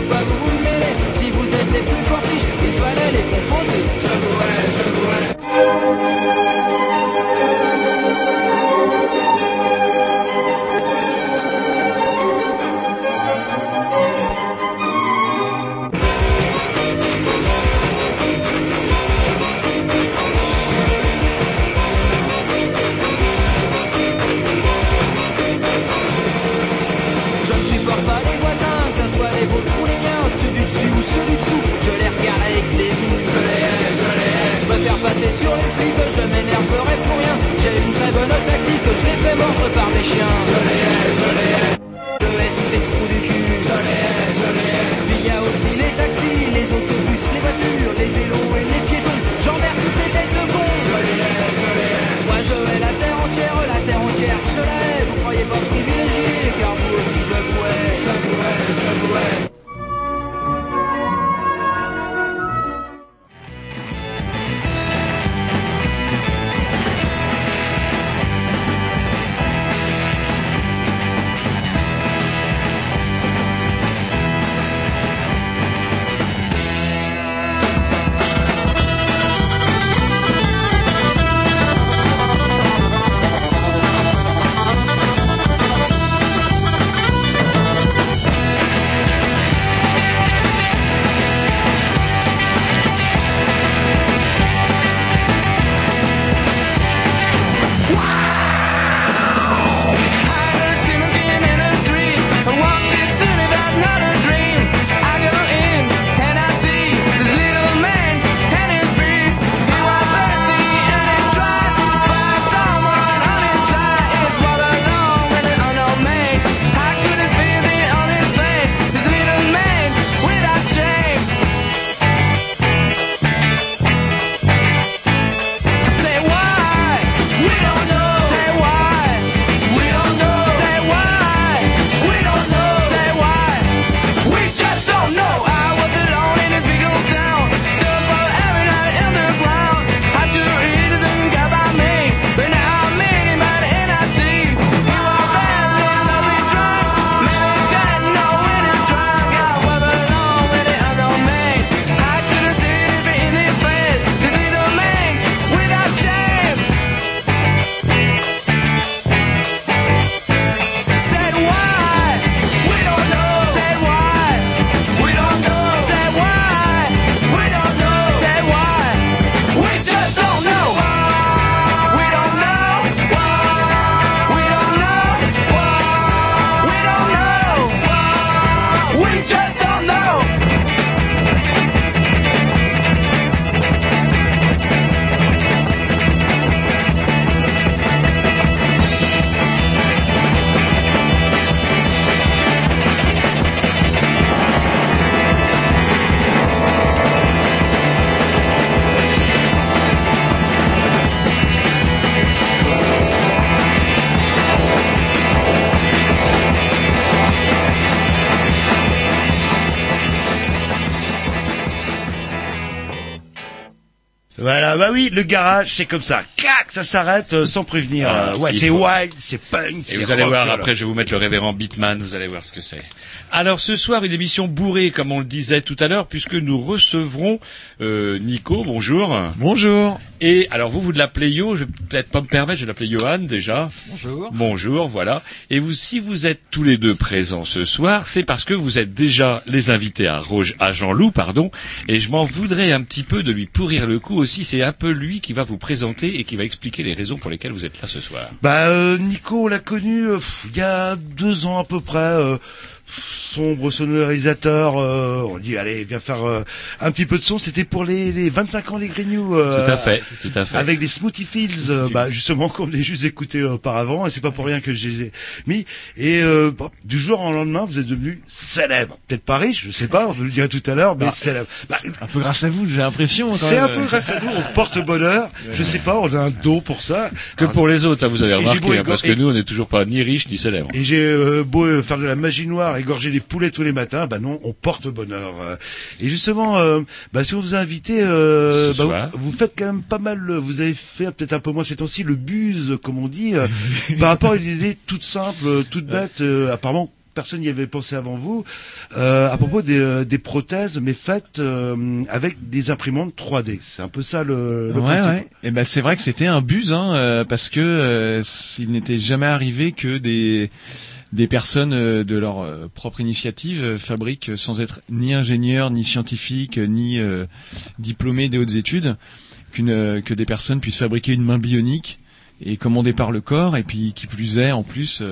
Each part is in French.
vous. Si vous êtes les plus fortiches, il fallait les bah oui, le garage, c'est comme ça. Clac, ça s'arrête euh, sans prévenir. Ah, euh, ouais, c'est wild, c'est punk. Et vous allez voir, après, je vais vous mettre le révérend Bitman, vous allez voir ce que c'est. Alors ce soir, une émission bourrée, comme on le disait tout à l'heure, puisque nous recevrons euh, Nico. Bonjour. Bonjour. Et alors vous, vous l'appelez Yo. Je vais peut-être pas me permettre, je vais l'appeler Johan déjà. Bonjour. Bonjour, voilà. Et vous, si vous êtes tous les deux présents ce soir, c'est parce que vous êtes déjà les invités à, à Jean-Loup, pardon. Et je m'en voudrais un petit peu de lui pourrir le coup aussi. C'est un peu lui qui va vous présenter et qui va expliquer les raisons pour lesquelles vous êtes là ce soir. Bah euh, Nico, on l'a connu euh, il y a deux ans à peu près. Euh, sombre sonorisateur. Euh, on dit allez viens faire euh, un petit peu de son. C'était pour les, les 25 ans les Grignoux. tout à fait, tout à fait. Avec les Smoothie Fields, bah, justement qu'on les juste écouté auparavant. Et c'est pas pour rien que j'ai mis. Et du jour au lendemain, vous êtes devenu célèbre. Peut-être pas riche, je sais pas. On vous le dira tout à l'heure, mais bah, célèbre. Bah, un peu grâce à vous, j'ai l'impression. C'est un peu grâce à vous. On porte bonheur. Je sais pas. On a un dos pour ça. Que pour les autres, hein, vous avez remarqué, hein, parce que nous, on n'est toujours pas ni riches ni célèbres. Et j'ai beau faire de la magie noire, égorger les poulets tous les matins, bah non, on porte bonheur. Et justement, euh, bah si on vous a invité, euh, bah, vous, faites quand même pas mal. Vous avez fait peut-être un peu moins ces temps-ci le buse, comme on dit, euh, par rapport à une idée toute simple, toute bête. apparemment, personne n'y avait pensé avant vous, euh, à propos des, des, prothèses, mais faites euh, avec des imprimantes 3D. C'est un peu ça le, le ouais, Ouais. Et ben c'est vrai que c'était un buzz, hein, parce que il n'était jamais arrivé que des des personnes euh, de leur euh, propre initiative euh, fabriquent sans être ni ingénieurs, ni scientifiques, ni diplômés des hautes études, qu'une que des personnes puissent fabriquer une main bionique et commandée par le corps, et puis qui plus est, en plus,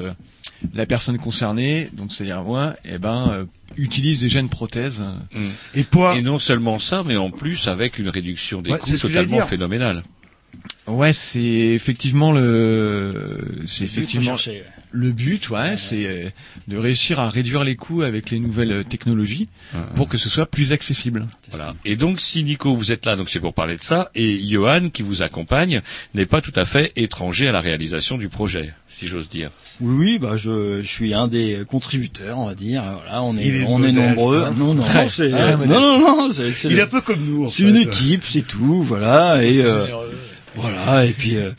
la personne concernée, donc c'est-à-dire moi, eh ben utilise déjà une prothèse. Mm. Et, et non seulement ça, mais en plus avec une réduction des coûts totalement phénoménale. Ouais, c'est effectivement le, c'est effectivement le but, ouais, c'est euh, de réussir à réduire les coûts avec les nouvelles euh, technologies pour que ce soit plus accessible. Voilà. Et donc, si Nico, vous êtes là, donc c'est pour parler de ça, et Johan, qui vous accompagne, n'est pas tout à fait étranger à la réalisation du projet, si j'ose dire. Oui, oui, bah je, je suis un des contributeurs, on va dire. Voilà, on est, on est nombreux. Hein. Non, non, c'est, non, non, non, c'est, il est un peu comme nous. C'est une équipe, c'est tout, voilà. Et euh, voilà, et puis euh,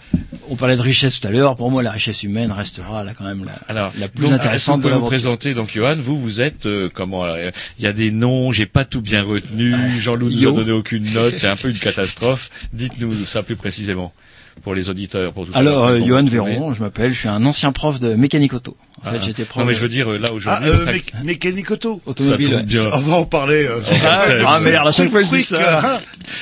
on parlait de richesse tout à l'heure. Pour moi, la richesse humaine restera là quand même la, Alors, la plus intéressante de la vous présenter? Donc Johan, vous vous êtes euh, comment euh, Il y a des noms, j'ai pas tout bien retenu. Jean-Loup nous a donné aucune note, c'est un peu une catastrophe. Dites-nous ça plus précisément pour les auditeurs. Pour tout Alors, euh, Johan Véron, je m'appelle, je suis un ancien prof de mécanique auto. En fait, ah. j'étais prof. Non, mais je veux dire, là, aujourd'hui. Ah, euh, mécanique auto. Automobile. Bien. On va en parler. Euh, ah, ah, merde, à chaque fois je dis ça. Hein.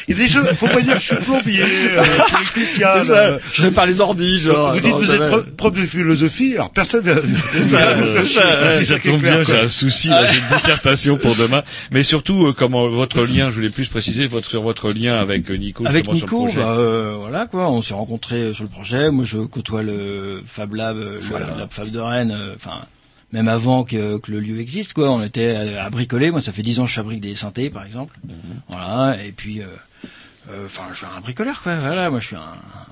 Il y a des jeux, faut pas dire que je suis plombier, euh, C'est ça. Euh. Je vais parler ordi, genre. Vous dites, vous êtes prof de philosophie, alors personne vient. C'est ça, c'est ça. Si ça tombe bien, j'ai un souci, j'ai une dissertation pour demain. Mais surtout, comment votre lien, je voulais plus préciser, votre, sur votre lien avec Nico. Avec Nico, bah, voilà, quoi, on s'est rencontrés sur le projet. Moi, je côtoie le Fab Lab, le Lab Fab de Rennes, enfin même avant que, que, le lieu existe quoi. On était à, bricoler. Moi ça fait dix ans que je fabrique des synthés par exemple. Mhm. voilà. Et puis euh, euh, enfin je suis un bricoleur quoi. Voilà. Moi je suis un,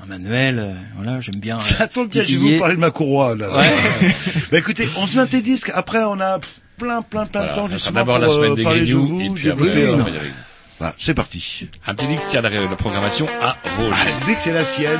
un manuel euh, voilà. J'aime bien ça tombe bien je vais vous parler de ma courroie là, ouais. bah écoutez on se met tes disques après on a plein plein plein de temps justement d'abord la semaine des Grignoux et puis après on bah, c'est parti. Un petit Dix tire la programmation à Roger. Ah, dès que la sienne,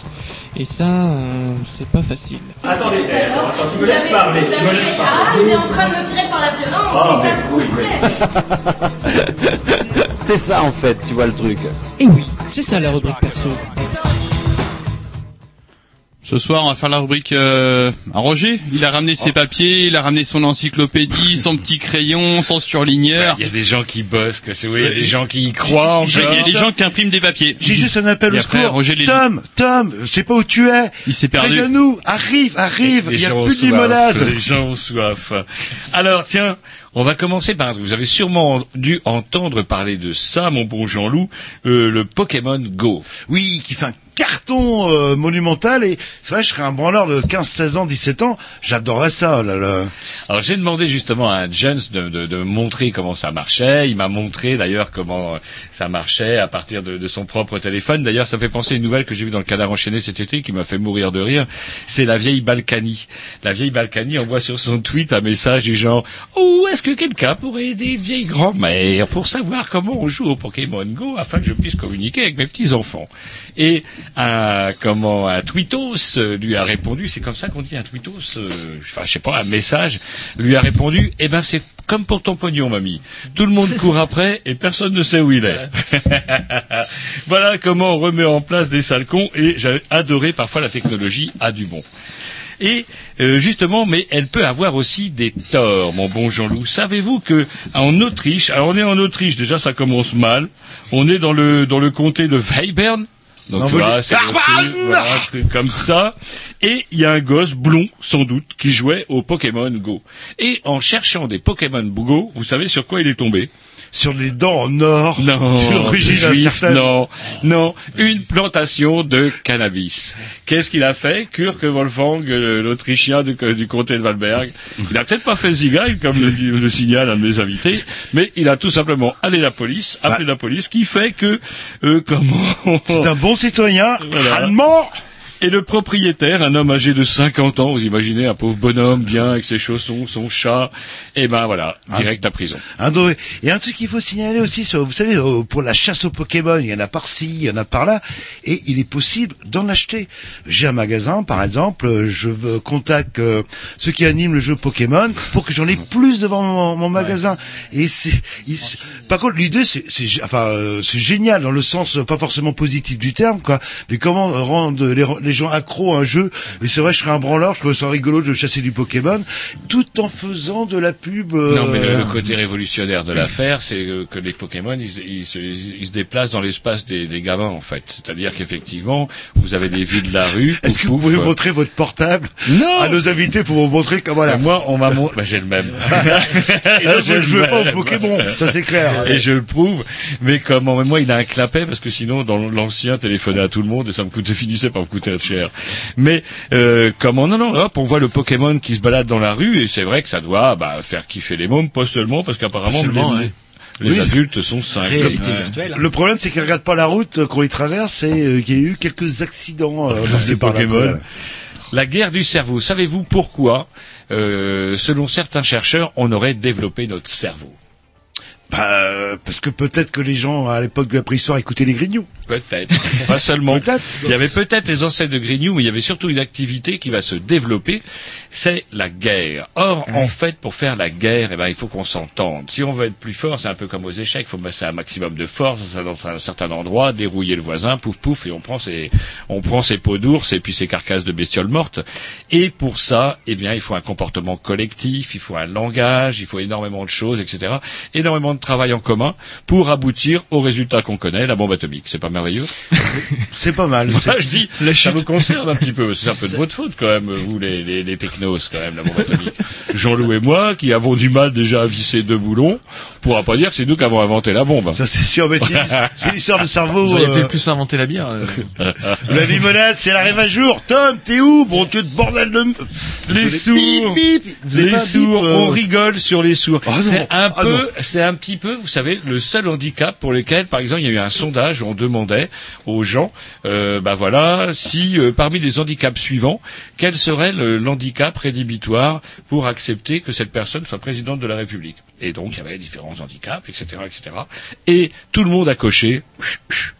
Et ça, euh, c'est pas facile. Attendez, attends, attends, tu me laisses parler, tu me laisses parler. Ah, il est en train de me tirer par la violence, Ah, c'est ça oui, oui. C'est ça en fait, tu vois le truc. Et oui, c'est ça la rubrique perso. Ce soir, on va faire la rubrique euh, à Roger. Il a ramené ses papiers, il a ramené son encyclopédie, son petit crayon, son surligneur. Il y a des gens qui bossent, là, c'est vrai, il y a des gens qui y croient Il y a des gens qui impriment des papiers. J'ai juste un appel Et au après, secours. Roger les- Tom, Tom, je sais pas où tu es. Il s'est perdu. Préviens-nous, arrive, arrive, il y a gens ont plus de soif, limonade. Les gens ont soif. Alors, tiens, on va commencer par un truc. Vous avez sûrement dû entendre parler de ça, mon bon Jean-Loup, euh, le Pokémon Go. Oui, qui fait un carton euh, monumental et c'est vrai, je serais un branleur de 15, 16 ans, 17 ans, j'adorerais ça, là là. Alors j'ai demandé justement à Jones de, de, de montrer comment ça marchait. Il m'a montré d'ailleurs comment euh, ça marchait à partir de, de son propre téléphone. D'ailleurs, ça fait penser à une nouvelle que j'ai vue dans le Canard enchaîné cet été qui m'a fait mourir de rire. C'est la vieille Balkany. La vieille Balkany envoie sur son tweet un message du genre Oh, est-ce que quelqu'un pourrait aider une vieille grand-mère pour savoir comment on joue au Pokémon Go afin que je puisse communiquer avec mes petits enfants Et un comment un tweetos euh, lui a répondu. C'est comme ça qu'on dit un tweetos. euh, Enfin, je sais pas, un message lui a répondu. Eh ben, c'est comme pour ton pognon, mamie. Tout le monde court après et personne ne sait où il est. voilà comment on remet en place des salcons et j'ai adoré parfois la technologie a du bon. Et euh, justement, mais elle peut avoir aussi des torts, mon bon Jean-Loup. Savez-vous que en Autriche, alors on est en Autriche, déjà ça commence mal. On est dans le dans le comté de Weibern. Donc tu vois, c'est le truc, voilà, un truc comme ça. Et il y a un gosse blond, sans doute, qui jouait au Pokémon Go. Et en cherchant des Pokémon Go, vous savez sur quoi il est tombé? Sur les dents en or, non, d'origine incertaine. non, non, une plantation de cannabis. Qu'est-ce qu'il a fait Kurt Wolfgang, l'Autrichien du, du comté de Valberg, il a peut-être pas fait Zigail, comme le, le signale un de mes invités, mais il a tout simplement allé la police, appelé la police, qui fait que, euh, comment C'est un bon citoyen Voilà. allemand. Et le propriétaire, un homme âgé de 50 ans, vous imaginez un pauvre bonhomme bien avec ses chaussons, son chat, et ben voilà, direct à prison. Un. Et un truc qu'il faut signaler aussi, sur, vous savez, pour la chasse aux Pokémon, il y en a par-ci, il y en a par-là, et il est possible d'en acheter. J'ai un magasin, par exemple, je veux, contacte euh, ceux qui animent le jeu Pokémon pour que j'en ai plus devant mon, mon magasin. Et c'est, par contre, l'idée, c'est, enfin, euh, c'est génial dans le sens pas forcément positif du terme, quoi. Mais comment rendre les, les gens accros à un jeu Et c'est vrai, je serais un branleur, je trouve ça rigolo de chasser du Pokémon, tout en faisant de la pub. euh, Non, mais le, côté révolutionnaire de l'affaire, c'est que les Pokémon, ils, ils se, ils se déplacent dans l'espace des, des gamins, en fait. C'est-à-dire qu'effectivement, vous avez des vues de la rue. Est-ce que vous pouvez montrer votre portable Non à nos invités pour vous montrer comment la Moi, on m'a montré... Bah, j'ai le même. Et donc, J'ai ne le jouez pas au Pokémon, ça c'est clair. Et je le prouve. Mais comment moi, il a un clapet parce que sinon, dans l'ancien, téléphonait à tout le monde et ça me coûtait, finissait par me coûter cher. Mais euh, comment Non, non. Hop, on voit le Pokémon qui se balade dans la rue et c'est vrai que ça doit bah, faire kiffer les mômes, pas seulement parce qu'apparemment les, ouais. les Oui. adultes sont cinq. Réalité Ouais. virtuelle. Le problème, c'est qu'ils regardent pas la route euh, qu'on y traverse et euh, qu'il y a eu quelques accidents euh, par là, Pokémon. La guerre du cerveau. Savez-vous pourquoi, euh, selon certains chercheurs, on aurait développé notre cerveau? Bah, euh, parce que peut-être que les gens à l'époque de la préhistoire écoutaient les grignoux. Peut-être. Pas seulement. Il y avait peut-être les ancêtres de Grignou, mais il y avait surtout une activité qui va se développer, c'est la guerre. Or, en fait, pour faire la guerre, eh ben, il faut qu'on s'entende. Si on veut être plus fort, c'est un peu comme aux échecs, il faut passer un maximum de force dans un certain endroit, dérouiller le voisin, pouf pouf, et on prend ses, on prend ses peaux d'ours et puis ses carcasses de bestioles mortes. Et pour ça, eh bien, il faut un comportement collectif, il faut un langage, il faut énormément de choses, etc. Énormément de travail en commun pour aboutir au résultat qu'on connaît, la bombe atomique. C'est pas merveilleux. C'est pas mal. Moi, je dis, ça me concerne un petit peu. C'est un peu de votre faute quand même, vous les, les, les technos quand même, la. Jean-Loup et moi, qui avons du mal déjà à visser deux boulons, on pourra pas dire que c'est nous qui avons inventé la bombe. Ça c'est sûr, mais c'est c'est l'histoire de cerveau. Vous auriez euh, plus inventé la bière. euh. La limonade, c'est la rêve à jour. Tom, t'es où? Bon Dieu de bordel de... Les sourds, Bip, bip. Vous avez les sourds, euh, on rigole sur les sourds. Non, c'est un ah peu, c'est un petit peu, vous savez, le seul handicap pour lequel, par exemple, il y a eu un sondage où on demandait aux gens, euh, bah voilà, si euh, parmi les handicaps suivants, quel serait l'handicap rédhibitoire pour accepter que cette personne soit présidente de la République? Et donc il y avait différents handicaps, etc., etc. Et tout le monde a coché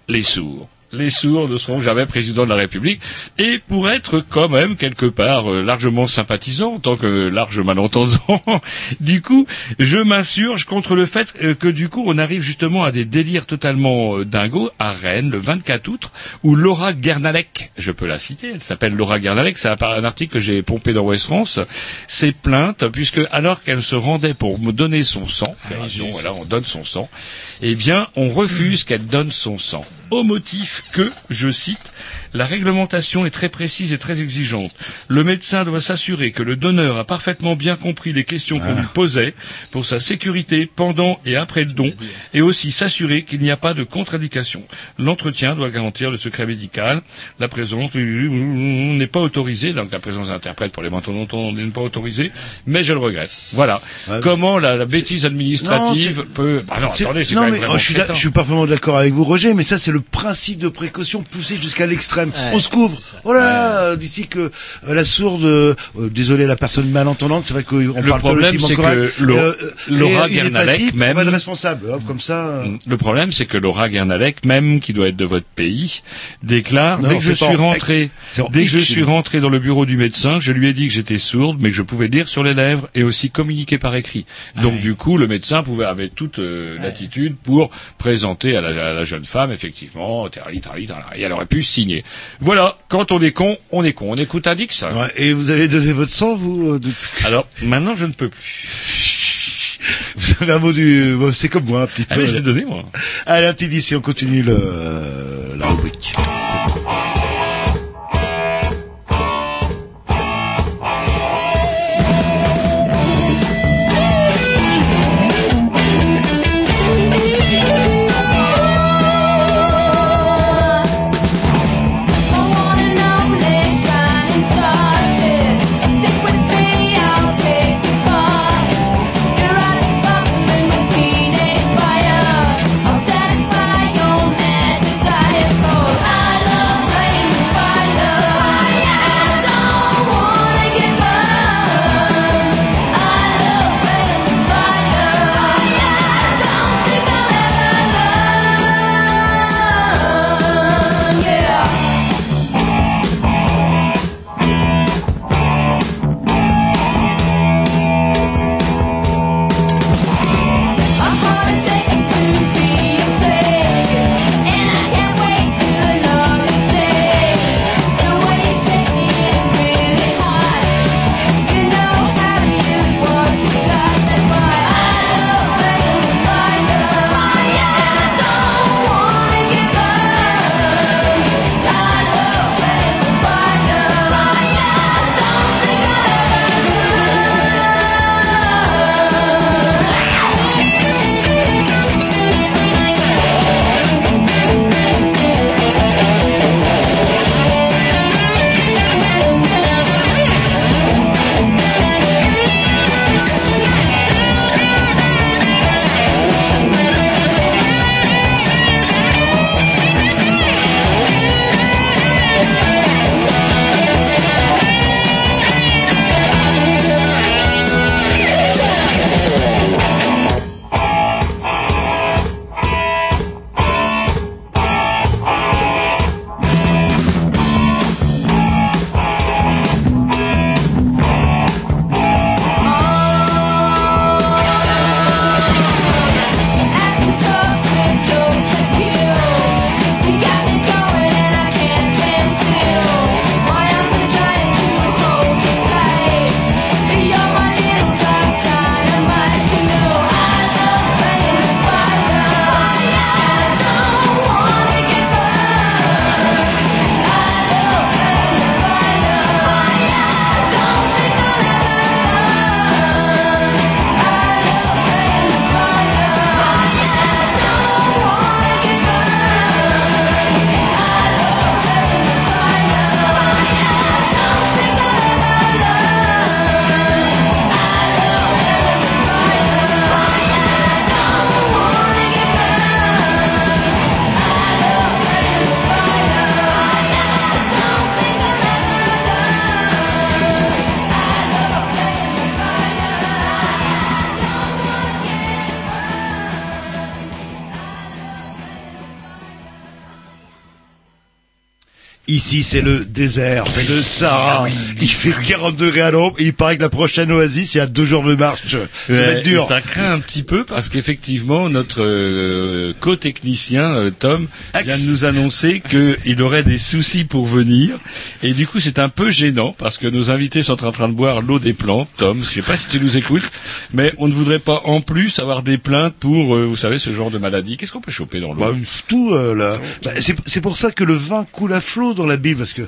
les sourds. Les sourds ne seront jamais présidents de la République. Et pour être quand même quelque part euh, largement sympathisant, en tant que large malentendant, du coup, je m'insurge contre le fait euh, que du coup, on arrive justement à des délires totalement euh, dingos à Rennes, le 24 août, où Laura Gernalek, je peux la citer, elle s'appelle Laura Gernalek, c'est un, un article que j'ai pompé dans West France, s'est plainte, puisque alors qu'elle se rendait pour me donner son sang, opération, voilà, on donne son sang, eh bien, on refuse qu'elle donne son sang. Au motif que, je cite, la réglementation est très précise et très exigeante. Le médecin doit s'assurer que le donneur a parfaitement bien compris les questions qu'on lui posait pour sa sécurité pendant et après le don, et aussi s'assurer qu'il n'y a pas de contre-indication. L'entretien doit garantir le secret médical. La présence n'est pas autorisée, donc la présence d'interprète pour les malentendants n'est pas autorisée, mais je le regrette. Voilà. Comment la, la bêtise administrative Non, peut... Ah non, attendez, c'est non, quand même mais vraiment je suis, je suis parfaitement d'accord avec vous, Roger, mais ça c'est le principe de précaution poussé jusqu'à l'extrême. On se couvre. Oh là là, d'ici que euh, la sourde, euh, euh, désolé la personne malentendante, c'est vrai qu'on Le parle problème, c'est que Laura Gernalek, hépatite, même- on va être responsable. Hop, comme ça. euh, Le problème, c'est que Laura Gernalek, même qui doit être de votre pays, déclare Non, dès que je suis rentré, dès que je suis rentré dans le bureau du médecin, je lui ai dit que j'étais sourde, mais que je pouvais lire sur les lèvres et aussi communiquer par écrit. Donc du coup, le médecin pouvait avait toute euh, l'attitude pour présenter à la, à la jeune femme effectivement, et elle aurait pu signer. Voilà, quand on est con, on est con. On écoute un Dix. ouais, et vous avez donné votre sang, vous euh, depuis... Alors maintenant, je ne peux plus. Vous avez un mot du... c'est comme moi, un petit peu. Allez, je l'ai donné moi. Allez, un petit d'ici, on continue le, euh, la rubrique. C'est le désert, c'est le Sahara. Il fait 40 degrés à l'ombre et il paraît que la prochaine oasis, il y a deux jours de marche. Ça va être dur. Ça craint un petit peu parce qu'effectivement notre euh, co-technicien euh, Tom vient de nous annoncer qu'il aurait des soucis pour venir et du coup c'est un peu gênant parce que nos invités sont en train de boire l'eau des plantes. Tom, je sais pas si tu nous écoutes, mais on ne voudrait pas en plus avoir des plaintes pour euh, vous savez ce genre de maladie. Qu'est-ce qu'on peut choper dans l'eau? Bah, tout là. Bah, c'est pour ça que le vin coule à flot dans la Bible parce que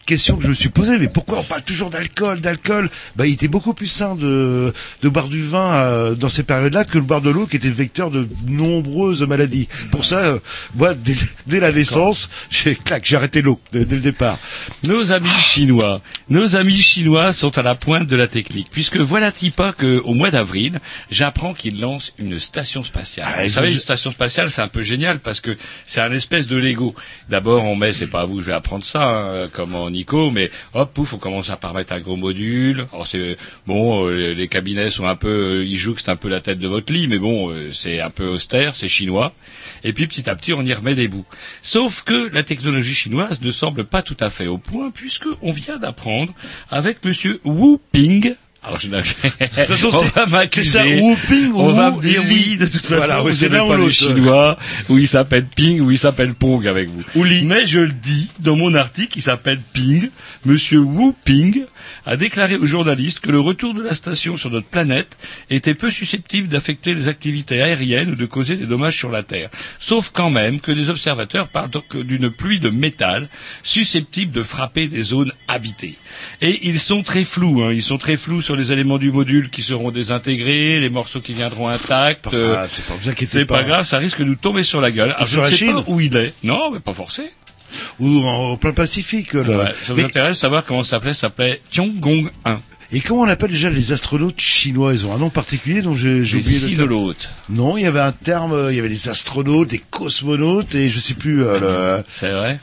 question que je me suis posée mais pourquoi on parle toujours d'alcool d'alcool? Bah il était beaucoup plus sain de de boire du vin euh, dans ces périodes-là que de boire de l'eau qui était le vecteur de nombreuses maladies. Pour ça euh, moi dès, dès la naissance, j'ai clac, j'ai arrêté l'eau dès, dès le départ. Nos amis chinois, nos amis chinois sont à la pointe de la technique, puisque voilà-t-il pas qu'au mois d'avril, j'apprends qu'ils lancent une station spatiale. Ah, Vous savez, une station spatiale, c'est un peu génial parce que c'est un espèce de Lego. D'abord, on met, c'est pas à vous, je vais apprendre ça, hein, comme en Nico, mais hop, pouf, on commence à par mettre un gros module. Alors c'est bon, euh, les, cabinets sont un peu, euh, ils c'est un peu la tête de votre lit, mais bon, euh, c'est un peu austère, c'est chinois. Et puis petit à petit, on y remet des bouts. Sauf que la technologie chinoise ne semble pas tout à fait au point, puisque on vient d'apprendre avec Monsieur Wu Ping. Alors, je façon, on c'est- va m'accuser. c'est ça, Wu Ping on ou va me dire Li. oui, de toute façon, Voilà, vous c'est aimez l'un ou pas le l'autre. chinois, ou il s'appelle Ping, ou il s'appelle Pong avec vous. Mais je le dis, dans mon article, il s'appelle Ping, Monsieur Wu Ping a déclaré aux journalistes que le retour de la station sur notre planète était peu susceptible d'affecter les activités aériennes ou de causer des dommages sur la Terre. Sauf quand même que des observateurs parlent donc d'une pluie de métal susceptible de frapper des zones habitées. Et ils sont très flous, hein, ils sont très flous sur les éléments du module qui seront désintégrés, les morceaux qui viendront intacts. Pas euh, grave, c'est pas- vous inquiétez c'est pas pas. grave, ça risque de nous tomber sur la gueule. Alors, sur je la ne sais Chine pas où il est. Non, mais pas forcé. Ou en, en plein Pacifique là. Ouais, ça vous Mais- intéresse de savoir comment ça s'appelait? Ça s'appelait Tiongong 1. Et comment on appelle déjà les astronautes chinois? Ils ont un nom particulier dont j'ai oublié le terme. Non, il y avait un terme, euh, il y avait des astronautes, des cosmonautes, et je sais plus. euh, le- C'est vrai.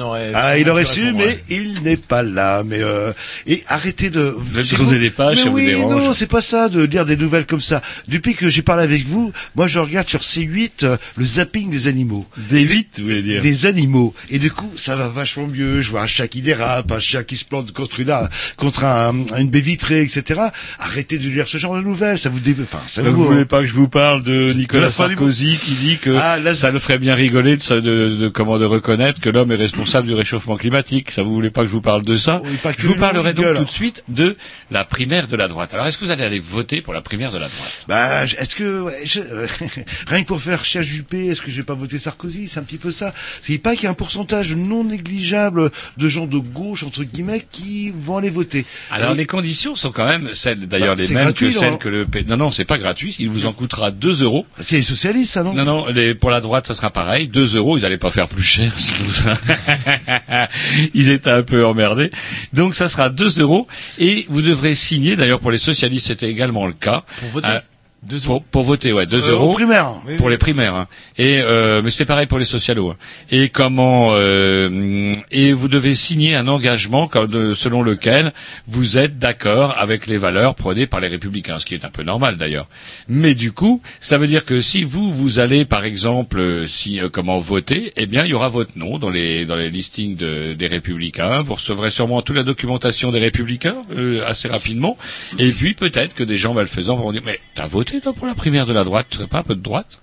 Aurait. Ah, il aurait su, répondre, mais il n'est pas là. Mais euh, et arrêtez de. Vous vous- des pages, mais ça vous oui, dérange. non, c'est pas ça de lire des nouvelles comme ça. Depuis que j'ai parlé avec vous, moi je regarde sur C8 euh, le zapping des animaux. Des vites, vous voulez dire Des animaux. Et du coup, ça va vachement mieux. Je vois un chat qui dérape, un chat qui se plante contre une, contre un, une baie vitrée, etc. Arrêtez de lire ce genre de nouvelles. Ça vous dé... enfin, ça Vous vous, voulez pas que je vous parle de Nicolas De Sarkozy qui dit que Ah, là, ça le ferait bien rigoler de, de, de comment de reconnaître que l'homme est responsable du réchauffement climatique. Ça vous voulez pas que je vous parle de ça? Oui, Je vous parlerai donc tout de suite de la primaire de la droite. Alors est-ce que vous allez aller voter pour la primaire de la droite? Bah, est-ce que ouais, je- rien que pour faire cher Juppé, est-ce que je vais pas voter Sarkozy? C'est un petit peu ça. C'est pas qu'il y a un pourcentage non négligeable de gens de gauche entre guillemets qui vont aller voter. Alors Et- les conditions sont quand même celles d'ailleurs Bah, les mêmes gratuit, que non celles que le P- non non c'est pas gratuit. Il vous en coûtera 2 euros. C'est les socialistes, ça non? Non non les, pour la droite ça sera pareil. 2 euros ils allaient pas faire plus cher sinon ça- ils étaient un peu emmerdés. Donc ça sera 2 euros. Et vous devrez signer d'ailleurs pour les socialistes c'était également le cas. Pour voter. Deux pour, pour voter, ouais, 2 Euh, euros aux primaires. Oui, pour oui. les primaires. hein. Et euh, mais c'est pareil pour les socialos. hein. Et comment euh, et vous devez signer un engagement comme de- selon lequel vous êtes d'accord avec les valeurs prônées par les républicains, ce qui est un peu normal d'ailleurs. Mais du coup, ça veut dire que si vous vous allez par exemple euh, si euh, comment voter, eh bien il y aura votre nom dans les dans les listings de- des républicains. Vous recevrez sûrement toute la documentation des républicains euh, assez rapidement. Et puis peut-être que des gens malfaisants vont dire mais t'as voté toi pour la primaire de la droite, tu serais pas un peu de droite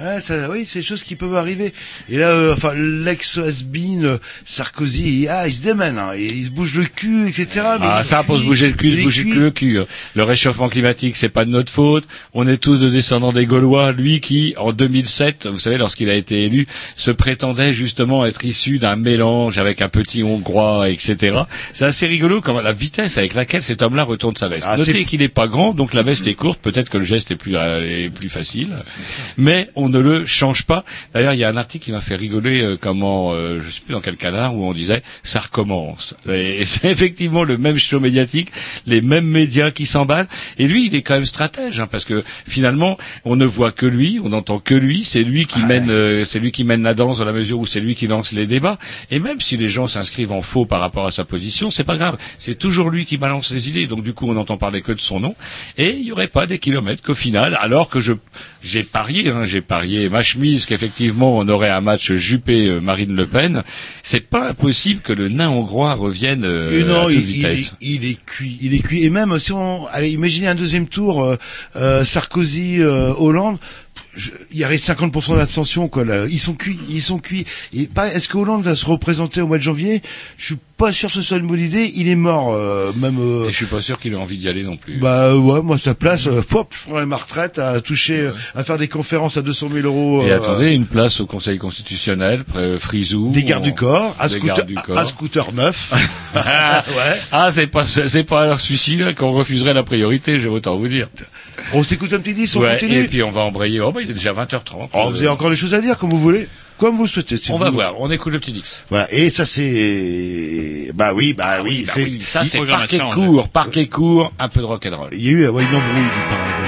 Ouais, ça, oui, c'est des choses qui peuvent arriver. Et là, euh, enfin, l'ex has-been euh, Sarkozy, il- ah, il se démène, hein, il se bouge le cul, etc. mais Ah, ça, pour se bouger le cul, se bouger le cul. Le réchauffement climatique, c'est pas de notre faute. On est tous de descendants des Gaulois. Lui qui, en 2007, vous savez, lorsqu'il a été élu, se prétendait justement être issu d'un mélange avec un petit Hongrois, etc. C'est assez rigolo comme la vitesse avec laquelle cet homme-là retourne sa veste. Ah, Notez qu'il n'est pas grand, donc la veste est courte. Peut-être que le geste est plus, euh, est plus facile. Mais on ne le change pas. D'ailleurs, il y a un article qui m'a fait rigoler euh, comment, euh, je sais plus dans quel canard, où on disait ça recommence. Et, c'est effectivement le même show médiatique, les mêmes médias qui s'emballent. Et lui, il est quand même stratège, hein, parce que finalement, on ne voit que lui, on n'entend que lui. C'est lui qui mène, euh, c'est lui qui mène la danse dans la mesure où c'est lui qui lance les débats. Et même si les gens s'inscrivent en faux par rapport à sa position, c'est pas grave. C'est toujours lui qui balance les idées. Donc du coup, on n'entend parler que de son nom. Et il n'y aurait pas des kilomètres qu'au final, alors que je, j'ai parié, hein, j'ai parié ma chemise qu'effectivement on aurait un match Juppé-Marine Le Pen. C'est pas impossible que le nain hongrois revienne euh, non, à toute il, vitesse. Il, est, il est cuit, il est cuit. Et même si on, allez, imaginez un deuxième tour, euh, euh, Sarkozy, euh, Hollande. je- Il y aurait 50% d'abstention quoi. Là. Ils sont cuits, ils sont cuits. Et pas, est-ce que Hollande va se représenter au mois de janvier? Je suis pas sûr que ce soit une bonne idée. Il est mort, euh, même. euh, Et je suis pas sûr qu'il ait envie d'y aller non plus. bah ouais, moi sa place, euh, pop, je prendrais ma retraite à toucher, euh, à faire des conférences à 200 000 euros. Et euh, attendez, une place au Conseil constitutionnel, près Frisou. des gardes du corps, à scooter, du corps. à scooter neuf. ouais. Ah, c'est pas, c'est pas à celui-ci qu'on refuserait la priorité, je autant vous dire. On s'écoute un petit disque, on Ouais, continue. et puis on va embrayer. Oh, bah, il est déjà 20h30. Oh, vous avez encore des choses à dire, comme vous voulez, comme vous souhaitez. si On vous- va voir, on écoute le petit Dix. Voilà. Et ça c'est, bah oui, bah oui, Bah c'est. oui, ça c'est parquet court, parquet court, un peu de rock'n'roll. Il y a eu ouais, une embrouille du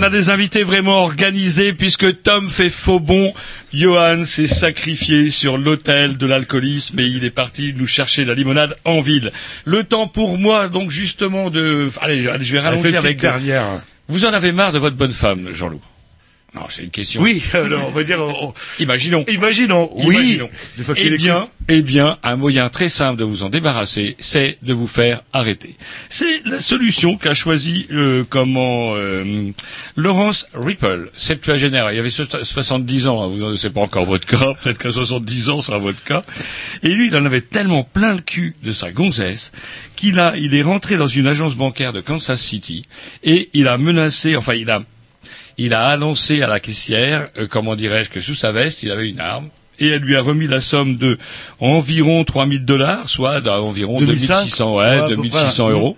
qu'on a des invités vraiment organisés, puisque Tom fait faux bon, Johan s'est sacrifié sur l'autel de l'alcoolisme et il est parti nous chercher la limonade en ville. Le temps pour moi, donc justement, de... Allez, je- allez, je vais rallonger avec... dernière. Vous en avez marre de votre bonne femme, Jean-Loup? Non, c'est une question. Oui, alors on va dire, on- Imaginons. imaginons, oui. Imaginons. Eh bien, eh bien, un moyen très simple de vous en débarrasser, c'est de vous faire arrêter. C'est la solution qu'a choisi euh, comment euh, Laurence Ripple, septuagénaire. Il y avait so- 70 ans, hein, vous c'est pas encore votre cas, peut-être qu'à 70 ans, sera votre cas. Et lui, il en avait tellement plein le cul de sa gonzesse qu'il a, il est rentré dans une agence bancaire de Kansas City et il a menacé, enfin, il a il a annoncé à la caissière, euh, comment dirais-je, que sous sa veste, il avait une arme. Et elle lui a remis la somme de environ 3000 dollars, soit d'environ 2005, 2600, ouais, ouais, à peu 2600 près. euros.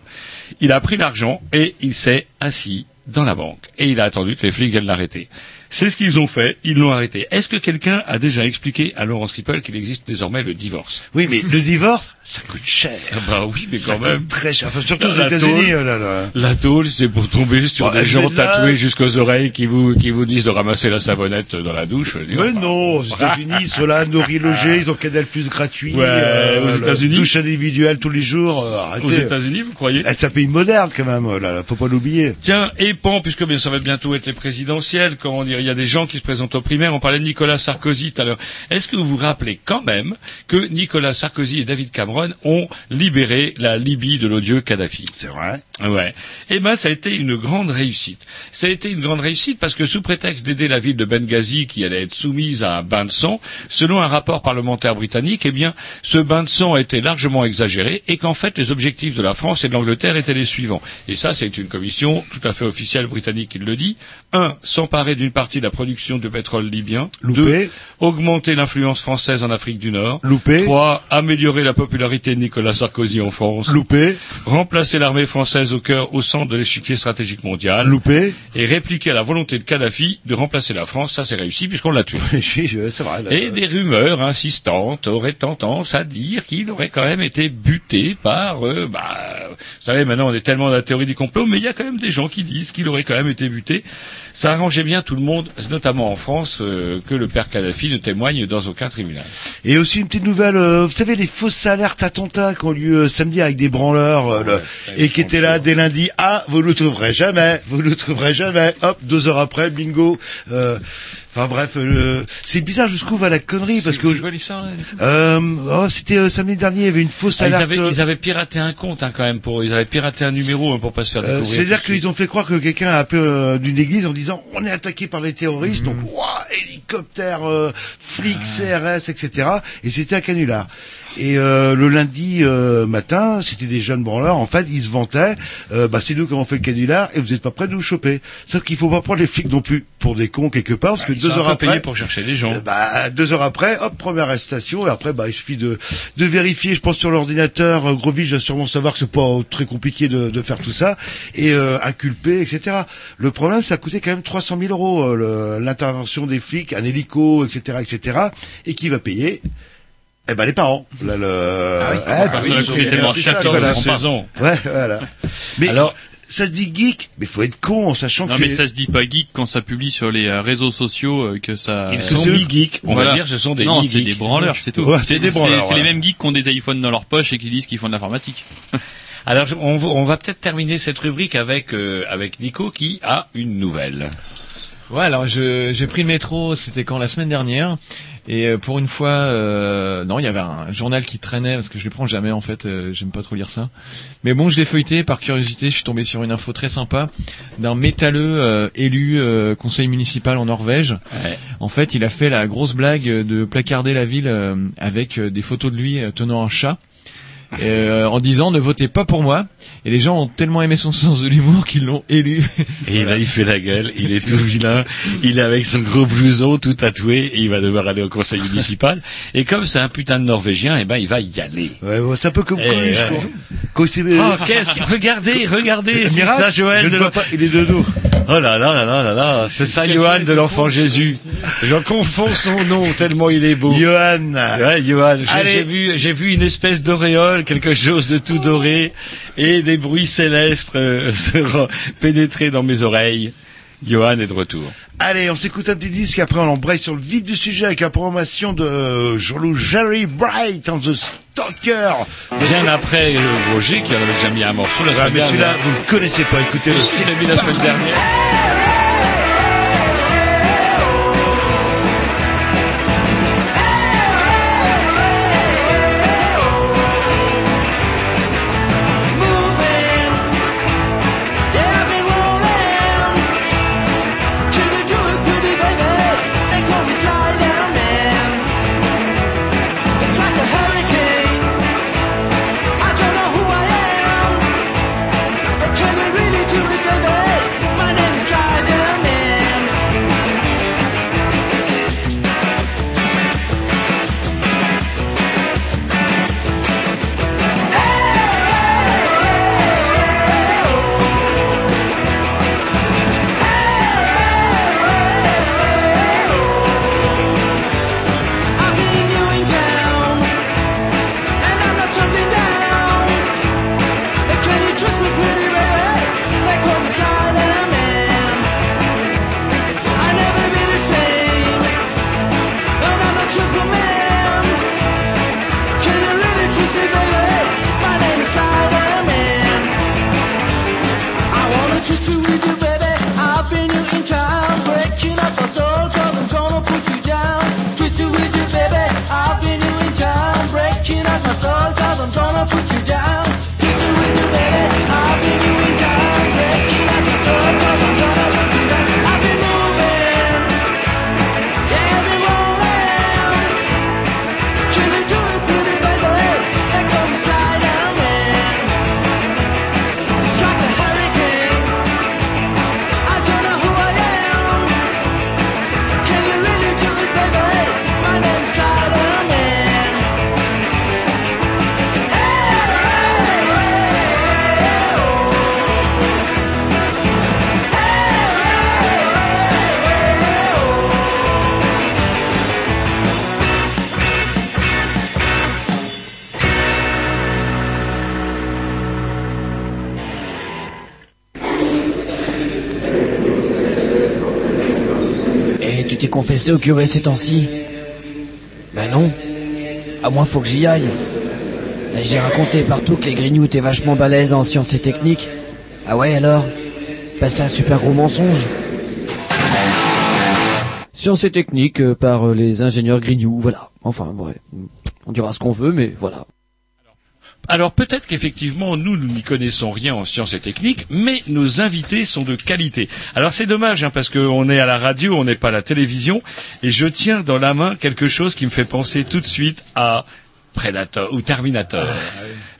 Il a pris l'argent et il s'est assis dans la banque. Et il a attendu que les flics viennent l'arrêter. C'est ce qu'ils ont fait, ils l'ont arrêté. Est-ce que quelqu'un a déjà expliqué à Laurence Ripple qu'il existe désormais le divorce? Oui, mais le divorce, ça coûte cher. Ah bah oui, mais Ça quand même. coûte très cher. Enfin, surtout aux États-Unis, oh là là. La tôle, c'est pour tomber sur Bah, des gens là- tatoués jusqu'aux oreilles qui vous qui vous disent de ramasser la savonnette dans la douche. Dire, Mais non, aux États-Unis, là, nourris, logés, ils ont Canal Plus gratuit. Ouais, aux le- États-Unis Douche individuelle tous les jours, euh, arrêtez. Aux États-Unis, vous croyez? Eh, C'est un pays moderne quand même, oh là, là, faut pas l'oublier. Tiens, et pan, puisque bien, ça va bientôt être les présidentielles, comment dire, il y a des gens qui se présentent aux primaires. On parlait de Nicolas Sarkozy tout à l'heure. Est-ce que vous vous rappelez quand même que Nicolas Sarkozy et David Cameron ont libéré la Libye de l'odieux Kadhafi? C'est vrai. Ouais. Eh ben, ça a été une grande réussite. Ça a été une grande réussite parce que sous prétexte d'aider la ville de Benghazi qui allait être soumise à un bain de sang, selon un rapport parlementaire britannique, eh bien, ce bain de sang a été largement exagéré et qu'en fait, les objectifs de la France et de l'Angleterre étaient les suivants. Et ça, c'est une commission tout à fait officielle britannique qui le dit. Un, s'emparer d'une partie de la production de pétrole libyen. Loupé. Deux, augmenter l'influence française en Afrique du Nord. Loupé. Trois, améliorer la popularité de Nicolas Sarkozy en France. Loupé, Remplacer l'armée française au cœur, au centre de l'échiquier stratégique mondial. loupé. Et répliquer à la volonté de Kadhafi de remplacer la France. Ça, c'est réussi puisqu'on l'a tué. Oui, c'est vrai. là. Et des rumeurs insistantes auraient tendance à dire qu'il aurait quand même été buté par, euh, bah, vous savez, maintenant on est tellement dans la théorie du complot, mais il y a quand même des gens qui disent qu'il aurait quand même été buté. Ça arrangeait bien tout le monde, notamment en France, euh, que le père Kadhafi ne témoigne dans aucun tribunal. Et aussi une petite nouvelle, euh, vous savez les fausses alertes attentats qui ont lieu euh, samedi avec des branleurs euh, le- et qui étaient là dès lundi. Ah, vous le trouverez jamais, vous le trouverez jamais. Hop, deux heures après, bingo. Euh, Enfin bref, euh, c'est bizarre jusqu'où va la connerie parce que C'est quoi l'histoire là euh, oh, c'était euh, samedi dernier, il y avait une fausse Ah, ils, alerte. avaient, ils avaient piraté un compte hein, quand même pour, ils avaient piraté un numéro hein, pour pas se faire Euh, découvrir. C'est-à-dire qu'ils ont fait croire que quelqu'un a appelé euh, d'une église en disant on est attaqué par les terroristes, Mhm. donc ouah, hélicoptère, euh, flics, Ah. CRS, etc. Et c'était un canular. Et euh, le lundi euh, matin, c'était des jeunes branleurs. En fait, ils se vantaient. euh, bah, c'est nous qui avons fait le canular et vous n'êtes pas prêts de nous choper. Sauf qu'il faut pas prendre les flics non plus pour des cons quelque part, parce que Ils deux heures après, pour chercher des gens. euh, bah, deux heures après, hop, première arrestation, et après, bah, il suffit de, de vérifier, je pense, sur l'ordinateur, Groville va sûrement savoir que c'est pas très compliqué de, de faire tout ça, et euh, inculper, etc. Le problème, ça a coûté quand même 300 000 euros, euh, l'intervention des flics, un hélico, etc., etc., et qui va payer? Eh ben les parents. Là, le... Ah, c'est- qui était mort c'est ça, 14 voilà. 16 ans. Ouais, voilà. Mais Alors- ça se dit geek, mais faut être con en sachant Non que mais c'est... ça se dit pas geek quand ça publie sur les euh, réseaux sociaux euh, que ça. Ils euh, sont c'est- mi-geeks. On voilà. va dire ce sont des non, c'est des branleurs, c'est tout. Ouais, c'est des branleurs, C'est les mêmes geeks qui ont des iPhones dans leur poche et qui disent qu'ils font de l'informatique. Alors, on, va- on va peut-être terminer cette rubrique avec, euh, avec Nico qui a une nouvelle. Ouais, alors je- j'ai pris le métro, c'était quand la semaine dernière, et euh, pour une fois, euh, non, il y avait un journal qui traînait parce que je les prends jamais en fait, euh, j'aime pas trop lire ça. Mais bon, je l'ai feuilleté par curiosité, je suis tombé sur une info très sympa d'un métalleux euh, élu euh, conseil municipal en Norvège. Ouais. En fait, il a fait la grosse blague de placarder la ville euh, avec des photos de lui euh, tenant un chat. Euh, en disant ne votez pas pour moi et les gens ont tellement aimé son sens de l'humour qu'ils l'ont élu Et là, il fait la gueule, il est tout vilain, il est avec son gros blouson tout tatoué, et il va devoir aller au conseil municipal. Et comme c'est un putain de Norvégien, eh ben, il va y aller. Ouais, ouais, c'est un peu comme Eh, Coluche, ouais. Quand il s'est- Oh, qu'est-ce qu'il... Regardez, regardez, c'est ça, Joël je de ne vois l'en- pas, il est de dos. Oh là là là là là là, c'est ça, Johan de l'enfant Jésus. J'en confonds son nom tellement il est beau. Johan. Ouais, Johan, j'ai vu, j'ai vu une espèce d'auréole, quelque chose de tout doré, et des bruits célestes euh, se pénétrer dans mes oreilles. Johan est de retour. Allez, on s'écoute un petit disque, après on embraye sur le vif du sujet avec la programmation de euh, Jean-Loup Jerry Bright on the Stalker. Bien après euh, Roger qui en avait déjà mis un morceau la Ouais, mais celui-là, vous le connaissez pas, écoutez-le. Il l'a mis la semaine dernière. Confessé au curé ces temps-ci Ben non. À moins faut que j'y aille. Et J'ai raconté partout que les grignoux étaient vachement balèzes en sciences et techniques. Ah ouais alors? Ben c'est un super gros mensonge. Sciences et techniques euh, par euh, les ingénieurs grignoux, voilà. Enfin, ouais. On dira ce qu'on veut, mais voilà. Alors peut-être qu'effectivement, nous, nous n'y connaissons rien en sciences et techniques, mais nos invités sont de qualité. Alors c'est dommage, hein, parce qu'on est à la radio, on n'est pas à la télévision, et je tiens dans la main quelque chose qui me fait penser tout de suite à Predator ou Terminator.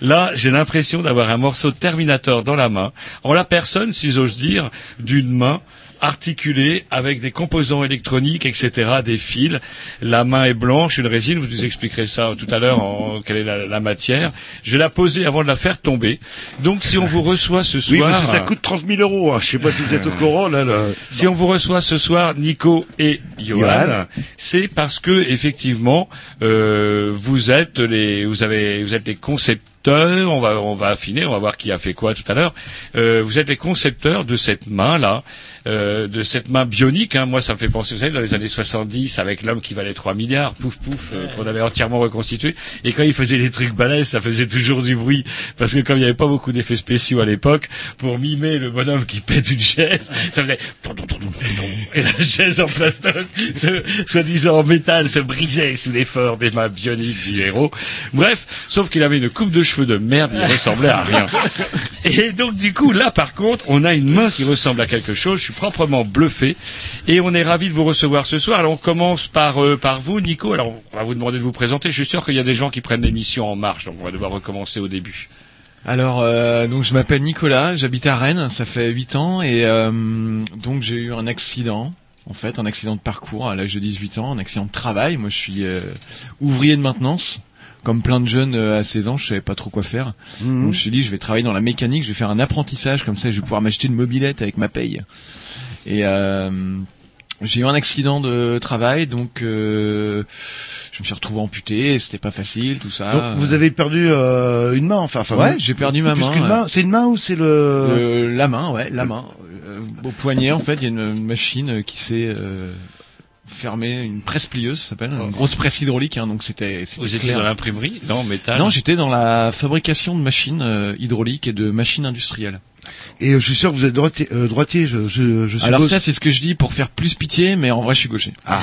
Là, j'ai l'impression d'avoir un morceau de Terminator dans la main, en la personne, si j'ose dire, d'une main articulée avec des composants électroniques, etc., des fils. La main est blanche, une résine. Vous nous expliquerez ça tout à l'heure, en, quelle est la, la, matière. Je vais la poser avant de la faire tomber. Donc, si on vous reçoit ce soir, oui, parce que ça coûte 30 000 euros. Hein. Je sais pas si vous êtes au courant là. là. Si on vous reçoit ce soir, Nico et Johan, c'est parce que effectivement, euh, vous êtes les, vous avez, vous êtes les concepteurs on va on va affiner, on va voir qui a fait quoi tout à l'heure. Euh, vous êtes les concepteurs de cette main là, euh, de cette main bionique. Hein. Moi, ça me fait penser, vous savez, dans les années 70, avec l'homme qui valait 3 milliards, pouf pouf, euh, qu'on avait entièrement reconstitué. Et quand il faisait des trucs balèzes, ça faisait toujours du bruit, parce que comme il n'y avait pas beaucoup d'effets spéciaux à l'époque, pour mimer le bonhomme qui pète une chaise, ça faisait et la chaise en plastoc, soi-disant en métal, se brisait sous l'effort des mains bioniques du héros. Bref, sauf qu'il avait une coupe de cheveux de merde, il ressemblait à rien. Et donc du coup, là par contre, on a une main qui ressemble à quelque chose. Je suis proprement bluffé et on est ravi de vous recevoir ce soir. Alors on commence par euh, par vous, Nico. Alors on va vous demander de vous présenter. Je suis sûr qu'il y a des gens qui prennent l'émission en marche, donc on va devoir recommencer au début. Alors euh, donc je m'appelle Nicolas, j'habite à Rennes, ça fait 8 ans et euh, donc j'ai eu un accident. En fait, un accident de parcours à l'âge de 18 ans, un accident de travail. Moi, je suis ouvrier de maintenance comme plein de jeunes euh, à 16 ans, je savais pas trop quoi faire. Mhm. Donc je me suis dit, je vais travailler dans la mécanique, je vais faire un apprentissage, comme ça je vais pouvoir m'acheter une mobilette avec ma paye. Et euh, j'ai eu un accident de travail, donc euh, je me suis retrouvé amputé, c'était pas facile, tout ça. Donc, vous avez perdu euh, une main, enfin. enfin Ouais, j'ai perdu ma main, main. C'est une main ou c'est le... Euh, la main, ouais, la main. Euh, au poignet, en fait, il y a une, une machine qui s'est fermée, une presse plieuse, ça s'appelle, une grosse presse hydraulique. Hein, donc c'était. c'était Vous étiez clair. dans l'imprimerie, non métal. Non, j'étais dans la fabrication de machines euh, hydrauliques et de machines industrielles. Et euh, je suis sûr que vous êtes droitier, euh, droitier je, je, je Alors ça, c'est ce que je dis pour faire plus pitié, mais en vrai, je suis gaucher. Ah.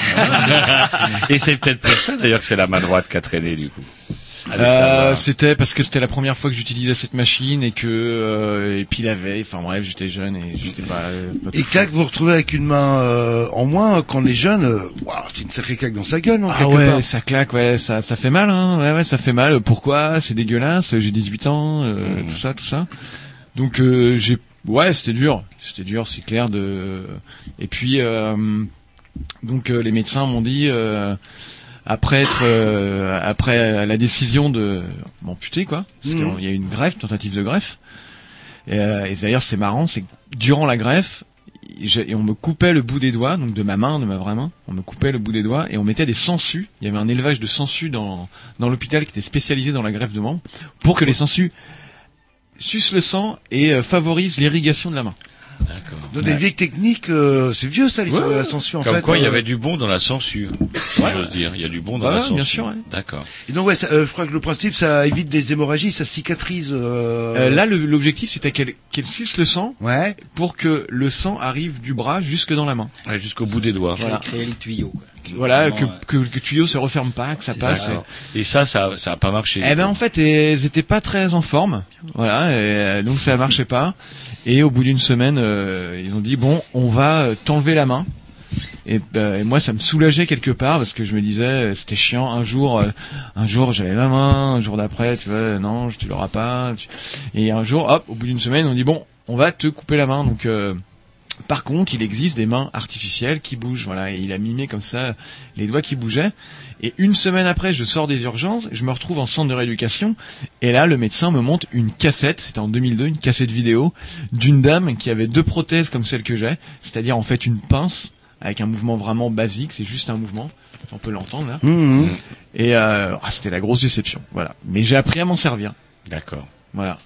Et c'est peut-être pour ça d'ailleurs que c'est la main droite qui a traîné du coup. Euh, c'était parce que c'était la première fois que j'utilisais cette machine et que euh, et puis la veille, enfin bref, j'étais jeune et j'étais pas. euh, pas Et claque, vous vous retrouvez avec une main euh, en moins quand on est jeune. euh, Waouh, c'est une sacrée claque dans sa gueule, non Ah ouais, part. ça claque, ouais, ça, ça fait mal, hein, ouais, ouais, ça fait mal. Pourquoi? C'est dégueulasse. J'ai 18 ans, euh, Mmh. tout ça, tout ça. Donc euh, j'ai, ouais, c'était dur, c'était dur, c'est clair. De et puis euh, donc les médecins m'ont dit euh, après être, euh, après la décision de m'amputer, quoi, parce Mhm. qu'il y a eu une greffe, tentative de greffe. Et, euh, et d'ailleurs, c'est marrant, c'est que durant la greffe, et on me coupait le bout des doigts, donc de ma main, de ma vraie main, on me coupait le bout des doigts et on mettait des sangsues. Il y avait un élevage de sangsues dans, dans l'hôpital qui était spécialisé dans la greffe de membres pour que les sangsues sucent le sang et euh, favorisent l'irrigation de la main. D'accord. Dans des vieilles techniques, euh, c'est vieux ça, l'histoire Ouais. de la censure en Comme fait. quoi, il y euh. avait du bon dans la censure, si j'ose dire. Il y a du bon dans la censure. bien sûr, ouais. D'accord. Et donc ouais, ça, euh, je crois que le principe, ça évite des hémorragies, ça cicatrise. Euh... Euh, là, le- l'objectif c'était qu'elle qu'elle suce le sang ouais. pour que le sang arrive du bras jusque dans la main. Ouais, jusqu'au bout des doigts. Voilà. Créer le tuyau. quoi. Voilà, que, que, que le tuyau se referme pas, que ça C'est passe. D'accord. Et ça, ça, ça a pas marché. Eh ben en fait, elles étaient pas très en forme, voilà, et, euh, donc ça marchait pas. Et au bout d'une semaine, euh, ils ont dit bon, on va euh, t'enlever la main. Et, bah, et moi, ça me soulageait quelque part parce que je me disais euh, c'était chiant. Un jour, euh, un jour j'avais ma main, un jour d'après, tu vois, non, tu l'auras pas. Et un jour, hop, au bout d'une semaine, on dit bon, on va te couper la main. Donc euh, par contre, il existe des mains artificielles qui bougent, voilà. Et il a mimé comme ça les doigts qui bougeaient. Et une semaine après, je sors des urgences, je me retrouve en centre de rééducation, et là, le médecin me montre une cassette, c'était en 2002, une cassette vidéo, d'une dame qui avait deux prothèses comme celle que j'ai, c'est-à-dire en fait une pince, avec un mouvement vraiment basique, c'est juste un mouvement, on peut l'entendre là. Mhm. Et euh, ah, c'était la grosse déception, voilà. Mais j'ai appris à m'en servir, D'accord. voilà.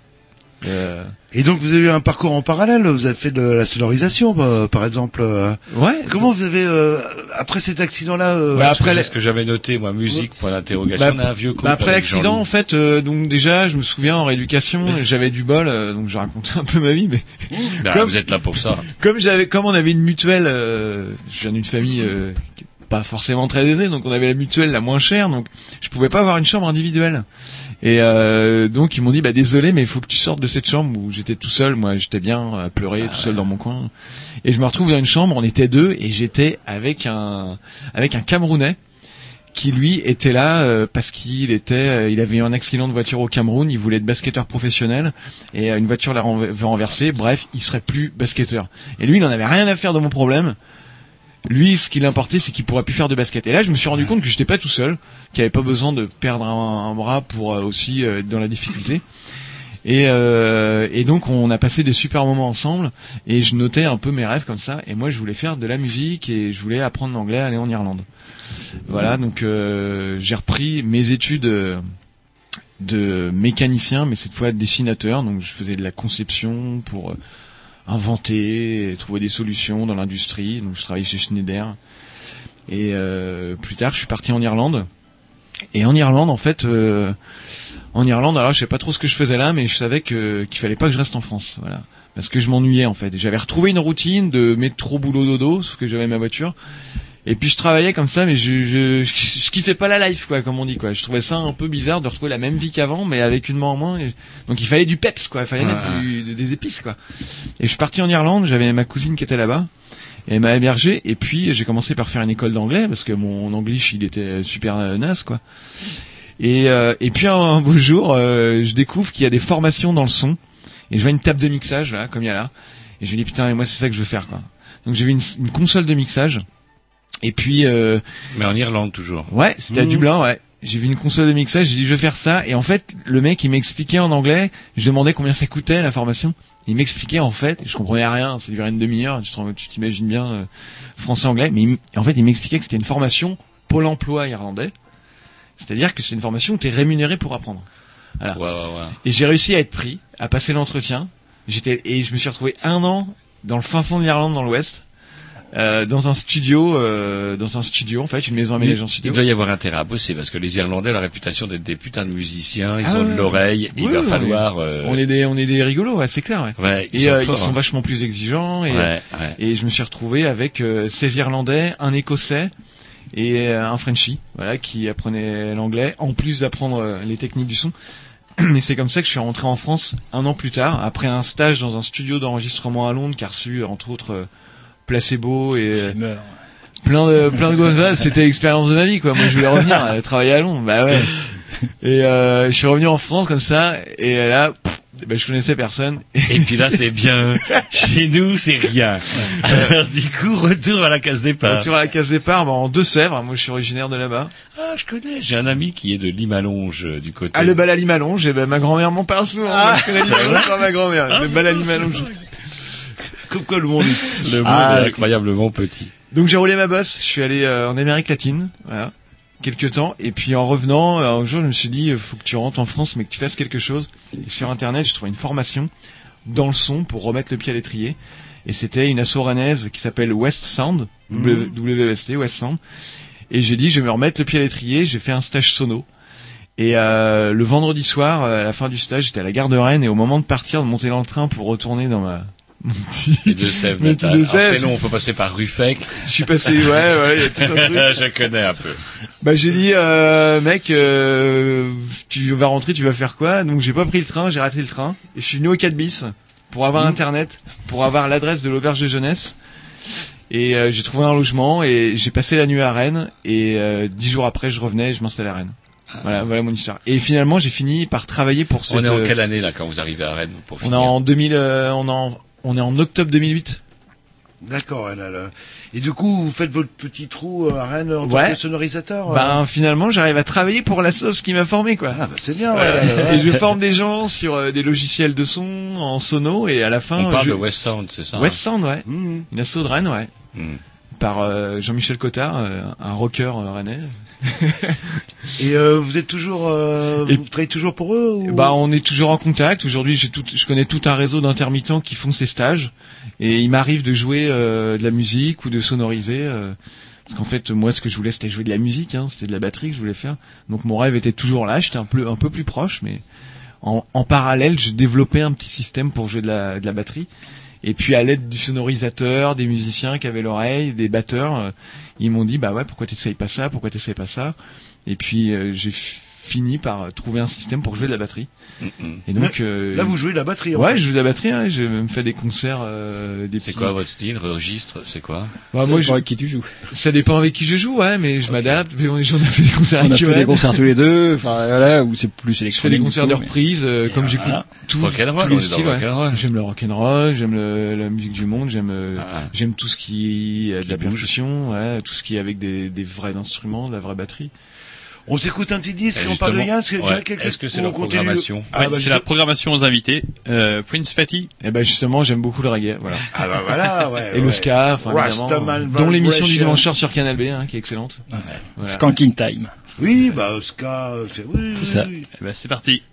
Euh, Et donc vous avez eu un parcours en parallèle, vous avez fait de la sonorisation bah, par exemple. euh. Ouais. Comment vous avez euh, après cet accident-là euh, Bah, Après, ce que j'avais noté, moi, musique, point d'interrogation, Bah, un vieux Bah après l'accident, en fait, euh, donc déjà, je me souviens en rééducation, j'avais du bol, euh, donc je racontais un peu ma vie, mais Bah, comme- vous êtes là pour ça. comme j'avais, comme on avait une mutuelle, euh, je viens d'une famille euh, pas forcément très aisée, donc on avait la mutuelle la moins chère, donc je pouvais pas avoir une chambre individuelle. Et euh, donc ils m'ont dit bah désolé mais il faut que tu sortes de cette chambre où j'étais tout seul. Moi j'étais bien à pleurer tout seul dans mon coin. Et je me retrouve dans une chambre on était deux et j'étais avec un avec un Camerounais qui lui était là euh, parce qu'il était euh, il avait eu un accident de voiture au Cameroun. Il voulait être basketteur professionnel et euh, une voiture l'a renv- renversé bref il serait plus basketteur. Et lui il en avait rien à faire de mon problème lui, ce qui l'importait, c'est qu'il pourrait plus faire de basket. Et là, je me suis rendu compte que j'étais pas tout seul, qu'il avait pas besoin de perdre un, un bras pour euh, aussi euh, être dans la difficulté. Et, euh, et donc, on a passé des super moments ensemble. Et je notais un peu mes rêves comme ça. Et moi, je voulais faire de la musique et je voulais apprendre l'anglais, aller en Irlande. Voilà, donc euh, j'ai repris mes études euh, de mécanicien, mais cette fois dessinateur. Donc, je faisais de la conception pour euh, inventer, trouver des solutions dans l'industrie. Donc je travaillais chez Schneider. Et euh, plus tard, je suis parti en Irlande. Et en Irlande, en fait, euh, en Irlande, alors je sais pas trop ce que je faisais là, mais je savais que qu'il fallait pas que je reste en France, voilà, parce que je m'ennuyais en fait. J'avais retrouvé une routine de métro boulot dodo, sauf que j'avais ma voiture. Et puis je travaillais comme ça, mais je, je, je, je kiffais pas la life, quoi, comme on dit, quoi. Je trouvais ça un peu bizarre de retrouver la même vie qu'avant, mais avec une main en moins. Et- Donc il fallait du peps, quoi. Il fallait du- des épices, quoi. Et je suis parti en Irlande. J'avais ma cousine qui était là-bas. Et elle m'a hébergé. Et puis j'ai commencé par faire une école d'anglais parce que mon anglais il était super euh, naze, quoi. Et, euh, et puis un, un beau jour, euh, je découvre qu'il y a des formations dans le son. Et je vois une table de mixage, là, comme il y a là. Et je me dis putain, mais moi c'est ça que je veux faire, quoi. Donc j'ai vu une, une console de mixage. Et puis euh, Mais en Irlande, toujours. Ouais, c'était à Mhm. Dublin, ouais. J'ai vu une console de mixage, j'ai dit je vais faire ça. Et en fait, le mec, il m'expliquait en anglais, je demandais combien ça coûtait la formation. Il m'expliquait en fait, je comprenais rien, ça durait une demi-heure, tu t'imagines bien euh, français-anglais. Mais il en fait, il m'expliquait que c'était une formation Pôle emploi irlandais. C'est-à-dire que c'est une formation où tu es rémunéré pour apprendre. Voilà. Ouais, ouais, ouais. Et j'ai réussi à être pris, à passer l'entretien. J'étais et je me suis retrouvé un an dans le fin fond de l'Irlande, dans l'Ouest, euh, dans un studio, euh, dans un studio en fait, une maison aménagée en Il studio. doit y avoir intérêt à bosser parce que les Irlandais ont la réputation d'être des putains de musiciens, ils Ah ont de l'oreille, il va oui, falloir. On est, euh, on est des, on est des rigolos, ouais, c'est clair. Ouais. Ouais, ils et sont euh, forts, ils sont hein. vachement plus exigeants. Et, ouais. et je me suis retrouvé avec euh, 16 Irlandais, un Écossais et euh, un Frenchie, voilà, qui apprenait l'anglais, en plus d'apprendre euh, les techniques du son. Et c'est comme ça que je suis rentré en France un an plus tard, après un stage dans un studio d'enregistrement à Londres, qui a reçu entre autres euh, Placebo et euh, plein de plein de ça. C'était l'expérience de ma vie, quoi. Moi, je voulais revenir euh, travailler à Londres, bah ouais. Et euh, je suis revenu en France comme ça, et là, pff, ben, je connaissais personne. Et puis là, c'est bien. Chez nous, c'est rien. Alors, du coup, retour à la case départ. Sur la case départ, bah, en Deux-Sèvres, moi je suis originaire de là-bas. Ah, je connais. J'ai un ami qui est de Limalonge, euh, du côté. Ah, le bal à Limalonge, et ben, ma grand-mère m'en parle souvent. Moi, je connais Limalonge par ma grand-mère. Ah, le bal à Limalonge. Comme quoi le monde est... Le monde Ah, est incroyablement petit. Donc j'ai roulé ma bosse, je suis allé euh, en Amérique latine, voilà, quelques temps, et puis en revenant, euh, un jour je me suis dit, euh, faut que tu rentres en France, mais que tu fasses quelque chose. Et sur internet, j'ai trouvé une formation dans le son pour remettre le pied à l'étrier, et c'était une asso rennaise qui s'appelle West Sound, W- WST, West Sound, et j'ai dit, je vais me remettre le pied à l'étrier, j'ai fait un stage sono. Et euh, le vendredi soir, à la fin du stage, j'étais à la gare de Rennes, et au moment de partir, de monter dans le train pour retourner dans ma... mon petit- Les deux Sèvres. mon petit natal. deux Alors, Sèvres. C'est long, faut passer par Ruffec. Je suis passé, ouais, ouais, il y a tout un truc. je connais un peu. Bah j'ai dit euh, mec euh, tu vas rentrer tu vas faire quoi? Donc j'ai pas pris le train j'ai raté le train et je suis venu au 4 bis pour avoir internet pour avoir l'adresse de l'auberge de jeunesse et euh, j'ai trouvé un logement et j'ai passé la nuit à Rennes et euh, dix jours après je revenais et je m'installais à Rennes voilà voilà mon histoire et finalement j'ai fini par travailler pour cette On est en euh, quelle année, là, quand vous arrivez à Rennes, pour on est finir en 2000 euh, on est en, on est en octobre 2008 D'accord, elle a le- Et du coup, vous faites votre petit trou euh, à Rennes en Ouais. tant que sonorisateur euh ben finalement j'arrive à travailler pour la sauce qui m'a formé quoi Ah bah c'est bien, ouais. Et je forme des gens sur euh, des logiciels de son en sono et à la fin On parle je- de West Sound, c'est ça West hein Sound ouais Mmh. une asso de Rennes ouais Hmm. par euh, Jean-Michel Cotard, euh, un rocker euh, rennais. Et euh, vous êtes toujours, euh, Et- vous travaillez toujours pour eux ou... Bah, on est toujours en contact. Aujourd'hui, j'ai tout, je connais tout un réseau d'intermittents qui font ces stages, et il m'arrive de jouer euh, de la musique ou de sonoriser. euh, parce qu'en fait, moi, ce que je voulais, c'était jouer de la musique. Hein, c'était de la batterie que je voulais faire. Donc, mon rêve était toujours là. J'étais un peu, un peu plus proche, mais en, en parallèle, je développais un petit système pour jouer de la, de la batterie. Et puis, à l'aide du sonorisateur, des musiciens qui avaient l'oreille, des batteurs, euh, ils m'ont dit, bah ouais, pourquoi t'essayes pas ça, pourquoi t'essayes pas ça? Et puis, euh, j'ai fini par trouver un système pour jouer de la batterie. Et donc, euh, Là, vous jouez de la batterie. en Ouais, fait. je joue de la batterie. Hein, j'ai même fait des concerts, euh, des C'est petits- quoi votre style, registre, c'est quoi Bah, moi, je- avec qui tu joues. ça dépend avec qui je joue, ouais, mais je m'adapte. Mais on, j'en ai fait des concerts On a avec fait Johan. des concerts tous les deux, enfin voilà, où c'est plus Je fais électronique. des concerts de reprise, euh, comme j'écoute voilà. tout, Rock'n'roll, tous les styles. le ouais. rock'n'roll. J'aime le rock'n'roll, j'aime le, la musique du monde, j'aime euh, Ah. j'aime tout ce qui est de la bouge. percussion, ouais, tout ce qui est avec des, des vrais instruments, de la vraie batterie. On s'écoute un petit disque, Et on parle de Yann. Est-ce que, ouais, quelque- est-ce que c'est continue programmation Ah, Ouais, bah, c'est je- la programmation aux invités. Euh, Prince Fatty. Et ben justement, j'aime beaucoup le reggae, voilà. Ah bah voilà, ouais. Et ouais. le ska, Rastaman dont l'émission du dimanche soir sur Canal B, hein, qui est excellente. Voilà. Skanking Time. Oui, bah ska, euh, c'est oui, C'est oui, ça. oui. Eh ben, c'est parti.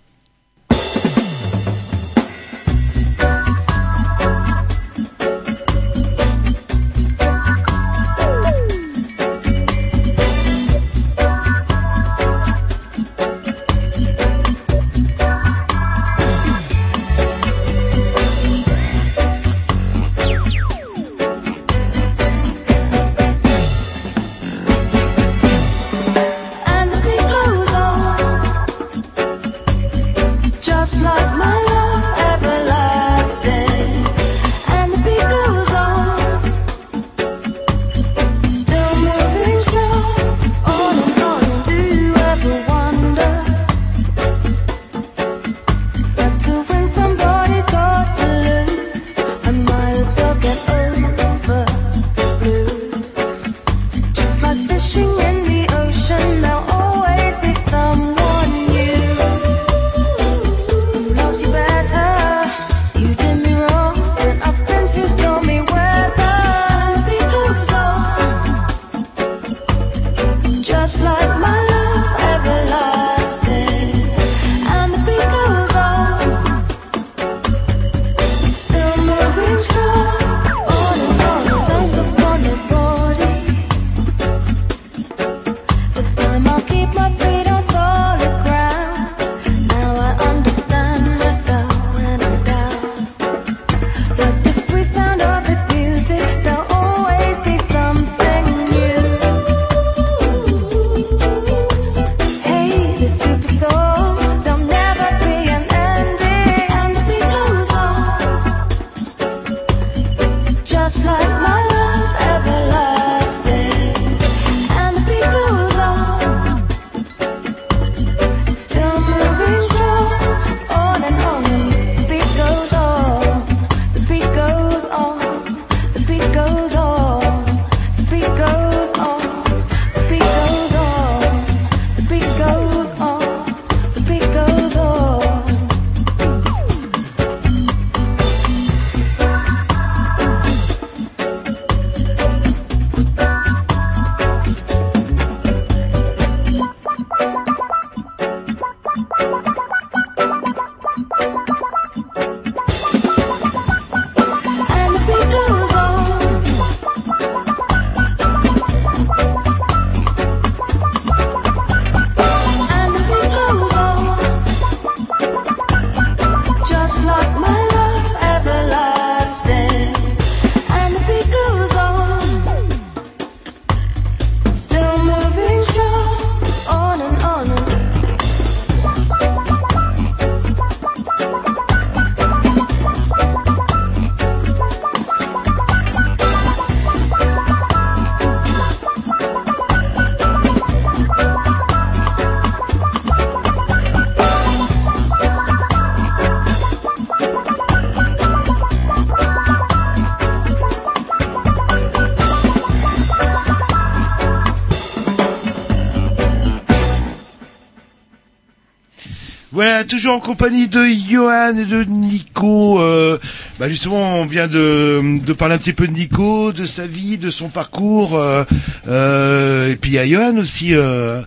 Toujours en compagnie de Johan et de Nico. Euh, bah justement, on vient de, de parler un petit peu de Nico, de sa vie, de son parcours. Euh, euh, et puis il y a Johan aussi. Euh,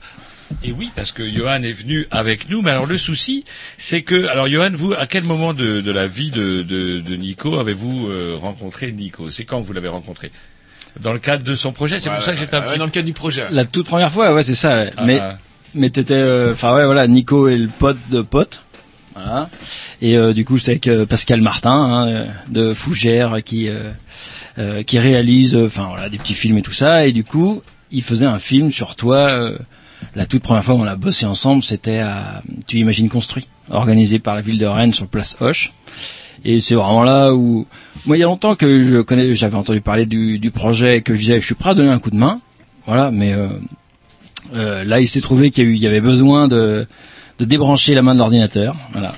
et oui, parce que Johan est venu avec nous. Mais alors le souci, c'est que, alors Johan, vous, à quel moment de, de la vie de, de, de Nico avez-vous euh, rencontré Nico? C'est quand vous l'avez rencontré? Dans le cadre de son projet. C'est Ouais, pour ça que j'étais un ouais, petit. dans le cadre du projet. La toute première fois, ouais, c'est ça. ouais. Ah, mais ah. mais t'étais, euh, enfin ouais, voilà, Nico est le pote de pote. Et euh, du coup, j'étais avec euh, Pascal Martin hein, euh, de Fougère qui qui réalise, enfin voilà, des petits films et tout ça. Et du coup, il faisait un film sur toi. la toute première fois où on a bossé ensemble, c'était à Tu imagines construit, organisé par la ville de Rennes sur place Hoche. Et c'est vraiment là où, moi, il y a longtemps que je connais, j'avais entendu parler du, du projet, et que je disais, je suis prêt à donner un coup de main. Voilà, mais euh, euh, là, il s'est trouvé qu'il y, y avait besoin de, de débrancher la main de l'ordinateur. Voilà.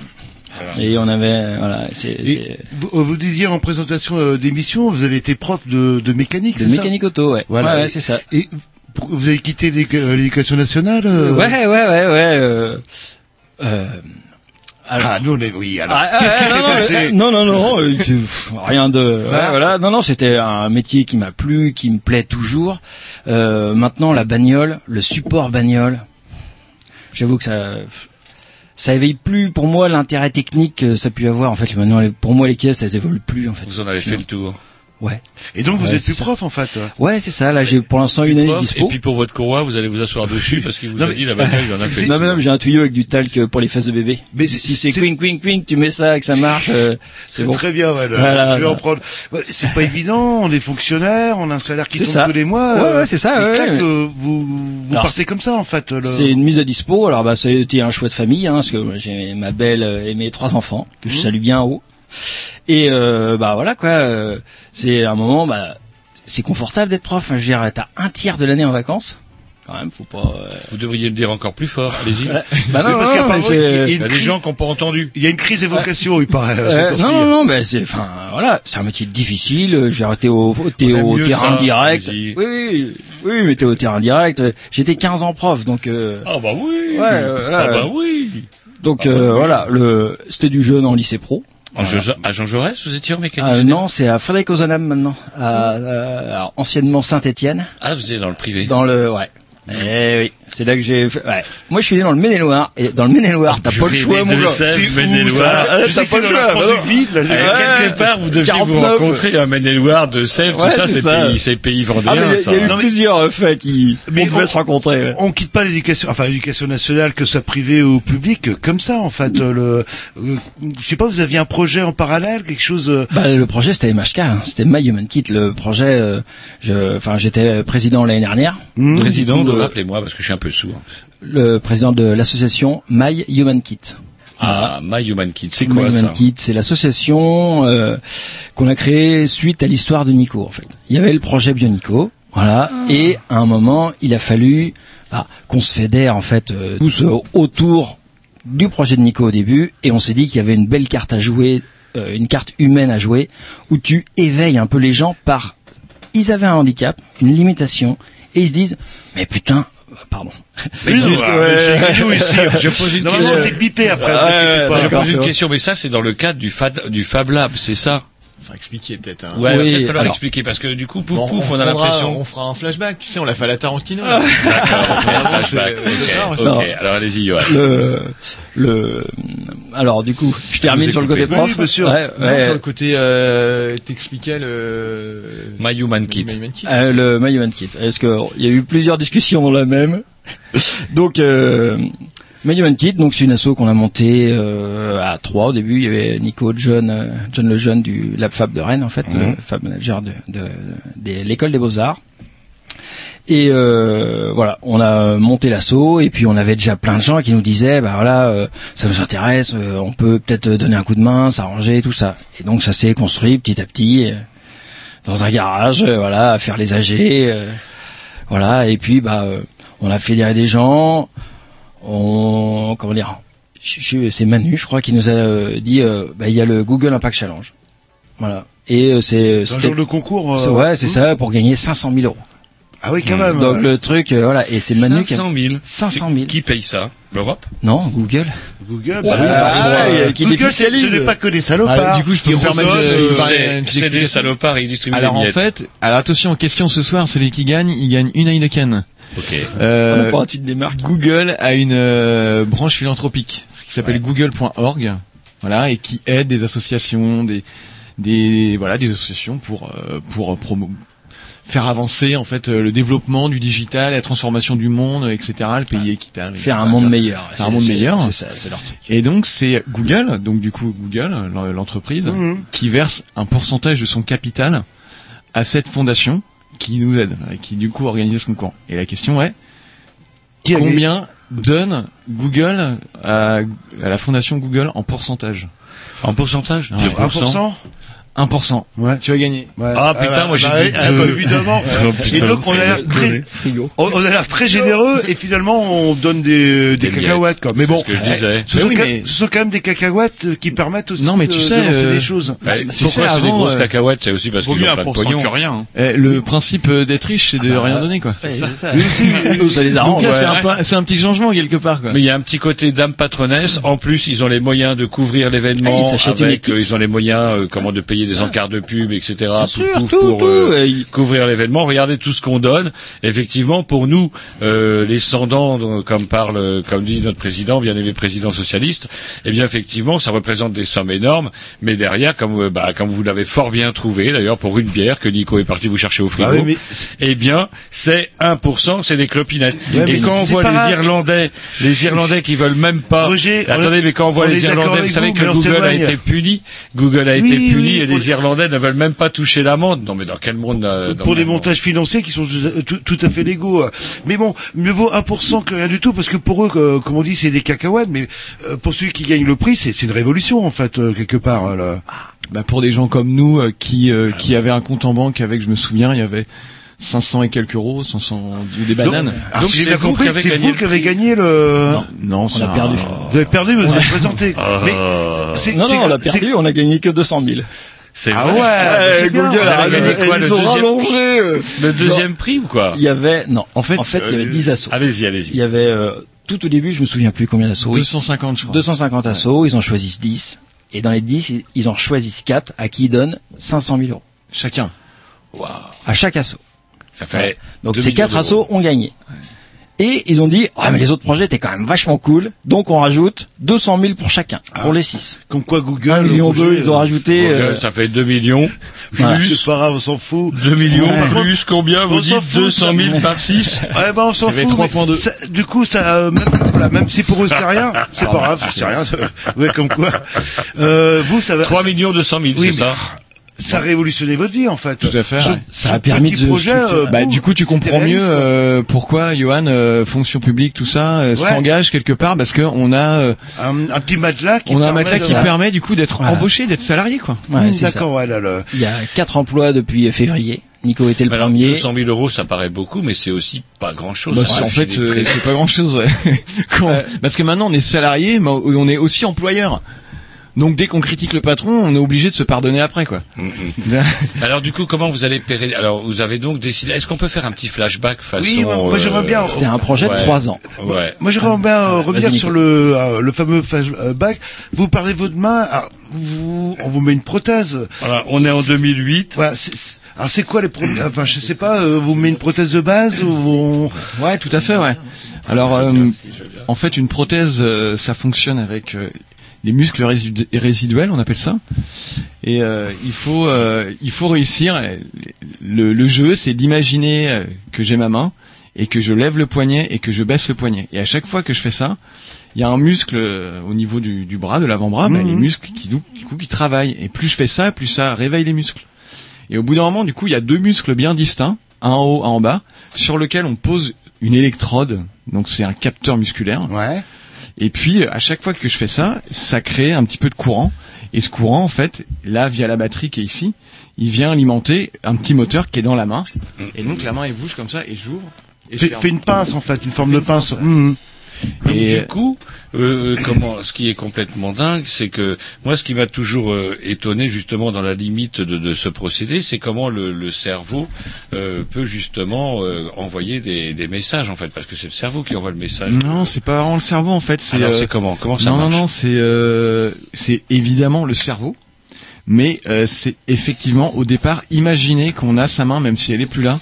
Et on avait, voilà, c'est, et c'est vous, euh, vous disiez en présentation euh, d'émission, vous avez été prof de, de mécanique, de c'est ça mécanique auto, ouais. Voilà. Ouais, ouais, c'est ça. Et pour- vous avez quitté euh, l'éducation nationale euh Ouais, ouais, ouais, ouais. Euh, euh, alors- Ah, nous, on est, oui, alors, Ah, qu'est-ce ah, qui s'est non, passé euh, Non, non, non, euh, rien de. ouais, Ah. voilà, non, non, c'était un métier qui m'a plu, qui me plaît toujours. Euh, maintenant, la bagnole, le support bagnole, j'avoue que ça, ça éveille plus pour moi l'intérêt technique que ça a pu avoir. En fait, maintenant, pour moi, les caisses, elles évoluent plus. En fait. Vous en avez fait le tour. Ouais. Et donc, vous Ouais, êtes c'est plus ça. prof, en fait. Ouais, c'est ça. Là, j'ai pour l'instant une année de Prof, dispo. Et puis pour votre courroie, vous allez vous asseoir dessus parce qu'il vous Non, a mais- dit la bataille, il en a fait. c'est- Non, mais non, mais j'ai un tuyau avec du talc pour les fesses de bébé. Mais si c'est- quing quing quing, tu mets ça et que ça marche, euh, c'est bon. Très bien, ouais, là, Voilà, je vais en voilà. prendre. C'est pas évident, on est fonctionnaire, on a un salaire qui tombe ça. tous les mois. Ouais, euh, ouais, c'est ça, ouais, euh, vous, vous Alors, partez comme ça, en fait. le- C'est une mise à dispo. Alors bah ça a été un choix de famille, hein, parce que j'ai ma belle euh, et mes trois enfants que je Mhm. salue bien haut. Et euh, bah voilà quoi. euh, c'est un moment, bah c'est confortable d'être prof. hein, Je veux dire, t'as un tiers de l'année en vacances. Quand même, faut pas. euh, Vous devriez le dire encore plus fort. Allez-y. Bah non, parce non, mais il y a c'est. une Il y a des crise- gens qui n'ont pas entendu. Il y a une crise d'évocation, il paraît. euh, non, non, non, mais c'est, enfin, voilà, c'est un métier difficile. J'ai arrêté au, t'es terrain ça, direct. Oui, oui, oui, mais t'es au terrain direct. J'étais 15 ans prof, donc, euh, Ah bah oui. Ouais, euh, voilà. ah bah oui. donc, Ah, euh, oui. voilà, le, c'était du jeune en lycée pro. À Jean- À Jean Jaurès, vous étiez en mécanique Ah, non, c'est à Frédéric Ozanam maintenant, à, euh, alors, anciennement Saint-Étienne, Ah, vous étiez dans le privé. dans le, ouais. Eh oui, c'est là que j'ai fait, ouais. Moi, je suis né dans le Maine-et-Loire, et dans le Maine-et-Loire, t'as pas le choix, mon gars. C'est Maine-et-Loire. Je t'as pas le choix, Eh, quelque part, vous deviez vous 49. rencontrer un Maine-et-Loire de Sèvres, tout ça, c'est pays, c'est pays Ah, vendéens, mais il y a- ça. il y a eu plusieurs euh, faits qui, Mais on devait se rencontrer. ouais. On quitte pas l'éducation, enfin l'éducation nationale, que ça privé ou public, euh, comme ça en fait. euh, Le, euh, je sais pas, vous aviez un projet en parallèle, quelque chose. Bah, le projet c'était MHK, hein. c'était My Human Kit. Le projet, je, enfin, j'étais président l'année dernière. Donc, Président, de- rappelez-moi, parce que je suis un peu sourd. le président de l'association My Human Kit. Ah, My Human Kid, c'est My quoi Human ça? Kit, c'est l'association euh, qu'on a créée suite à l'histoire de Nico en fait. Il y avait le projet Bionico, voilà, et à un moment il a fallu bah, qu'on se fédère en fait euh, tous euh, autour du projet de Nico au début, et on s'est dit qu'il y avait une belle carte à jouer, euh, une carte humaine à jouer, où tu éveilles un peu les gens par ils avaient un handicap, une limitation, et ils se disent mais putain, pardon. Mais non, ouais. euh, chez nous, ici, Je pose une Normalement, question. c'est bipé après. Ouais, inquiétez ouais, pas. Je pose une question, mais ça, c'est dans le cadre du Fab, du Fab Lab, c'est ça? Enfin, expliquer peut-être. Hein. Ouais, il va Oui, peut-être falloir alors- expliquer, parce que du coup, pouf Bon, pouf, on a l'impression. On fera un flashback, tu sais, on l'a fait à la Tarantino. Flashback, c'est- ok. c'est- Non. Ok, alors allez-y, Johan. le le alors du coup je termine sur le côté prof Oui, bien sûr. Ouais, Non, ouais. sur le côté, euh, t'expliquais le... My Human Kit. My Human Kit. Euh, le My Human Kit est-ce que il y a eu plusieurs discussions dans la même? Donc euh, Human Kit donc c'est une asso qu'on a montée euh, à trois au début il y avait Nico John euh, John Lejeune du Lab Fab de Rennes en fait Mhm. le Fab manager de, de, de l'école des beaux arts et euh, voilà, on a monté l'assaut et puis on avait déjà plein de gens qui nous disaient bah voilà, euh, ça nous intéresse, euh, on peut peut-être donner un coup de main, s'arranger tout ça. Et donc ça s'est construit petit à petit euh, dans un garage, euh, voilà, à faire les AG, euh, voilà. Et puis bah euh, on a fédéré des gens, on comment dire, c'est Manu, je crois, qui nous a euh, dit euh, bah il y a le Google Impact Challenge, voilà. Et euh, c'est C'est un genre de concours. euh, ouais, c'est hmm. ça pour gagner 500 000 euros. Ah oui, quand même. Donc le truc, euh, voilà, et c'est Manu qui a 500 000. 500 000. Qui paye ça? L'Europe? Non, Google. Google, bah, ah, qui Google, ce n'est pas que des salopards. Alors, du coup, je peux Qui vous permettre de- euh, c'est- des salopards, ils distribuent Alors des en fait, alors attention, question ce soir, celui qui gagne, il gagne une Heineken. Ok. Euh, On a pas un titre des marques. Google a une euh, branche philanthropique qui s'appelle google.org, voilà, et qui aide des associations, des des voilà, des associations pour euh, pour promo faire avancer en fait euh, le développement du digital, la transformation du monde, etc. Le pays équitable. Faire un etc. monde meilleur. Faire un C'est- monde meilleur. C'est ça, c'est leur truc. Et donc c'est Google, donc du coup Google, l'en- l'entreprise, Mhm. qui verse un pourcentage de son capital à cette fondation qui nous aide, et qui du coup organise ce concours. Et la question est combien donne Google à, à la fondation Google en pourcentage? En pourcentage? Ouais, 1% 1%. Ouais. Tu as gagné. Ouais. Ah, putain, bah, moi, j'ai bah, dit ah, deux. bah, évidemment. Et donc on a l'air très, Frigo. on, on a l'air très généreux et finalement on donne des, des Des cacahuètes quoi. Mais bon, ce que je disais. ce, Mais sont oui, quand- mais- ce sont quand même des cacahuètes euh, qui permettent aussi Non, mais de, tu de sais, lancer euh, des choses. Ouais, c'est pourquoi ça, c'est des grosses euh, cacahuètes C'est aussi parce qu'ils ont plein de pognon. que rien. hein. Eh, le principe euh, d'être riche, c'est de rien donner quoi. C'est ça. Mais aussi, Nous, ça les Donc là, c'est un, peu- c'est un petit changement quelque part quoi. Mais il y a un petit côté dame patronesse. En plus, ils ont les moyens de couvrir Ah, l'événement. ils s'achètent une avec, équipe. euh, ils ont les moyens, comment, de payer des encarts de pub, etc. pouf, sûr, pouf, tout, pour tout, euh, couvrir l'événement. Regardez tout ce qu'on donne. Effectivement, pour nous, euh, les dont- comme parle, comme dit notre président, bien aimé président socialiste, eh bien, effectivement, ça représente des sommes énormes. Mais derrière, comme, euh, bah, comme vous l'avez fort bien trouvé, d'ailleurs, pour une bière que Nico est parti vous chercher au frigo, Ah oui, mais- eh bien, c'est 1%, c'est des clopinettes. Ouais, Et quand on voit les grave. Irlandais, les Irlandais qui veulent même pas. Roger, Attendez, mais quand on voit on les Irlandais, vous savez que Google a été puni. Google a Oui, été puni oui, et les les- Irlandais ne veulent même pas toucher l'amende. Non, mais dans quel monde euh, dans pour des montages financiers qui sont tout, tout- tout à fait légaux. Mais bon, mieux vaut 1% que rien du tout, parce que pour eux, euh, comme on dit, c'est des cacahuètes, mais euh, pour celui qui gagne le prix, c'est c'est une révolution, en fait, euh, quelque part. là. bah, pour des gens comme nous euh, qui euh, qui avaient un compte en banque avec, je me souviens, il y avait 500 et quelques euros, 500 ou des bananes. Alors, Donc, si j'ai bien compris, c'est vous qui avez gagné le... non, non, On a perdu. Vous avez perdu, mais vous êtes présenté. Mais c'est- Non, c'est- non, on a perdu, on a gagné que 200 000. C'est Ah vrai. ouais, bah, c'est bien. Google a gagné quoi, le ils ont deuxième- rallongé. euh. Le deuxième prix ou quoi Il y avait, non. En fait, en fait, il y avait 10 assos. Allez-y, Il allez-y. y avait, euh, tout au début, je me souviens plus combien d'assos. 250 je crois. 250 assos, ils en choisissent 10. Et dans les 10, ils- en choisissent 4 à qui ils donnent 500 000 euros. Chacun. À chaque assaut. Ça fait. Donc deux ces millions 4 d'euros. assos ont gagné. Et ils ont dit, ah mais les autres projets étaient quand même vachement cool, donc on rajoute 200 000 pour chacun, pour les 6. Comme quoi Google... 1 million ils ont euh, rajouté... Google, euh, Ça fait 2 millions. Voilà. C'est Plus pas grave, on s'en fout. 2 millions, contre, plus combien on Vous s'en dites fout, 200 000 par 6 Ouais, bah, on s'en Ça fait fout. 3.2. mais ça- Du coup, ça, euh, même, voilà, même si pour eux c'est rien, c'est pas grave, c'est rien. Ouais, comme quoi. Euh, vous, ça va. 3 millions 200 000, Oui, c'est ça? Ça a révolutionné votre vie, en fait. Tout à fait, Ce- ouais. Ça a permis de projet, euh, Bah du coup tu comprends mieux euh, pourquoi Johan euh, fonction publique tout ça euh, s'engage quelque part parce que on a euh, un, un petit matelas qui on a un permet matelas de- qui permet du coup d'être Voilà. embauché d'être salarié quoi. Ouais, Mmh. D'accord, ouais, là, là. Il y a 4 emplois depuis février. Nico était le premier. 200 000 euros, ça paraît beaucoup, mais c'est aussi pas grand-chose. Bah, Ça c'est- en fait euh, c'est pas grand chose parce que maintenant on est salarié mais on est aussi employeur. Donc dès qu'on critique le patron, on est obligé de se pardonner après quoi. Alors du coup, comment vous allez pérer? Alors vous avez donc décidé. Est-ce qu'on peut faire un petit flashback façon Oui, moi- moi, j'aimerais bien. C'est un projet de. 3 ans. Ouais. Moi, j'aimerais bien euh, revenir sur le, euh, le fameux flashback. Vous parlez de votre main, alors, vous, on vous met une prothèse. Voilà, on est en 2008. Voilà, c'est- c'est- alors c'est quoi les problèmes? Enfin, je sais pas. euh, vous met une prothèse de base ou vous... Ouais, tout à fait, ouais. Alors, euh, en fait, une prothèse, euh, ça fonctionne avec euh, les muscles résidu- résiduels, on appelle ça. Et euh, il faut, euh, il faut réussir. Le, le jeu, c'est d'imaginer euh, que j'ai ma main et que je lève le poignet et que je baisse le poignet. Et à chaque fois que je fais ça, il y a un muscle euh, au niveau du, du bras, de l'avant-bras, bah, Mhm. les muscles qui, du coup, qui travaillent. Et plus je fais ça, plus ça réveille les muscles. Et au bout d'un moment, du coup, il y a deux muscles bien distincts, un en haut, un en bas, sur lequel on pose une électrode. Donc c'est un capteur musculaire. Ouais. Et puis à chaque fois que je fais ça, ça crée un petit peu de courant. Et ce courant, en fait, là via la batterie qui est ici, il vient alimenter un petit moteur qui est dans la main. Et donc la main elle bouge comme ça et j'ouvre. et je Fait, ferme. fait une pince en fait, une forme de pince. Mhm. Et du coup, euh, comment, ce qui est complètement dingue, c'est que moi, ce qui m'a toujours euh, étonné justement dans la limite de, de ce procédé, c'est comment le, le cerveau euh, peut justement euh, envoyer des, des, messages en fait, parce que c'est le cerveau qui envoie le message. Non, c'est pas vraiment le cerveau en fait. Alors c'est comment Comment ça non, marche Non, non, c'est c'est évidemment le cerveau mais c'est effectivement au départ imaginer qu'on a sa main même si elle est plus là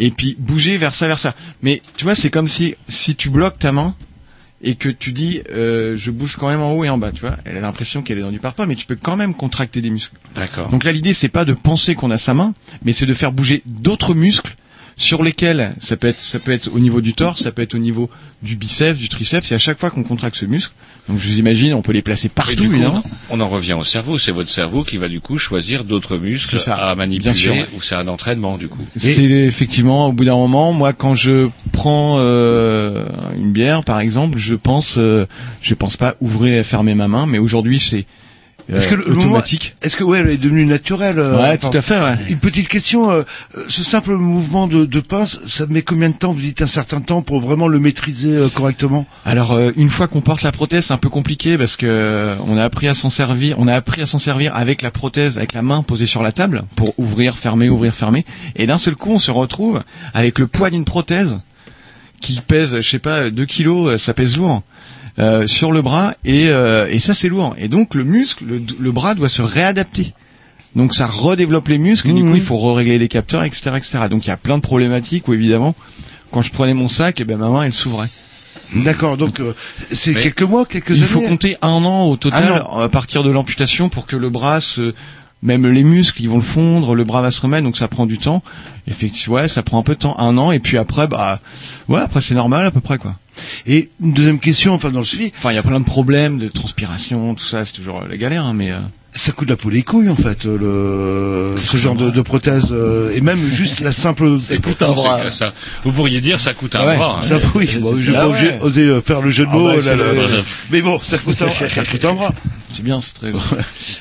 et puis bouger vers ça vers ça mais tu vois c'est comme si si tu bloques ta main et que tu dis euh, je bouge quand même en haut et en bas, tu vois, elle a l'impression qu'elle est dans du parpaing, mais tu peux quand même contracter des muscles. D'accord. Donc là l'idée c'est pas de penser qu'on a sa main, mais c'est de faire bouger d'autres muscles sur lesquels ça peut être ça peut être au niveau du torse, ça peut être au niveau du biceps, du triceps, et à chaque fois qu'on contracte ce muscle, donc je vous imagine, on peut les placer partout. coup, évidemment. On en revient au cerveau, c'est votre cerveau qui va du coup choisir d'autres muscles ça, à manipuler, sûr, ou c'est un entraînement du coup. C'est effectivement au bout d'un moment, moi quand je prends euh, une bière par exemple, je pense, euh, je pense pas ouvrir et fermer ma main, mais aujourd'hui c'est est-ce que le automatique Est-ce que ouais, elle est devenue naturelle euh, Ouais, tout à fait. Ouais. Une petite question. Euh, ce simple mouvement de, de pince, ça met combien de temps Vous dites un certain temps pour vraiment le maîtriser euh, correctement? Alors une fois qu'on porte la prothèse, c'est un peu compliqué parce que on a appris à s'en servir. On a appris à s'en servir avec la prothèse, avec la main posée sur la table pour ouvrir, fermer, ouvrir, fermer. Et d'un seul coup, on se retrouve avec le poids d'une prothèse qui pèse, je sais pas, 2 kilos, ça pèse lourd. Euh, sur le bras et, euh, et ça c'est lourd. Et donc le muscle, le, le, bras doit se réadapter. Donc ça redéveloppe les muscles. Et du coup il faut régler les capteurs, etc., etc. Donc il y a plein de problématiques où évidemment quand je prenais mon sac, et ben ma main elle s'ouvrait. D'accord, donc euh, c'est quelques mois, quelques il années. Il faut compter un an au total à partir de l'amputation pour que le bras se même les muscles, ils vont le fondre, le bras va se remettre, donc ça prend du temps. Effectivement, ouais, ça prend un peu de temps, un an, et puis après, bah, ouais, après c'est normal à peu près quoi. Et une deuxième question, enfin dans le suivi. Enfin, il y a plein de problèmes de transpiration, tout ça, c'est toujours la galère, hein, mais. Euh... Ça coûte la peau les couilles en fait, le ce genre de, de prothèse euh, et même juste la simple. Ça coûte un bras. Ça. Vous pourriez dire ça coûte un ouais, bras. Hein. Ça, oui, bon, je pas ouais. oser euh, faire le jeu de mots. Ah bah, là, là, mais bon, ça coûte un, ça coûte un bras. C'est bien, c'est très.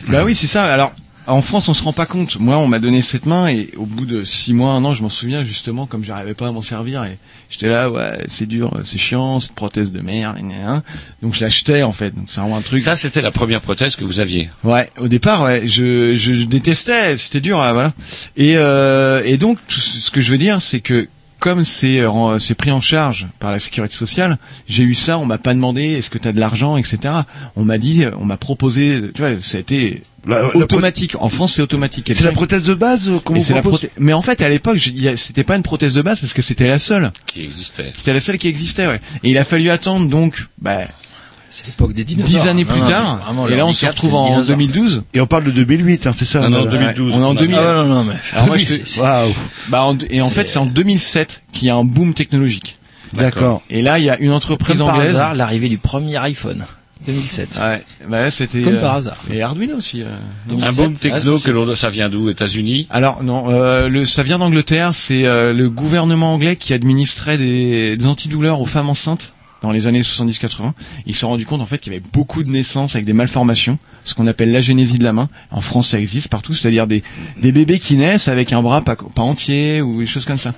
bah oui, c'est ça. Alors en France, on se rend pas compte. Moi, on m'a donné cette main et au bout de six mois, un an, je m'en souviens justement, comme j'arrivais pas à m'en servir et j'étais là, ouais, c'est dur, c'est chiant, cette prothèse de merde, donc je l'achetais en fait. Donc c'est vraiment un truc. Ça, c'était la première prothèse que vous aviez. Ouais, au départ, ouais, je, je, détestais, c'était dur, voilà. Et euh, et donc, tout ce que je veux dire, c'est que comme c'est c'est pris en charge par la sécurité sociale, j'ai eu ça, on m'a pas demandé est-ce que tu as de l'argent, etc. On m'a dit, on m'a proposé, tu vois, ça a été la, automatique. En France, c'est automatique. C'est la prothèse de base qu'on vous la prothèse... Mais en fait, à l'époque, c'était pas une prothèse de base parce que c'était la seule qui existait. C'était la seule qui existait, ouais. Et il a fallu attendre donc, bah, c'est l'époque des dinosaures. Dix années plus non, tard. Non, et là, on se retrouve en 2012. Et on parle de 2008, hein, c'est ça Non, non, 2012. On est en 2000. Ah, non, non, mais. Alors moi, je Waouh. Bah, en... et en fait, c'est en 2007 qu'il y a un boom technologique. D'accord. Et là, il y a une entreprise Comme anglaise. Par hasard, l'arrivée du premier iPhone. 2007. Ouais, bah c'était comme euh, par hasard. Et Arduino aussi. Euh, 2007, un boom techno ah, que l'on ça vient d'où? États-Unis? Alors non, euh, le ça vient d'Angleterre. C'est euh, le gouvernement anglais qui administrait des, des antidouleurs aux femmes enceintes dans les années 70-80. Ils se sont rendus compte en fait qu'il y avait beaucoup de naissances avec des malformations, ce qu'on appelle l'agénésie de la main. En France, ça existe partout, c'est-à-dire des, des bébés qui naissent avec un bras pas, pas entier ou des choses comme ça.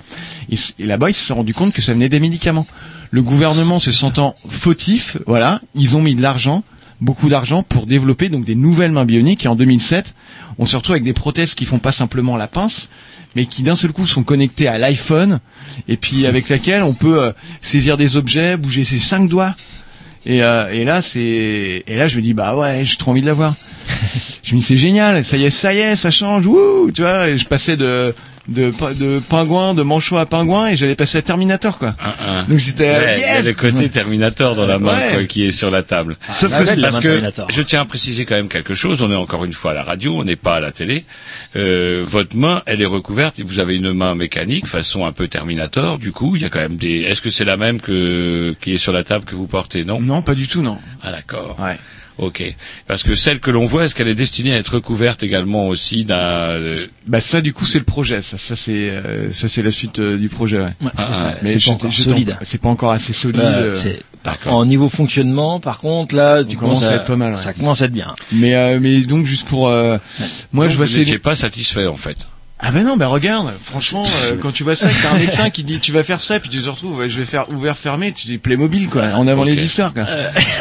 Et, et là-bas, ils se sont rendus compte que ça venait des médicaments. Le gouvernement se sentant fautif, voilà, ils ont mis de l'argent, beaucoup d'argent pour développer donc des nouvelles mains bioniques. Et en 2007, on se retrouve avec des prothèses qui font pas simplement la pince, mais qui d'un seul coup sont connectées à l'iPhone et puis avec laquelle on peut euh, saisir des objets, bouger ses cinq doigts. Et, euh, et là c'est et là je me dis bah ouais j'ai trop envie de l'avoir. je me dis c'est génial, ça y est ça y est ça change, wouh tu vois. Et je passais de de, de pingouin, de manchot à pingouin et j'allais passer à Terminator quoi. Ah, ah. Donc j'étais ouais, yes il y a le côté Terminator dans la main Ouais. quoi, qui est sur la table. Ah, Sauf que parce main que je tiens à préciser quand même quelque chose. On est encore une fois à la radio, on n'est pas à la télé. Euh, votre main, elle est recouverte. et Vous avez une main mécanique, façon un peu Terminator. Du coup, il y a quand même des. Est-ce que c'est la même que qui est sur la table que vous portez Non? Non, pas du tout non. Ah d'accord. Ouais. Ok. Parce que celle que l'on voit, est-ce qu'elle est destinée à être recouverte également aussi d'un euh, Bah ça du coup c'est le projet, ça, ça c'est euh, ça c'est la suite euh, du projet. Ouais. Ouais, Ah, c'est ça. Mais C'est pas encore solide. C'est pas encore assez solide. Euh, c'est- D'accord. En niveau fonctionnement, par contre, là, tu On commence à être pas mal, ouais. Ça commence à être bien. Mais euh, mais donc juste pour euh, moi Donc, je vois vous ces n'étiez pas satisfait en fait. Ah ben non, ben regarde, franchement, euh, quand tu vois ça, que t'as un médecin qui dit tu vas faire ça, puis tu te retrouves, ouais, je vais faire ouvert fermé, tu dis Playmobil quoi, en avant les histoires quoi.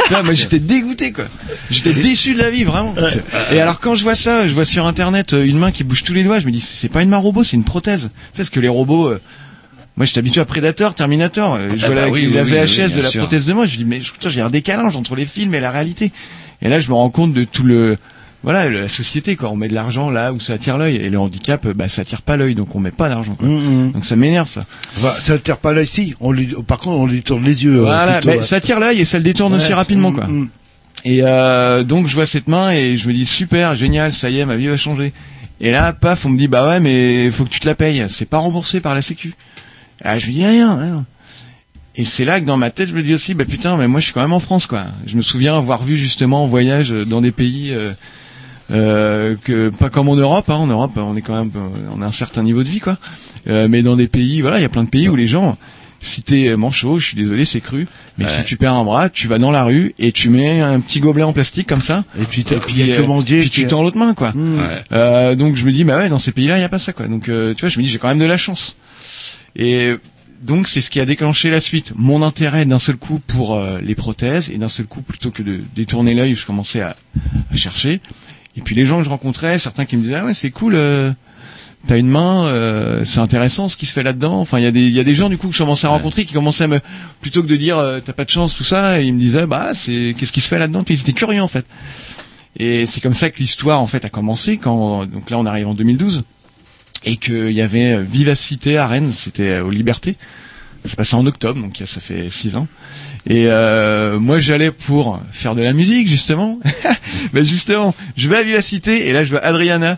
Tu vois, moi j'étais dégoûté quoi, j'étais déçu de la vie vraiment. Et alors quand je vois ça, je vois sur internet euh, une main qui bouge tous les doigts, je me dis c'est pas une main robot, c'est une prothèse. Tu sais ce que les robots euh, moi, j'étais habitué à Predator, Terminator. euh, Je Ah vois bah la, oui, la oui, oui, VHS oui, de la sûr. prothèse de moi. Je dis, mais j'ai un décalage entre les films et la réalité. Et là, je me rends compte de tout le, voilà, la société, quoi. On met de l'argent là où ça attire l'œil. Et le handicap, bah, ça attire pas l'œil, donc on met pas d'argent, quoi. Donc ça m'énerve, ça. Enfin, ça attire pas l'œil, si. On lui, par contre, on lui tourne les yeux. euh, Voilà, plutôt, mais ouais. ça attire l'œil et ça le détourne aussi rapidement, Mm, quoi. mm. Et euh, donc je vois cette main et je me dis super, génial, ça y est, ma vie va changer. Et là, paf, on me dit bah ouais, mais faut que tu te la payes. C'est pas remboursé par la Sécu. Ah, je me dis rien, rien. Et c'est là que dans ma tête, je me dis aussi, bah putain, mais moi je suis quand même en France, quoi. Je me souviens avoir vu justement en voyage dans des pays euh, euh, que pas comme en Europe. Hein. En Europe, on est quand même, on a un certain niveau de vie, quoi. Euh, mais dans des pays, voilà, il y a plein de pays où les gens, si t'es manchot, je suis désolé, c'est cru, mais Ouais. si tu perds un bras, tu vas dans la rue et tu mets un petit gobelet en plastique comme ça. Et puis, et que mendier, puis tu puis- tends l'autre main, quoi. Mm. Ouais. Euh, donc je me dis bah ouais dans ces pays-là il y a pas ça quoi. Donc euh, tu vois je me dis j'ai quand même de la chance. Et donc c'est ce qui a déclenché la suite. Mon intérêt d'un seul coup pour euh, les prothèses et d'un seul coup plutôt que de détourner l'œil je commençais à, à chercher. Et puis les gens que je rencontrais certains qui me disaient ah ouais c'est cool. euh, T'as une main, euh, c'est intéressant ce qui se fait là-dedans. Enfin, il y a des, il y a des gens du coup que je commençais à rencontrer qui commençaient à me, plutôt que de dire euh, t'as pas de chance tout ça, et ils me disaient bah c'est qu'est-ce qui se fait là-dedans? Puis ils étaient curieux en fait. Et c'est comme ça que l'histoire en fait a commencé quand donc là on arrive en 2012 et qu'il y avait euh, Vivacité à Rennes, c'était euh, aux Libertés. Ça s'est passé en octobre, donc ça fait six ans. Et euh, moi j'allais pour faire de la musique justement. Mais justement, je vais à Vivacité et là je vois Adriana.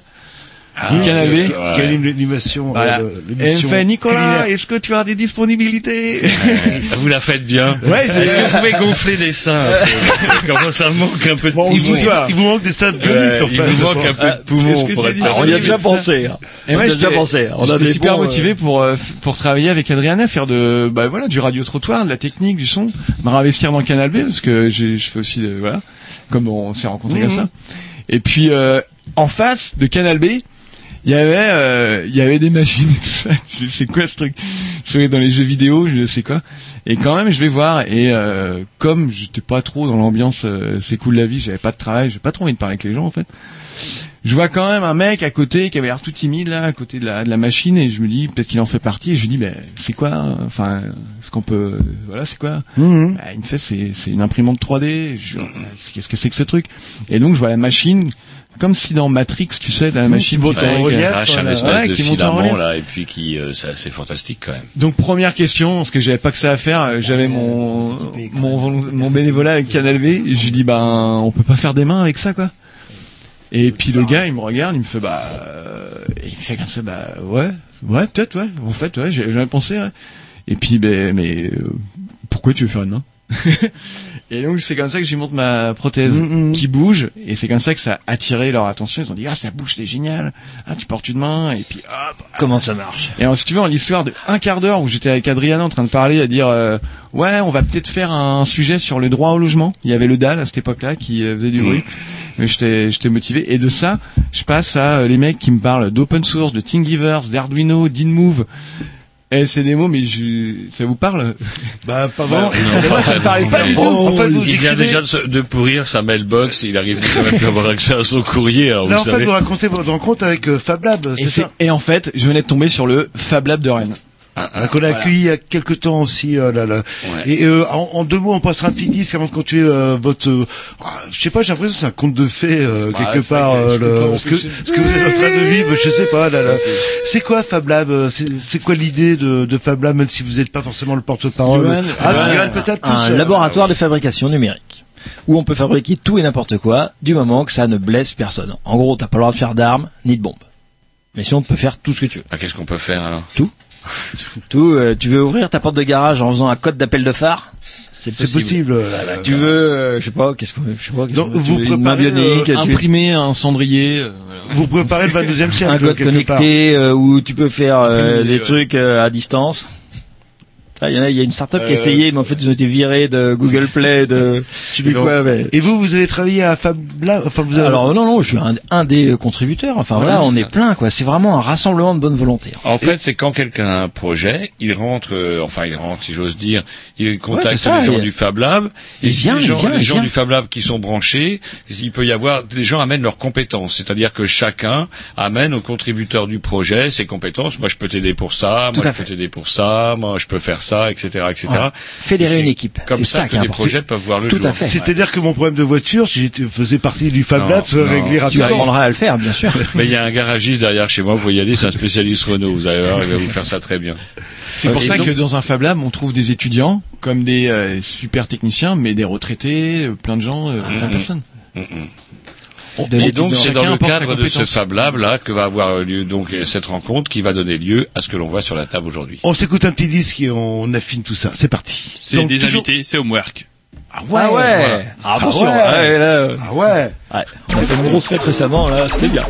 Ah, Canal B. ouais. Quelle animation, Voilà. euh, fait Nicolas, est-ce que tu as des disponibilités Vous la faites bien. Ouais, Est-ce que vous pouvez gonfler les seins Comment ça manque un peu de Bon, poumon il, vous, il vous manque des sables Ouais, bioniques, en Il vous manque un peu de poumon. Pour être dit- parfait. on y a déjà pensé. hein. Et On moi, a déjà pensé. On a des super bons, euh, motivé pour euh, pour travailler avec Adriana, faire de bah voilà du radio trottoir, de la technique, du son, me réinvestir dans Canal B parce que j'ai je fais aussi de, voilà comme on s'est rencontrés comme ça. Et puis euh, en face de Canal B, il y avait euh, il y avait des machines et tout ça. Je sais quoi ce truc Je vais dans les jeux vidéo, je sais quoi. Et quand même je vais voir et euh, comme j'étais pas trop dans l'ambiance euh, c'est cool la vie, j'avais pas de travail, j'ai pas trop envie de parler avec les gens en fait je vois quand même un mec à côté qui avait l'air tout timide là, à côté de la, de la machine, et je me dis peut-être qu'il en fait partie. Et je lui dis, ben c'est quoi Enfin, est-ce qu'on peut Voilà, c'est quoi? Mhm. Bah, Il me fait, c'est c'est une imprimante 3D. Je dis, Qu'est-ce que c'est que ce truc? Et donc je vois la machine, comme si dans Matrix, tu sais, la machine monte qui en fait- relief, un espèce Ouais, de qui monte en relief. là et puis qui euh, c'est assez fantastique quand même. Donc première question, parce que j'avais pas que ça à faire, euh, j'avais mon mon, bénévolat avec Canal V, je lui dis ben on peut pas faire des mains avec ça quoi. Et puis le gars il me regarde, il me fait bah euh, il me fait comme ça bah ouais ouais peut-être ouais en fait ouais j'ai jamais pensé ouais. Et puis ben mais euh, pourquoi tu veux faire une main? Et donc c'est comme ça que j'y monte ma prothèse Mhm. qui bouge et c'est comme ça que ça a attiré leur attention. Ils ont dit ah ça bouge c'est génial, ah tu portes une main et puis hop Comment ça marche? Et si tu veux, en l'histoire de un quart d'heure où j'étais avec Adriana en train de parler, à dire euh, ouais, on va peut-être faire un sujet sur le droit au logement. Il y avait le DAL à cette époque-là qui euh, faisait du bruit. Mais j'étais j'étais motivé. Et de ça, je passe à euh, les mecs qui me parlent d'open source, de Thingiverse, d'Arduino, d'InMove. Et c'est des mots, mais je... ça vous parle? Bah, pas vraiment. Non, Moi, ça me parlait pas du tout. En fait, vous Il vient déjà de, se- de pourrir sa mailbox, il arrive déjà même plus à avoir accès à son courrier, alors Là, vous en fait, savez. vous racontez votre rencontre avec euh, Fab Lab, Et, c'est- ça? et en fait, je venais de tomber sur le Fab Lab de Rennes. Qu'on a accueilli il y a quelques temps aussi. euh, là, là. Ouais. Et euh, en, en deux mots, on passe rapidiste avant de continuer euh, votre. euh, ah, je sais pas, j'ai l'impression que c'est un conte de fées euh, Bah, quelque part. que euh, le, ce, que, plus, ce que vous êtes en train de vivre, je sais pas. Là, là. C'est quoi Fab Lab euh, C'est c'est quoi l'idée de, de Fab Lab, même si vous n'êtes pas forcément le porte-parole? Ah, peut-être un plus, euh, laboratoire de fabrication numérique où on peut fabriquer tout et n'importe quoi du moment que ça ne blesse personne. En gros, t'as pas le droit de faire d'armes ni de bombes. Mais sinon, tu peux faire tout ce que tu veux. Ah, qu'est-ce qu'on peut faire alors? Tout. Euh, tu veux ouvrir ta porte de garage en faisant un code d'appel de phare C'est C'est possible. euh, Tu veux, euh, je sais pas, qu'est-ce qu'on, je sais pas, qu'est-ce Donc, vous veux une main préparez, euh, tu- Imprimer un cendrier. euh, Vous préparez le 22e siècle. un code connecté euh, où tu peux faire euh, des ouais. trucs euh, à distance. Ah, Il y en a, il y a une startup qui a Euh, essayé, mais en fait ils ont été virés de Google Play, de je sais plus quoi. Mais... Et vous, vous avez travaillé à Fab Lab Enfin, vous avez... Alors non non, je suis un, un des contributeurs. Enfin Voilà, voilà, on est plein quoi. C'est vraiment un rassemblement de bonne volonté. En fait, c'est quand quelqu'un a un projet, il rentre, euh, enfin il rentre, si j'ose dire, il contacte ça, les gens il- du Fab Lab, il et si vient, les il gens, vient, les il gens vient. du Fab Lab qui sont branchés, il peut y avoir, les gens amènent leurs compétences, c'est-à-dire que chacun amène au contributeur du projet ses compétences. Moi, je peux t'aider pour ça, Tout moi, je peux t'aider pour ça, moi, je peux faire ça, etc., etc. Voilà. Fédérer Et une équipe, Comme c'est ça, ça que projets peuvent voir le Tout jour. à fait. C'est-à-dire que mon problème de voiture, si j'étais faisais partie du Fab Lab, serait non. réglé Tu rapidement. apprendras à le faire, bien sûr. Mais il y a un garagiste derrière chez moi, vous pouvez y aller, c'est un spécialiste Renault, vous allez voir, il va vous faire ça très bien. C'est pour Et ça donc- que dans un Fab Lab, on trouve des étudiants comme des euh, super techniciens, mais des retraités, euh, plein de gens, euh, plein de personnes. De Et donc c'est dans le cadre de ce. Fab Lab là que va avoir lieu donc euh, cette rencontre qui va donner lieu à ce que l'on voit sur la table aujourd'hui. On s'écoute un petit disque et on affine tout ça. C'est parti. C'est Donc, des toujours- invités, c'est Homework. Ah Ah ouais. voilà. Ah, attention. Ah ouais. ouais, là, Ah ouais. ouais. On a fait une grosse fête récemment là, c'était bien.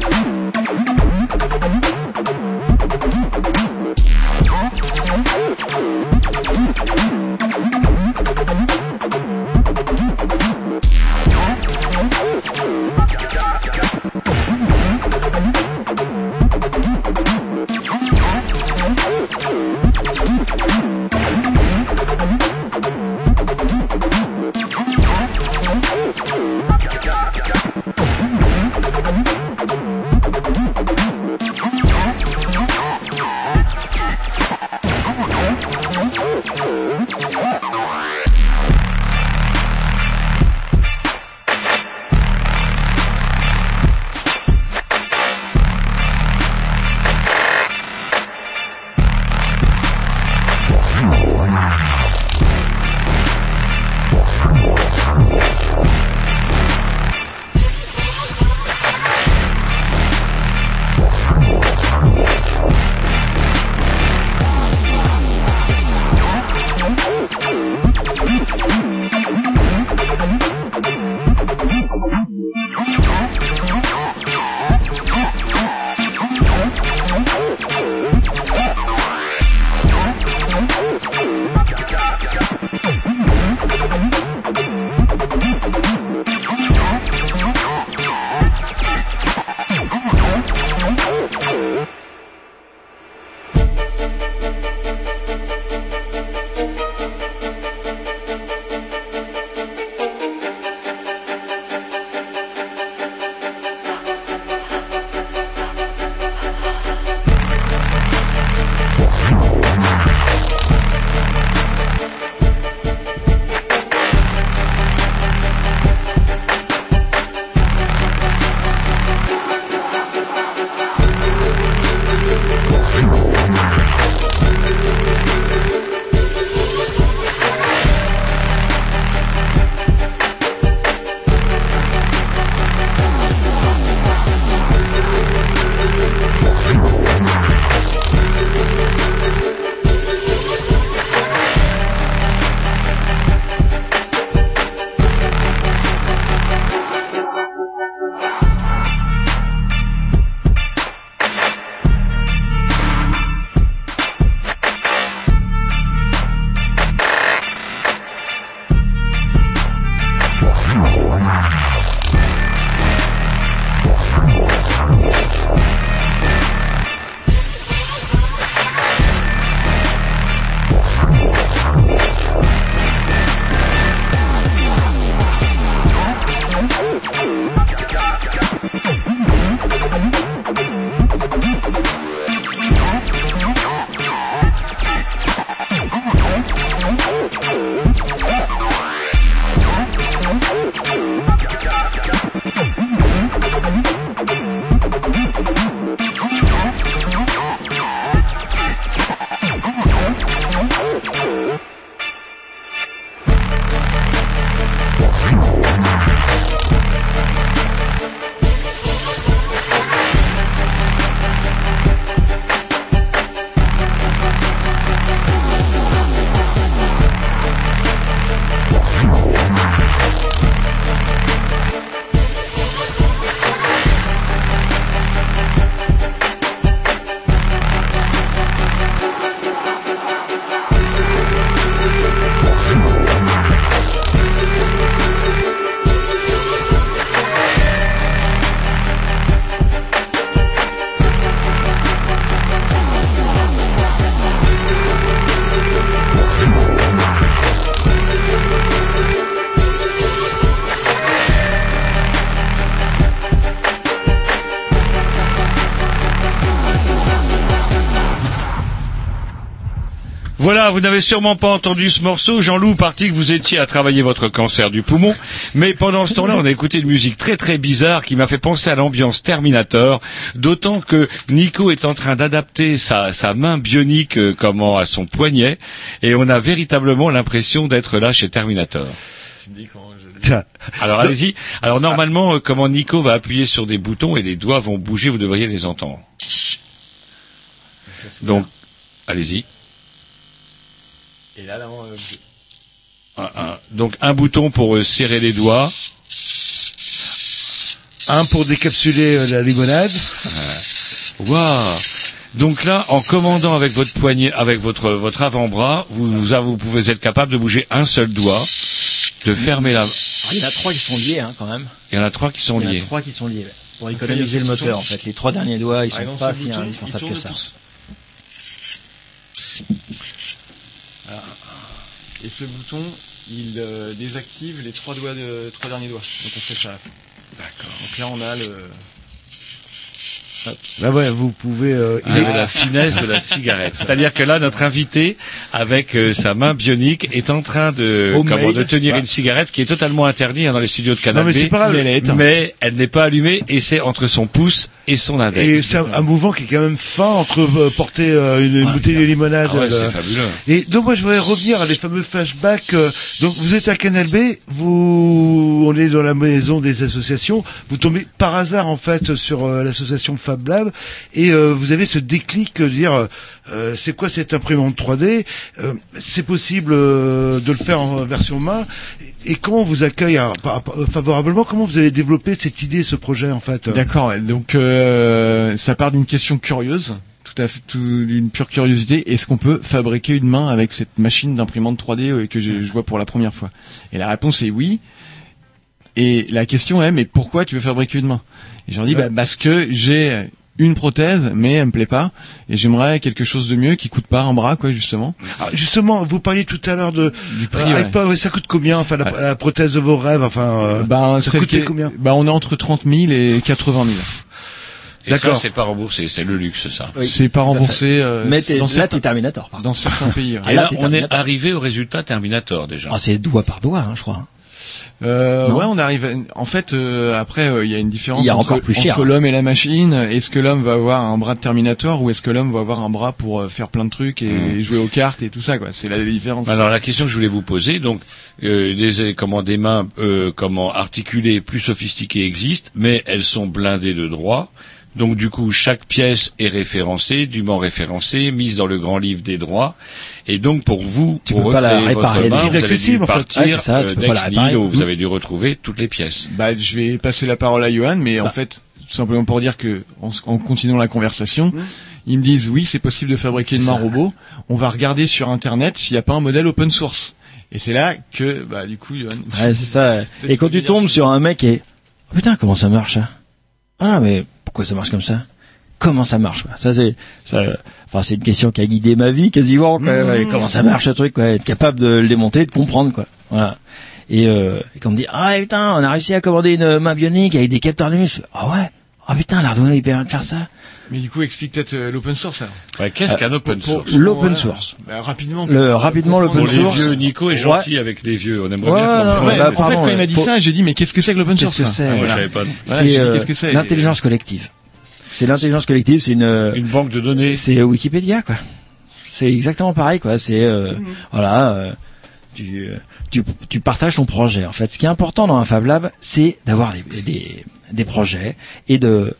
Vous n'avez sûrement pas entendu ce morceau. Jean-Loup parti que vous étiez à travailler votre cancer du poumon. Mais pendant ce temps-là, on a écouté une musique très très bizarre qui m'a fait penser à l'ambiance Terminator. D'autant que Nico est en train d'adapter sa, sa main bionique euh, comment à son poignet. Et on a véritablement l'impression d'être là chez Terminator. Alors allez-y. Alors normalement, euh, comment Nico va appuyer sur des boutons et les doigts vont bouger, vous devriez les entendre. Donc, allez-y. Et là, là, euh, Un- un- donc un bouton pour euh, serrer les doigts. Un pour décapsuler euh, la limonade. Waouh Donc là, en commandant avec votre poignet, avec votre votre avant-bras, vous, vous, vous pouvez être capable de bouger un seul doigt, de fermer la. Alors, il y en a trois qui sont liés, hein, quand même. Il y en a trois qui sont Il y en liés. a trois qui sont liés. Pour économiser le moteur, en fait. Les trois derniers doigts, ils Par sont pas si indispensables que ça. Et ce bouton, il euh, désactive les trois doigts de, trois derniers doigts. Donc on fait ça. D'accord. Donc là on a le. Là, ouais, vous pouvez. euh, Il avait la finesse de la cigarette. C'est-à-dire que là, notre invité, avec euh, sa main bionique, est en train de, comment, de tenir Bah. une cigarette, ce qui est totalement interdit hein, dans les studios de Canal Non, mais B. c'est pas grave. Mais éteinte. Mais elle n'est pas allumée et c'est entre son pouce et son index. Et c'est un, un mouvement qui est quand même fin entre euh, porter euh, une, une bouteille de limonade. Ah ouais, euh, c'est fabuleux. Et donc moi je voudrais revenir à les fameux flashbacks. euh, donc vous êtes à Canal B, vous, on est dans la maison des associations. Vous tombez par hasard en fait sur euh, l'association Et euh, vous avez ce déclic de dire euh, euh, c'est quoi cette imprimante 3D Euh, C'est possible euh, de le faire en version main. Et comment vous accueille favorablement Comment vous avez développé cette idée, ce projet en fait? D'accord. Donc euh, ça part d'une question curieuse, tout à fait, d'une pure curiosité. Est-ce qu'on peut fabriquer une main avec cette machine d'imprimante 3D euh, que je vois pour la première fois? Et la réponse est oui. Et la question est mais pourquoi tu veux fabriquer une main? Et je leur dis bah, parce que j'ai une prothèse mais elle me plaît pas et j'aimerais quelque chose de mieux qui coûte pas un bras quoi justement. Ah, justement, vous parliez tout à l'heure de Du prix. Euh, ouais. iPod, ouais, ça coûte combien Enfin, la, la prothèse de vos rêves. Enfin, euh, Ben, ça coûtait qui combien? Ben, on est entre 30 000 et 80 000. Et ça, D'accord. c'est pas remboursé, c'est le luxe, ça. Oui, c'est pas remboursé euh, Mais t'es- dans, là, certains, t'es Terminator, par dans certains pays. ouais. Ah, Et là, on est arrivé au résultat Terminator, déjà. Ah, c'est doigt par doigt, hein, je crois. Euh, ouais, on arrive. En fait, euh, après, euh, il y a une différence a entre, l'homme et la machine. Est-ce que l'homme va avoir un bras de Terminator ou est-ce que l'homme va avoir un bras pour euh, faire plein de trucs et Mm. jouer aux cartes et tout ça quoi? C'est la différence. Alors la question que je voulais vous poser, donc euh, des comment des mains euh, comment articulées plus sophistiquées existent, mais elles sont blindées de droits. Donc du coup, chaque pièce est référencée, dûment référencée, mise dans le grand livre des droits. Et donc pour vous, Tu pour peux pas la réparer. main, C'est vous avez dû inaccessible, en fait. partir Ouais, c'est ça, tu euh, peux pas la vous avez dû retrouver toutes les pièces. Bah, je vais passer la parole à Johan, mais en Bah. fait, tout simplement pour dire que en, en continuant la conversation, ils me disent oui, c'est possible de fabriquer une main robot. On va regarder sur internet s'il n'y a pas un modèle open source. Et c'est là que, bah, du coup, Johan. Ouais, c'est ça. Et quand tu tombes sur un mec et oh, putain comment ça marche ça Ah mais pourquoi ça marche comme ça? Comment ça marche? Quoi Ça c'est ça enfin c'est une question qui a guidé ma vie quasiment quoi. Mmh. Comment ça marche ce truc quoi Être capable de le démonter, de comprendre quoi. Voilà. Et, euh, et quand on me dit ah putain on a réussi à commander une main bionique avec des capteurs de muscle. Ah ouais? Ah putain l'Arduino il permet de faire ça. Mais du coup, explique peut-être euh, l'open source. alors. Ouais, Qu'est-ce qu'un open source L'open voilà. source. Bah, rapidement. Le rapidement Pour l'open les source. vieux, Nico est gentil avec les vieux. On aimerait Ouais, bien non, comprendre. Ouais, bah, en fait, pardon, quand il m'a dit faut- ça, j'ai dit mais qu'est-ce que c'est que l'open source Qu'est-ce que c'est Ah, moi, je voilà. savais pas. Voilà, j'ai dit, C'est euh, qu'est-ce que c'est l'intelligence collective. C'est l'intelligence collective, c'est une Une banque de données. c'est Wikipédia quoi. C'est exactement pareil quoi. C'est euh, voilà, euh, tu, euh, tu tu partages ton projet. En fait, ce qui est important dans un Fab Lab, c'est d'avoir des, des des projets et de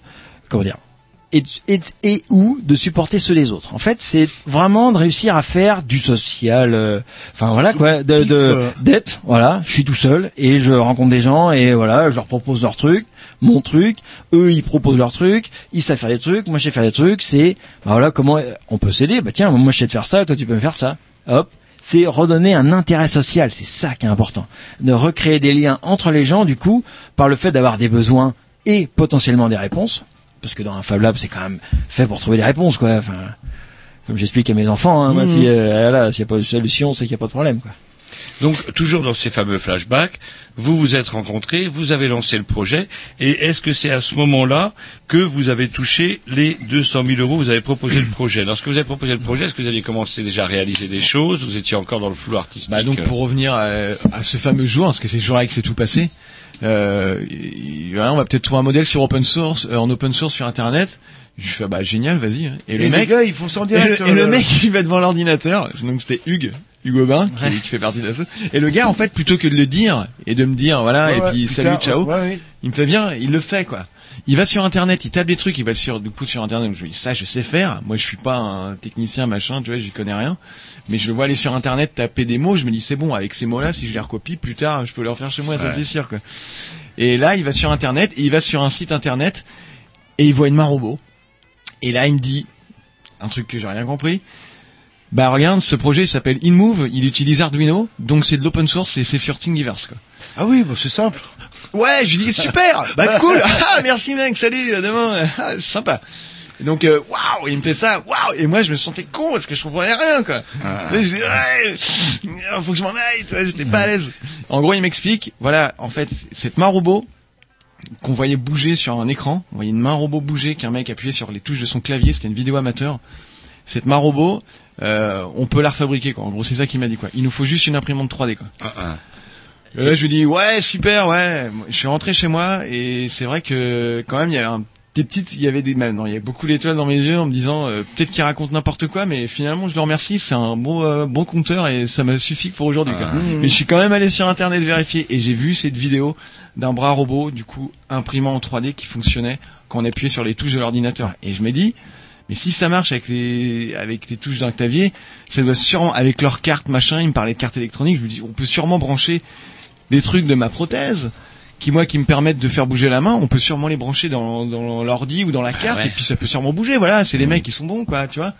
comment dire et, et, et ou de supporter ceux des autres. En fait, c'est vraiment de réussir à faire du social. euh, Enfin voilà quoi, de de- d'être voilà. Je suis tout seul et je rencontre des gens et voilà, je leur propose leur truc, mon truc. Eux, ils proposent leur truc. Ils savent faire des trucs. Moi, je sais faire des trucs. C'est bah voilà comment on peut s'aider. Bah tiens, moi, je sais te faire ça. Toi, tu peux me faire ça. Hop. C'est redonner un intérêt social. C'est ça qui est important. De recréer des liens entre les gens, du coup, par le fait d'avoir des besoins et potentiellement des réponses parce que dans un Fab Lab, c'est quand même fait pour trouver des réponses, quoi. Enfin, comme j'explique à mes enfants, hein, Mhm. si, euh, voilà, s'il n'y a pas de solution, c'est qu'il n'y a pas de problème, quoi. Donc toujours dans ces fameux flashbacks, vous vous êtes rencontrés, vous avez lancé le projet, et est-ce que c'est à ce moment-là que vous avez touché les 200 000 euros Vous avez proposé le projet? Lorsque vous avez proposé le projet, est-ce que vous aviez commencé déjà à réaliser des choses Vous étiez encore dans le flou artistique? Bah donc pour revenir à, à ce fameux jour, parce que c'est ce jour-là que c'est tout passé. Euh, on va peut-être trouver un modèle sur open source, euh, en open source sur internet. Je fais bah génial, vas-y. Et les gars, ils font direct, Et le, et le euh, mec il va devant l'ordinateur. Donc c'était Hugues, Hugues Aubin, qui, qui fait partie de la. Et le gars en fait plutôt que de le dire et de me dire voilà Ouais, et puis salut ciao, ouais, ouais. il me fait bien, il le fait quoi. Il va sur internet, il tape des trucs, il va sur du coup sur internet. Je me dis ça je sais faire. Moi je suis pas un technicien machin, tu vois, j'y connais rien. Mais je le vois aller sur internet taper des mots, je me dis c'est bon avec ces mots-là si je les recopie plus tard, je peux les refaire chez moi, Ouais. c'est sûr quoi. Et là il va sur internet, et il va sur un site internet et il voit une main robot. Et là il me dit un truc que j'ai rien compris. Bah regarde, ce projet s'appelle InMove, il utilise Arduino, donc c'est de l'open source et c'est sur Thingiverse quoi. Ah oui, bah c'est simple. Ouais, je lui dis super, bah cool, ah merci mec, salut, à demain, ah, c'est sympa. Et donc euh, waouh, il me fait ça, waouh, et moi je me sentais con parce que je comprenais rien quoi. Et je dis ouais, faut que je m'en aille, tu vois, j'étais pas à l'aise. En gros, il m'explique, voilà, en fait, cette main robot qu'on voyait bouger sur un écran, on voyait une main robot bouger qu'un mec appuyait sur les touches de son clavier, c'était une vidéo amateur. Cette main robot, euh, on peut la refabriquer quoi. En gros, c'est ça qu'il m'a dit quoi. Il nous faut juste une imprimante 3D quoi. Et là, je lui dis ouais super ouais. Je suis rentré chez moi et c'est vrai que quand même il y a un des petites, il y avait des, non, il y avait beaucoup d'étoiles dans mes yeux en me disant euh, peut-être qu'il raconte n'importe quoi, mais finalement je le remercie, c'est un bon euh, bon compteur et ça m'a suffi pour aujourd'hui. quoi. Ah. Mais je suis quand même allé sur internet vérifier et j'ai vu cette vidéo d'un bras robot du coup imprimant en 3D qui fonctionnait quand on appuyait sur les touches de l'ordinateur. Et je me dis mais si ça marche avec les avec les touches d'un clavier, ça doit sûrement avec leur carte machin. Il me parlait de carte électronique. Je me dis on peut sûrement brancher des trucs de ma prothèse qui moi qui me permettent de faire bouger la main, on peut sûrement les brancher dans, dans l'ordi ou dans la carte ouais. et puis ça peut sûrement bouger. Voilà, c'est les mecs qui sont bons quoi, tu vois.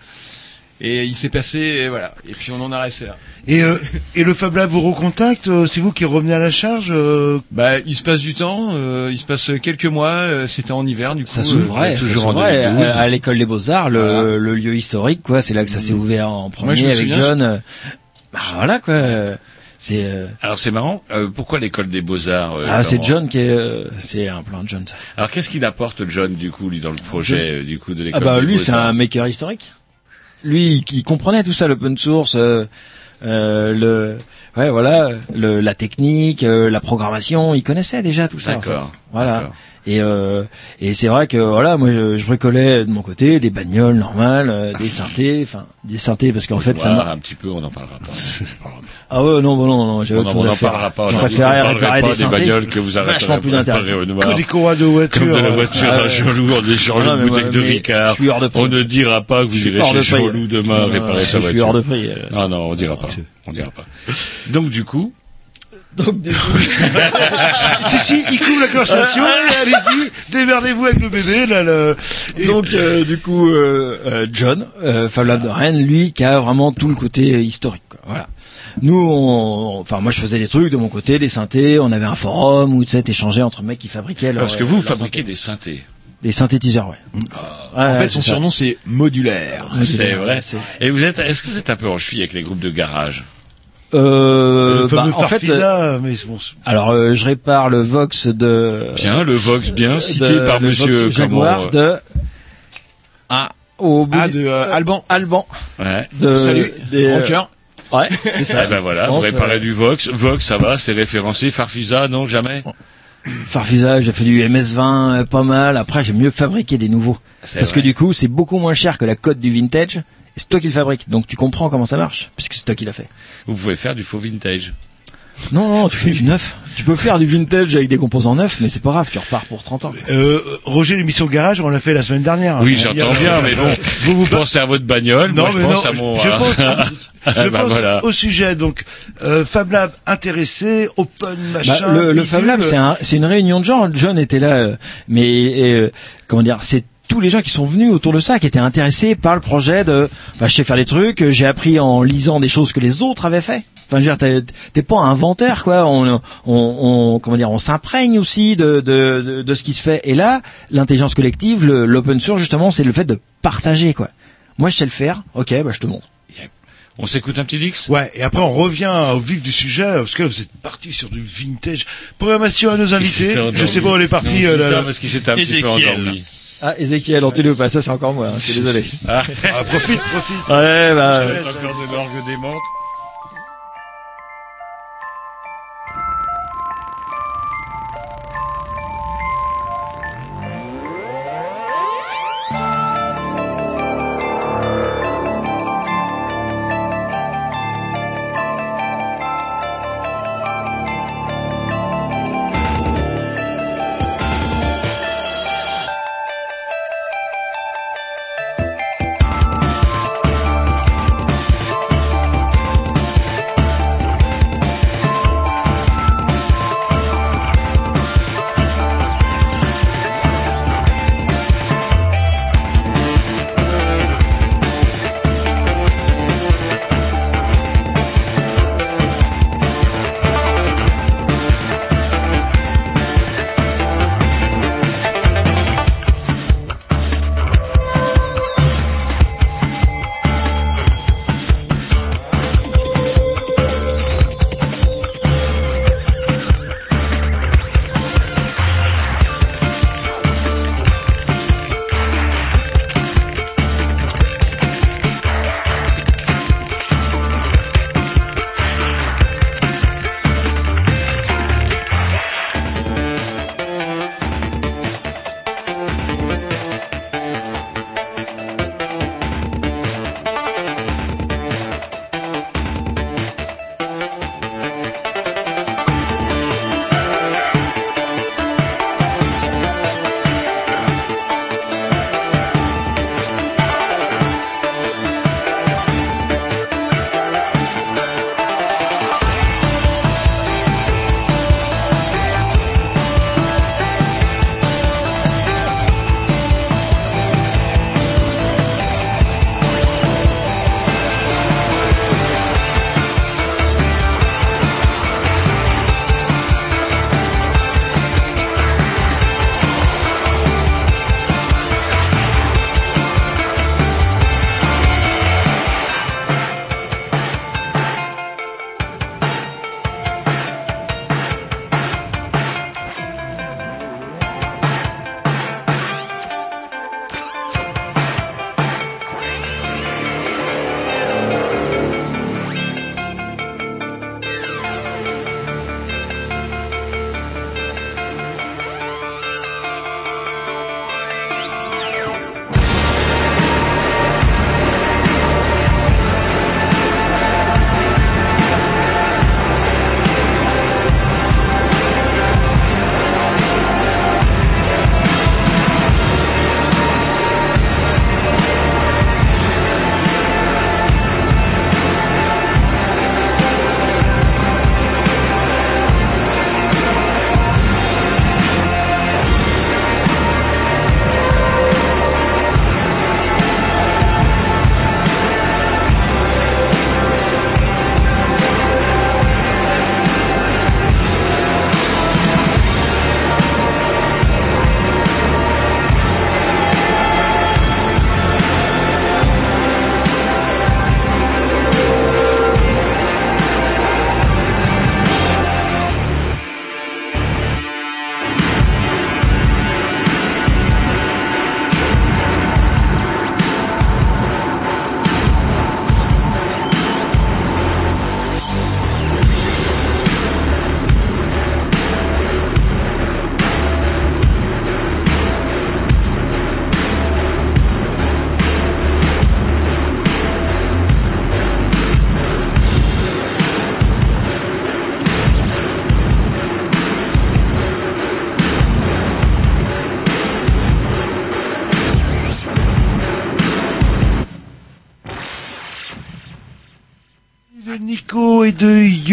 Et il s'est passé et voilà. Et puis on en a resté là. Et, euh, et le Fab Lab vous recontacte, euh, c'est vous qui revenez à la charge euh, Bah, il se passe du temps, euh, il se passe quelques mois. euh, C'était en hiver du coup. Ça s'ouvrait, euh, ça toujours en s'ouvrait 2012. à, à l'école des beaux-arts, le, Voilà. le lieu historique, quoi. C'est là que ça s'est ouvert en premier je me avec souviens, John. Bah voilà, quoi. C'est euh, Alors c'est marrant, euh, pourquoi l'école des beaux-arts euh, ah, c'est John qui est, euh, c'est un plan de John. ça. Alors qu'est-ce qu'il apporte John du coup lui dans le projet euh, du coup de Ah l'école bah des lui, c'est un maker historique. Lui, il, comprenait tout ça, l'open source, euh, euh, le, ouais, voilà, le, la technique, euh, la programmation, il connaissait déjà tout ça. en D'accord, fait. Voilà. Et euh, et c'est vrai que voilà, moi je, je bricolais de mon côté des bagnoles normales, euh, des synthés, enfin des synthés parce qu'en fait ça. Voilà, m'a- un petit peu, on n'en parlera pas. Ah ouais, non, bon, non, non, j'avais On autre chose à faire. parlera pas. Je on préférais réparer parlera des pas des bagnoles que vous arrêterez Vachement plus pas de intéressant. réparer au noir. Que des courroies de voiture. Comme de la voiture ah à. Jean-Loup, on échange Ah, une bouteille de Ricard. je suis hors de prix. On ne dira pas que vous Je suis irez hors chez de prix. Jean-Loup demain Ah, réparer sa je suis voiture. hors de prix, euh, Ah non, on dira pas. On dira pas. Donc du coup, Donc du coup, si, si, il couvre la conversation, et allez-y, démerdez-vous avec le bébé, là, le... et- donc euh, du coup, euh, euh, John, euh, Fab Lab de Rennes, lui, qui a vraiment tout le côté euh, historique. Quoi. Voilà. Nous, on, enfin moi, je faisais des trucs de mon côté, des synthés. On avait un forum où tu sais, t'échangeais entre mecs qui fabriquaient. leurs- parce que vous leurs fabriquez synthés. des synthés. des synthétiseurs, ouais. En Ouais, fait, son ça. surnom c'est modulaire. C'est vrai. Et vous êtes, est-ce que vous êtes un peu en cheville avec les groupes de garage Euh, le fameux bah, en fait, euh, mais bon, alors euh, je répare le Vox de Bien, le Vox bien cité de- par le Monsieur Vox Jaguar euh, de ah au bout Ah de euh, Alban. Alban Ouais. de Salut. des, euh, Rocker. Ouais c'est ça Eh ben voilà, vous réparez euh, du Vox. Vox, ça va, c'est référencé. Farfisa, non, jamais? Farfisa j'ai fait du MS20 euh, pas mal après j'ai mieux fabriqué des nouveaux parce vrai. que du coup c'est beaucoup moins cher que la cote du vintage et c'est toi qui le fabrique donc tu comprends comment ça marche puisque c'est toi qui l'as fait Vous pouvez faire du faux vintage. Non non tu fais du neuf tu peux faire du vintage avec des composants neufs mais c'est pas grave tu repars pour 30 ans euh, Roger, l'émission Garage, on l'a fait la semaine dernière. Oui, j'entends bien, mais bon, vous vous pensez à votre bagnole, Non, moi je mais pense non, à mon. je pense, je bah, pense voilà. au sujet. Donc, euh, Fab Lab intéressé, open Bah, machin. le, le bidule. Fab Lab, c'est un, c'est une réunion de gens. John était là, euh, mais euh, comment dire, c'est tous les gens qui sont venus autour de ça, qui étaient intéressés par le projet de. Bah, je sais faire des trucs. euh, J'ai appris en lisant des choses que les autres avaient fait. Enfin, je veux dire, t'es- t'es pas un inventeur, quoi. On, on, on comment dire, on s'imprègne aussi de, de, de, de ce qui se fait. Et là, l'intelligence collective, le- l'open source, justement, c'est le fait de partager, quoi. Moi, je sais le faire. Ok, bah, je te montre. On s'écoute un petit Dix Ouais, et après on revient au vif du sujet, parce que vous êtes parti sur du vintage. Programmation à nos invités. Je sais pas où elle est partie. euh, là, parce qu'il s'était un petit peu endormi. Ah, ou pas Ça, c'est encore moi. Hein, je suis désolé. Ah, profite, profite. Ouais, bah. Encore de l'orgue démente.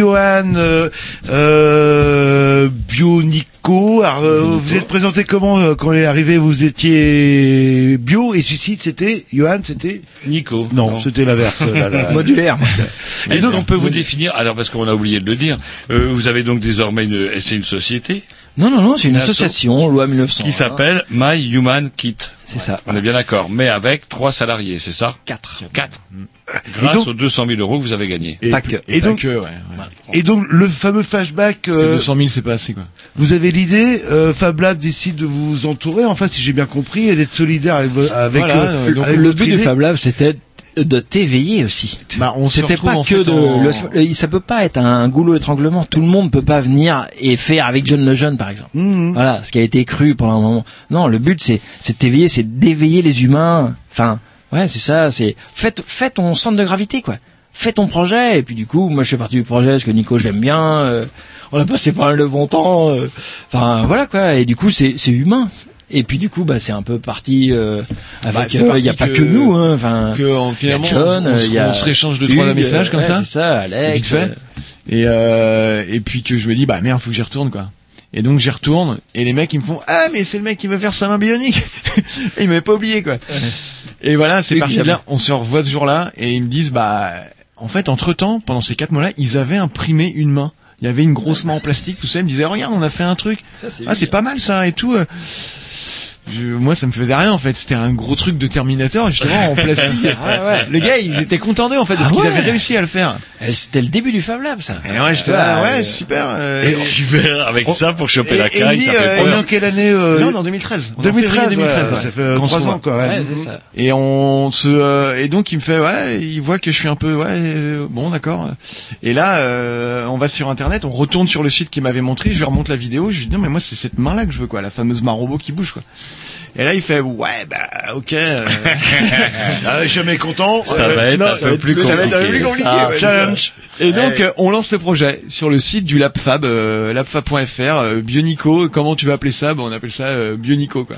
De Johan euh, euh, Bionico. Alors, euh, vous êtes présenté comment euh, quand on est arrivé Vous étiez bio et suicide, c'était Johan, c'était Nico. Non, c'était l'inverse. là, là. Modulaire. Est-ce qu'on peut vous définir Alors parce qu'on a oublié de le dire, euh, vous avez donc désormais une, c'est une société Non, non, non, c'est une Une asso association, loi 1900. qui s'appelle My Human Kit. C'est ça. On est bien d'accord, mais avec trois salariés, c'est ça Quatre. Quatre. Grâce donc, aux 200 000 euros que vous avez gagnés. et, Pas que. et donc, que, ouais, ouais. et donc le fameux flashback. Parce que euh, 200 000 c'est pas assez quoi. vous avez l'idée, euh, Fab Lab décide de vous entourer, enfin si j'ai bien compris, et d'être solidaire avec, avec, Voilà, euh, euh, donc avec le but du idée. Fab Lab, c'était de t'éveiller aussi. Bah, on C'était pas en que fait, de, le- ça peut pas être un goulot étranglement. Tout le monde peut pas venir et faire avec John Lejeune, par exemple. Mhm. Voilà, ce qui a été cru pendant un moment. Non, le but c'est, c'est de t'éveiller, c'est d'éveiller les humains. Enfin, ouais, c'est ça. C'est fais, fais ton centre de gravité, quoi. Fais ton projet. Et puis du coup, moi je fais partie du projet parce que Nico je l'aime bien. euh, on a passé pas mal de bon temps. euh, Enfin voilà quoi. Et du coup, c'est, c'est humain. Et puis du coup, bah c'est un peu parti euh, avec. Bah, c'est euh, Il parti y a pas que- que nous. Hein, enfin, Que en- finalement, il y a John, on, on, il y a on se réchange deux trois Hugues, messages comme ouais, ça. C'est ça, Alex. Vite fait. euh, Et euh, et puis que je me dis bah merde faut que j'y retourne quoi. Et donc j'y retourne et les mecs ils me font ah mais c'est le mec qui veut faire sa main bionique. ils m'avaient pas oublié quoi. Et voilà c'est parti de là. On se revoit ce jour-là et ils me disent bah en fait entre temps pendant ces quatre mois-là ils avaient imprimé une main. Il y avait une grosse main en plastique tout ça. Ils me disaient regarde on a fait un truc. Ah c'est pas mal ça et tout. Je- moi ça me faisait rien en fait. C'était un gros truc de Terminator justement en plastique. Le gars il était content d'eux en fait de Ah ce qu'il ouais. avait réussi à le faire. eh, C'était le début du Fab Lab, ça. Et ouais j'étais là ouais super. euh, Et- Super, avec On- ça pour choper et- la caille, ça fait euh, en quelle année euh, Non, non, 2013. On est en 2013, février 2013, ouais, ouais. ça fait euh, Quand on se trois voit. ans quoi. ouais. Ouais, c'est ça. Et on se euh, et donc il me fait ouais, il voit que je suis un peu ouais euh, bon d'accord. Et là euh, on va sur internet, on retourne sur le site qu'il m'avait montré, je lui remonte la vidéo, je lui dis non mais moi c'est cette main là que je veux quoi, la fameuse main robot qui bouge quoi. Et là il fait ouais bah OK. euh, Ah, jamais content. Ça Euh, va être non, un ça peu va être- plus ça va être un peu compliqué. plus compliqué, Ah, ouais, challenge. Et donc euh, on lance le projet sur le site du LabFab, euh, labfab.fr, euh, Bionico. Comment tu vas appeler ça? Bon, on appelle ça euh, Bionico quoi.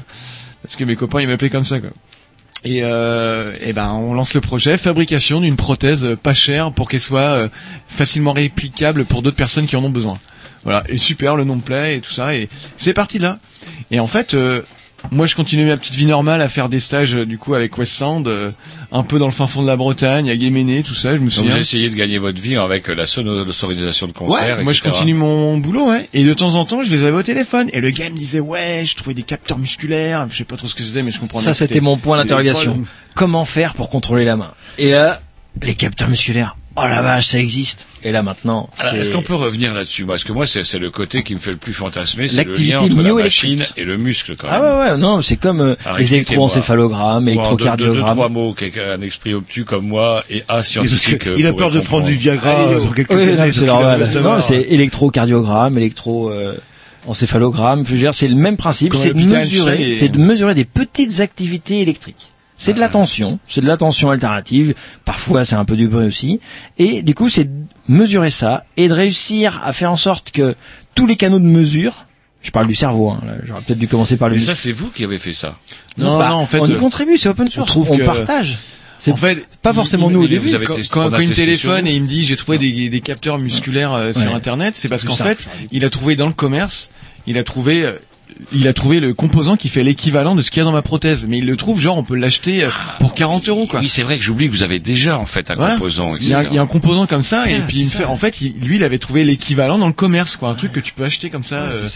Parce que mes copains ils m'appelaient comme ça quoi. Et, euh, et ben on lance le projet fabrication d'une prothèse pas chère pour qu'elle soit euh, facilement réplicable pour d'autres personnes qui en ont besoin. Voilà et super le nom me plaît et tout ça et c'est parti de là. Et en fait euh, moi je continuais ma petite vie normale à faire des stages euh, du coup avec West Sound euh, un peu dans le fin fond de la Bretagne à Guéméné tout ça je me Donc souviens. vous essayez de gagner votre vie avec la sono- la sonorisation de concert, Ouais, moi je continue mon boulot, ouais. Et de temps en temps, je les avais au téléphone. Et le gars me disait, ouais, je trouvais des capteurs musculaires. Je sais pas trop ce que c'était, mais je comprends. Ça, c'était mon point d'interrogation. Comment faire pour contrôler la main? Et là, les capteurs musculaires. Oh la vache, ça existe. Et là maintenant, Alors, Est-ce qu'on peut revenir là-dessus? Parce que moi, c'est c'est le côté qui me fait le plus fantasmer, c'est le L'activité lien entre la myoélectrique. machine et le muscle, quand même. ah ouais ouais non, c'est comme euh, les électroencéphalogrammes, en deux, deux, deux, électrocardiogrammes. trois mots, quelqu'un, un esprit obtus comme moi et ascientifique. Il a peur de prendre du Viagra euh, sur quelques années. c'est il normal. Non, c'est électrocardiogramme, électro euh, encéphalogramme. C'est le même principe. C'est de mesurer, c'est de mesurer des petites activités électriques. C'est de l'attention, c'est de l'attention alternative. Parfois, c'est un peu du bruit aussi. Et du coup, c'est de mesurer ça et de réussir à faire en sorte que tous les canaux de mesure, je parle du cerveau, hein, j'aurais peut-être dû commencer par le Mais ça, c'est vous qui avez fait ça. Non, bah, non, en fait, on y euh, contribue, c'est open source, on, que- partage. C'est En fait, pas forcément il- nous au début. vous avez Quand, testé- quand, on a quand il me téléphone et il me dit j'ai trouvé des, des capteurs musculaires euh, sur Ouais. internet, c'est parce qu'en fait, il a trouvé dans le commerce, il a trouvé euh, il a trouvé le composant qui fait l'équivalent de ce qu'il y a dans ma prothèse, mais il le trouve genre on peut l'acheter euh, pour 40 euros quoi. Oui, c'est vrai que j'oublie que vous avez déjà en fait un Voilà. composant, Il y, a, il y a un composant comme ça, Ça, et puis il fait, ça. en fait, il- lui, il avait trouvé l'équivalent dans le commerce, quoi, un truc que tu peux acheter comme ça. euh,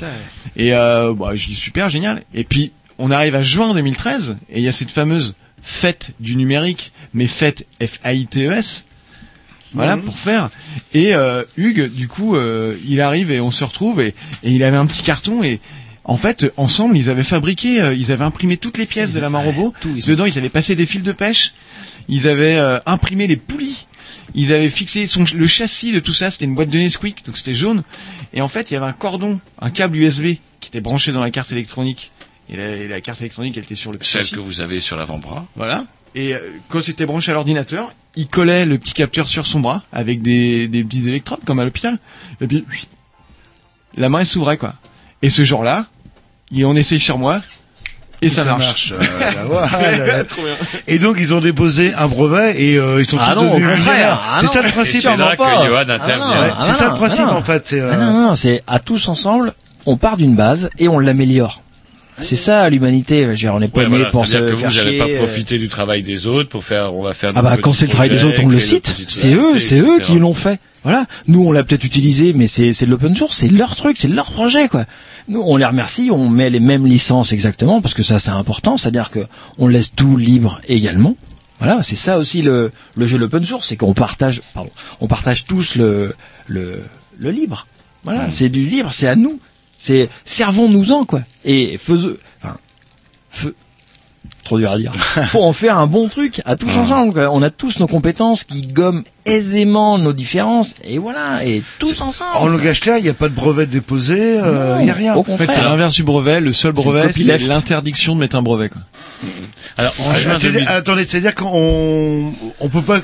et euh, bah, je dis super, génial. Et puis on arrive à juin 2013, et il y a cette fameuse fête du numérique, mais fête F-A-I-T-E-S. Voilà pour faire. Et euh, Hugues, du coup, euh, il arrive et on se retrouve et, et il avait un petit carton et en fait, ensemble, ils avaient fabriqué, euh, ils avaient imprimé toutes les pièces de la main robot. Dedans, ils avaient passé des fils de pêche. Ils avaient euh, imprimé les poulies. Ils avaient fixé son, le châssis de tout ça. C'était une boîte de Nesquik, donc c'était jaune. Et en fait, il y avait un cordon, un câble USB qui était branché dans la carte électronique. Et la, et la carte électronique, elle était sur le Celle châssis. que vous avez sur l'avant-bras. Voilà. Et euh, quand c'était branché à l'ordinateur, il collait le petit capteur sur son bras avec des, des petits électrodes comme à l'hôpital. Et puis, la main elle s'ouvrait quoi. Et ce jour-là, il- on essaye sur moi et ça, marche. euh, voilà. Et donc ils ont déposé un brevet et euh, ils sont Ah tous non, devenus contraire. millionnaires. Ah C'est non, ça le Et principe. c'est là pas. que Johan Ah non. Ah c'est ça non, le principe ah non. en fait. euh, Ah non, non, c'est à tous ensemble, on part d'une base et on l'améliore. C'est ça l'humanité. Je veux dire, on n'est pas Ouais, né voilà, pour se C'est-à-dire que faire vous n'allez pas euh. profiter du travail des autres pour faire, on va faire. Ah bah quand c'est le travail des autres, on le cite. C'est eux, c'est eux qui l'ont fait. Voilà. Nous, on l'a peut-être utilisé, mais c'est c'est de l'open source, c'est leur truc, c'est leur projet, quoi. Nous, on les remercie, on met les mêmes licences exactement parce que ça, c'est important, c'est-à-dire que on laisse tout libre également. Voilà, c'est ça aussi le, le jeu de l'open source, c'est qu'on partage, pardon, on partage tous le, le, le libre. Voilà, c'est du libre, c'est à nous. C'est servons-nous-en quoi. Et faisons, enfin, feu, trop dur à dire. Faut en faire un bon truc à tous ensemble. Quoi. On a tous nos compétences qui gomment aisément nos différences et voilà et tous ensemble. En langage clair, il n'y a pas de brevet déposé, euh, il n'y a rien. Au En fait, contraire. c'est l'inverse du brevet. Le seul brevet, c'est l'interdiction de mettre un brevet. Quoi. Alors, en Ah, juin attendez, 2000 attendez, c'est-à-dire qu'on on peut pas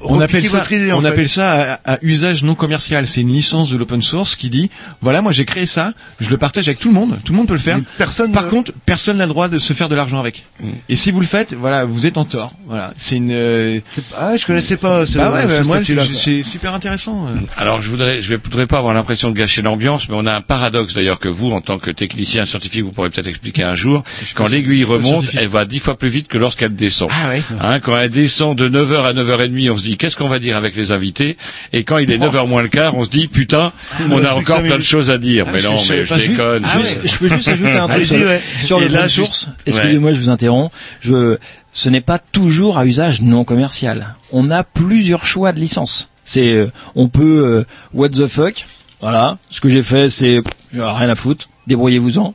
On appelle ça, idée, on fait. appelle ça à, à usage non commercial. C'est une licence de l'open source qui dit, voilà, moi j'ai créé ça, je le partage avec tout le monde, tout le monde peut le faire. Mais personne Par ne- contre, personne n'a le droit de se faire de l'argent avec. Et si vous le faites, voilà, vous êtes en tort. Voilà, c'est une. euh, Ah, je connaissais pas. Bah ouais, bah, c'est super intéressant. euh. Alors je voudrais, je voudrais pas avoir l'impression de gâcher l'ambiance, mais on a un paradoxe d'ailleurs que vous, en tant que technicien scientifique, vous pourrez peut-être expliquer un jour. Quand l'aiguille remonte, elle va dix fois plus vite que lorsqu'elle descend. Ah ouais. Hein, quand elle descend de 9h à 9h30, on se dit qu'est-ce qu'on va dire avec les invités? Et quand il est 9h moins le quart, on se dit putain, on a encore plein de choses à dire. mais je non, mais je déconne. Ah, Je peux juste ajouter un truc sur, là, juste- Excusez-moi, je vous interromps? Je, ce n'est pas toujours à usage non commercial. On a plusieurs choix de licences. C'est, euh, on peut, euh, what the fuck. Voilà. Ce que j'ai fait, c'est rien à foutre. Débrouillez-vous-en.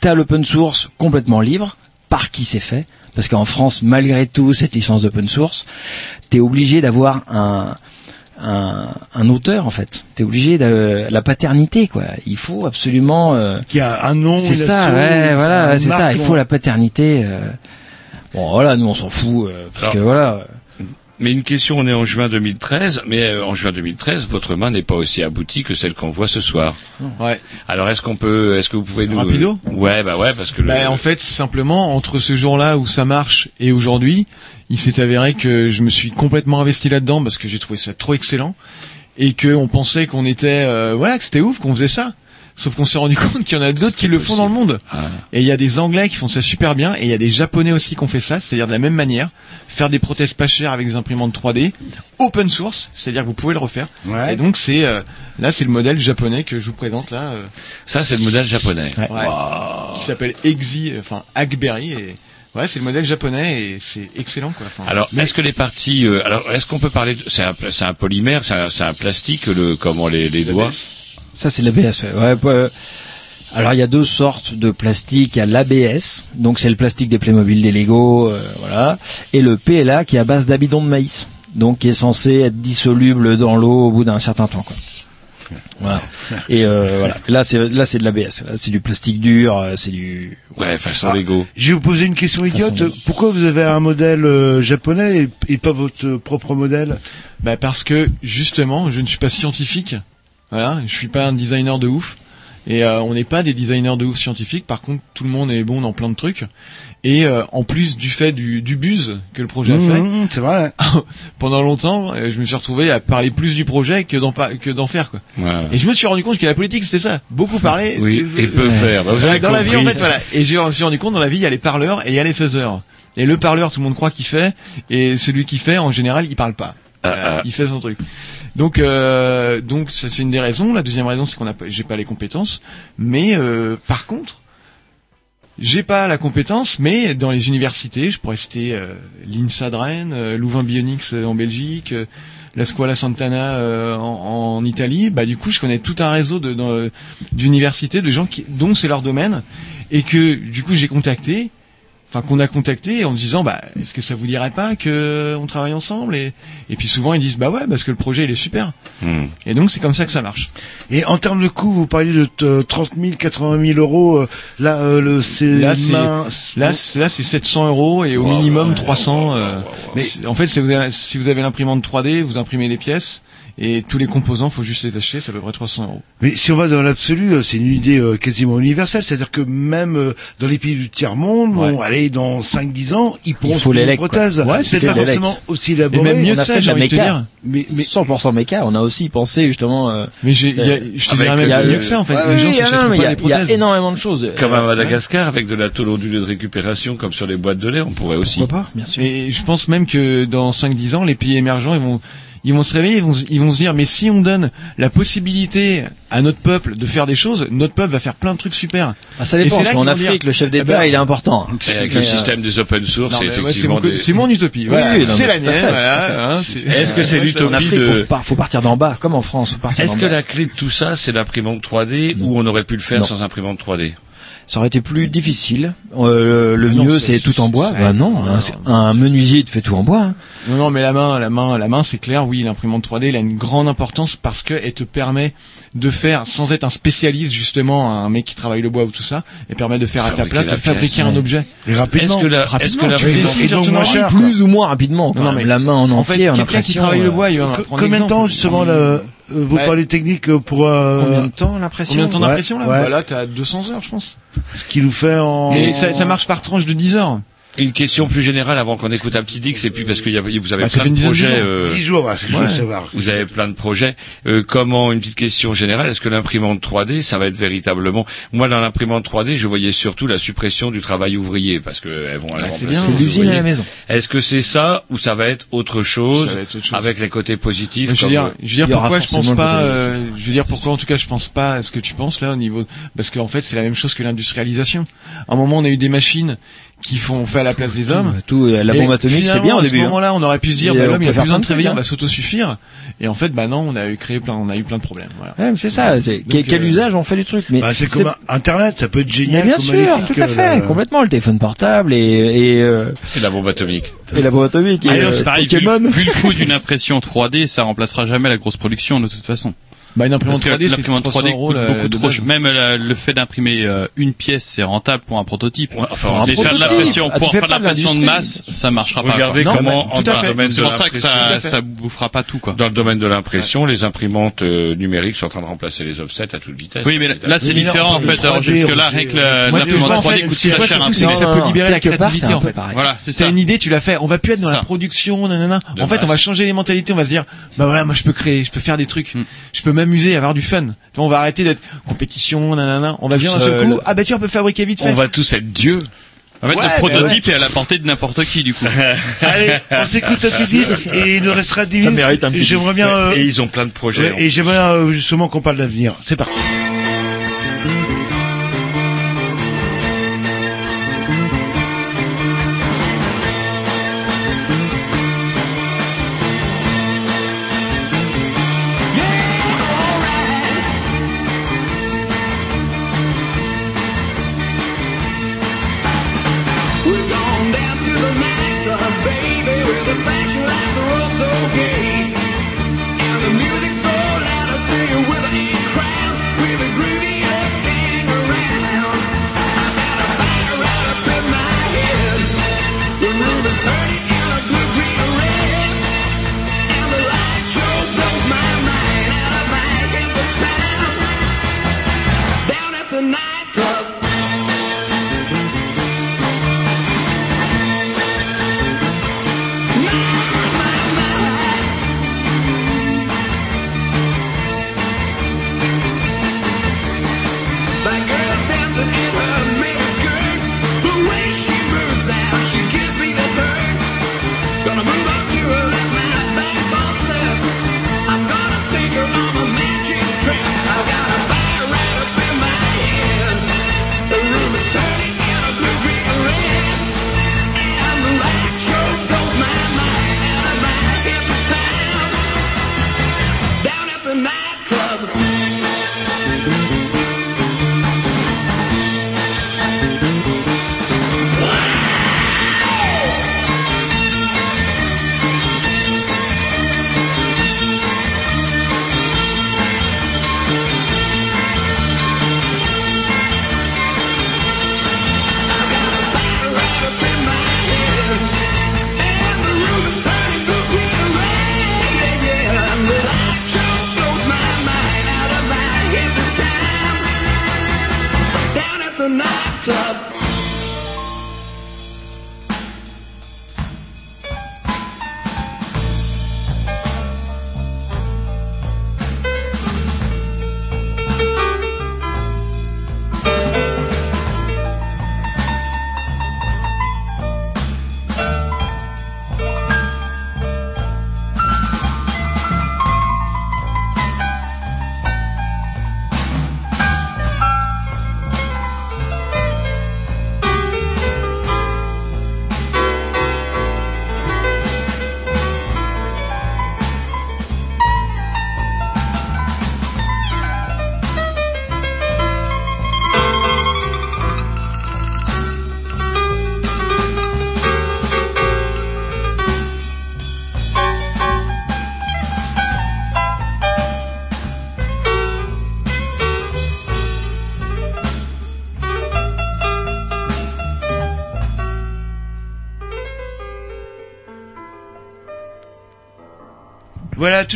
T'as l'open source complètement libre. Par qui c'est fait Parce qu'en France, malgré tout, cette licence d'open source, t'es obligé d'avoir un, un, un auteur en fait. T'es obligé de la paternité quoi. Il faut absolument. euh, Qui a un nom. c'est ça, ouais, voilà, c'est ça. Il faut la paternité. euh. Bon, voilà, nous on s'en fout euh, parce Alors- que voilà. Mais une question, on est en juin 2013, mais euh, en juin 2013, votre main n'est pas aussi aboutie que celle qu'on voit ce soir. Ouais. Alors est-ce qu'on peut, est-ce que vous pouvez nous Rapido Ouais, bah ouais, parce que le... Bah, en fait, simplement, entre ce jour-là où ça marche et aujourd'hui, il s'est avéré que je me suis complètement investi là-dedans parce que j'ai trouvé ça trop excellent et que on pensait qu'on était, euh, voilà, que c'était ouf, qu'on faisait ça. Sauf qu'on s'est rendu compte qu'il y en a d'autres qui le font dans le monde. Ah. Et il y a des Anglais qui font ça super bien, et il y a des Japonais aussi qui ont fait ça, c'est-à-dire de la même manière, faire des prothèses pas chères avec des imprimantes 3D, open source, c'est-à-dire que vous pouvez le refaire. Ouais. Et donc c'est euh, là c'est le modèle japonais que je vous présente là, euh, ça c'est le modèle japonais. Ouais. qui s'appelle Exi, enfin Hackberry, et ouais c'est le modèle japonais et c'est excellent quoi. Enfin, Alors, est-ce que les parties, euh, alors, est-ce qu'on peut parler de, c'est un, polymère, c'est un, c'est un plastique, le, comment les, les doigts. Ça c'est l'ABS. Ouais. Ouais, bah, alors il y a deux sortes de plastique. Il y a l'ABS, donc c'est le plastique des Playmobil, des Lego, euh, voilà, et le PLA qui est à base d'amidon de maïs, donc qui est censé être dissoluble dans l'eau au bout d'un certain temps, quoi. Voilà. Et euh, voilà. Là c'est là c'est de l'ABS. Là c'est du plastique dur. euh, C'est du. Ouais, façon Ah. Lego. Je vais vous poser une question idiote. Façon- Pourquoi vous avez un modèle euh, japonais et, et pas votre propre modèle? Bah parce que justement, je ne suis pas scientifique. Voilà, je suis pas un designer de ouf. Et euh, on n'est pas des designers de ouf scientifiques. Par contre, tout le monde est bon dans plein de trucs. Et euh, en plus du fait du, du buzz que le projet a fait, Mmh, C'est vrai. pendant longtemps, euh, je me suis retrouvé à parler plus du projet que d'en que d'en faire quoi. Ouais. Et je me suis rendu compte que la politique c'était ça, beaucoup parler. Oui, et peu faire. Bah, vous Voilà, avez dans la vie en fait voilà. Et je me suis rendu compte dans la vie il y a les parleurs et il y a les faiseurs. Et le parleur tout le monde croit qu'il fait et celui qui fait en général il parle pas. Voilà, ah. Il fait son truc. Donc euh, donc ça c'est une des raisons. La deuxième raison c'est qu'on a j'ai pas les compétences. Mais euh, par contre j'ai pas la compétence, mais dans les universités, je pourrais citer euh, l'INSA de Rennes, euh, Louvain Bionics euh, en Belgique, euh, la Scuola Santana en, en Italie. Bah du coup, je connais tout un réseau de d'universités de gens qui, dont c'est leur domaine, et que du coup j'ai contacté, enfin qu'on a contacté en se disant bah est-ce que ça vous dirait pas que euh, on travaille ensemble et et puis souvent ils disent bah ouais parce que le projet il est super. Hmm. Et donc c'est comme ça que ça marche. Et en termes de coût, vous parliez de euh, 30 000, 80 000 euros. euh, Là, euh, le c'est Là, c'est- main- Là, c'est- là, c'est 700 euros et au Wow, minimum wow, 300. wow, euh, mais en fait, si vous avez, si vous avez l'imprimante 3D, vous imprimez les pièces et tous les composants, faut juste les acheter, c'est à peu près 300 euros. Mais si on va dans l'absolu, euh, c'est une idée euh, quasiment universelle. C'est-à-dire que même euh, dans les pays du tiers-monde, Ouais. bon, allez, dans 5-10 ans, ils pourront les une prothèse. Ouais, c'est pas les forcément aussi Et élaboré. même mieux on que a ça, fait de j'ai la envie de te dire. Mais, mais 100% méca. On a aussi pensé justement. euh, Mais j'ai, il y a- je te dirais même euh, mieux que ça, en fait. ouais, les oui, gens il y a- s'achètent non, mais il y pas a- des il y a prothèses. énormément de choses. Comme à Madagascar, avec de la tôle ondulée de récupération, comme sur les boîtes de lait, on pourrait aussi. Pourquoi pas, bien sûr. Et je pense même que dans 5-10 ans, les pays émergents, ils vont, ils vont se réveiller, ils vont, ils vont se dire, mais si on donne la possibilité à notre peuple de faire des choses, notre peuple va faire plein de trucs super. Ah, ça dépend, parce qu'en Afrique, le chef d'État, Eh ben, il est important. Avec le système des open source, Non, c'est mais ouais, c'est effectivement mon, des- c'est mon utopie. Oui, Voilà, oui, non, c'est la mienne. Voilà, hein, c'est- Est-ce que c'est En l'utopie Afrique, de... faut, par- faut partir d'en bas, comme en France, faut partir Est-ce d'en que bas. la clé de tout ça, c'est l'imprimante 3D ou on aurait pu le faire sans imprimante 3D Ça aurait été plus difficile. Euh, le non, mieux, c'est- tout en bois. Bah non, non, un, menuisier te fait tout en bois. hein. Non, non, mais la main, la main, la main, c'est clair. Oui, l'imprimante 3D, elle a une grande importance parce que elle te permet de faire, sans être un spécialiste justement, un mec qui travaille le bois ou tout ça, elle permet de faire à ta place, la de fabriquer pièce, un objet. Et rapidement. Est-ce que la, est-ce Rapidement, que la moins cher. Plus ou moins rapidement. quand Non, même. mais la main en En fait, entier, en quelqu'un qui travaille le euh, bois, il va Combien de temps justement le, euh, vos Ouais. polytechniques euh, pour euh, Combien de temps l'impression Combien de temps Ouais, d'impression là ouais. Bah là, t'as 200 heures, je pense. ce qui nous fait en Et ça, ça marche par tranche de 10 heures. Une question plus générale avant qu'on écoute un petit Dix, et puis parce que y a- vous avez Bah, plein de projets. jours. euh, 10 jours, Ouais. savoir. Vous avez plein de projets. Euh, comment une petite question générale Est-ce que l'imprimante 3D, ça va être véritablement Moi, dans l'imprimante 3D, je voyais surtout la suppression du travail ouvrier parce que elles vont. Bah, c'est bien. L'usine à la maison. Est-ce que c'est ça ou ça va être autre chose, Ça va être autre chose. avec les côtés positifs Je veux comme, dire, euh, je veux dire pourquoi je pense pas. euh, je veux dire pourquoi en tout cas je pense pas à ce que tu penses là au niveau parce qu'en fait c'est la même chose que l'industrialisation. À un moment on a eu des machines qui font fait à la place des hommes. Tout, euh, la Et bombe atomique, c'était bien au à début. ce hein. moment-là, on aurait pu se dire, bah, euh, l'homme il a plus besoin de travailler, on va s'autosuffire. Et en fait, bah non, on a eu créé plein, on a eu plein de problèmes. Voilà. Ouais, mais c'est ça. C'est quel, Donc, quel euh, usage on fait du truc Mais Bah, c'est comme Internet, ça peut être Mais génial. bien comme sûr, tout à fait, la- complètement. Le téléphone portable et et, euh, et la bombe atomique. et la bombe atomique et euh, c'est pareil, vu, vu le coût d'une impression 3D, ça remplacera jamais la grosse production de toute façon. Bah une imprimante que 3D, c'est l'imprimante 300 3D euros coûte la- beaucoup de trop. base. Même la- le fait d'imprimer euh, une pièce, c'est rentable pour un prototype. Enfin, un Mais faire de prototype. l'impression, Ah, pour faire de pas de l'impression de masse, ça marchera pas. Regardez quoi. Non, comment, mais en tout à dans le fait. domaine C'est pour ça que ça, ça bouffera pas tout, quoi. dans le domaine de l'impression, les imprimantes euh, numériques sont en train de remplacer les offsets à toute vitesse. Oui, mais là, c'est différent, en fait. Alors, 3D, jusque là, la- vois, l'imprimante en 3D fait, coûte très cher. c'est que ça peut libérer la part, c'est un en peu fait. pareil. Voilà, c'est une idée, tu l'as fait. On va plus être dans la production, nanana. En fait, on va changer les mentalités. On va se dire, bah voilà, moi je peux créer, je peux faire des trucs, je peux m'amuser, avoir du fun. Tu vois, on va arrêter d'être compétition, nanana. On va dire d'un seul coup, ah bah tiens, on peut fabriquer vite fait. On va tous être Dieu. En fait, Ouais, le prototype est à la portée de n'importe qui, du coup. Allez, on s'écoute un petit disque et il nous restera 10 Ça minutes. mérite un petit J'aimerais bien, euh, Et ils ont plein de projets. ouais, et j'aimerais euh, justement qu'on parle d'avenir. C'est parti.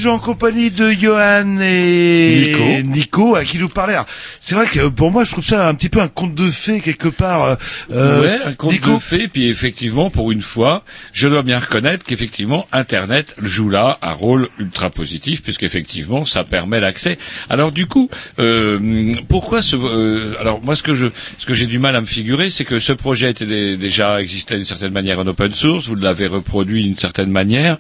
Toujours en compagnie de Johan et Nico. Nico, à qui nous parlait. C'est vrai que pour moi, je trouve ça un petit peu un conte de fées quelque part. euh, euh, ouais, un conte Nico, de fées. Puis effectivement, pour une fois, je dois bien reconnaître qu'effectivement, Internet joue là un rôle ultra positif, puisqu'effectivement, ça permet l'accès. Alors du coup, euh, pourquoi ce euh, Alors moi, ce que je, ce que j'ai du mal à me figurer, c'est que ce projet était dé- déjà existait d'une certaine manière en open source. Vous l'avez reproduit d'une certaine manière.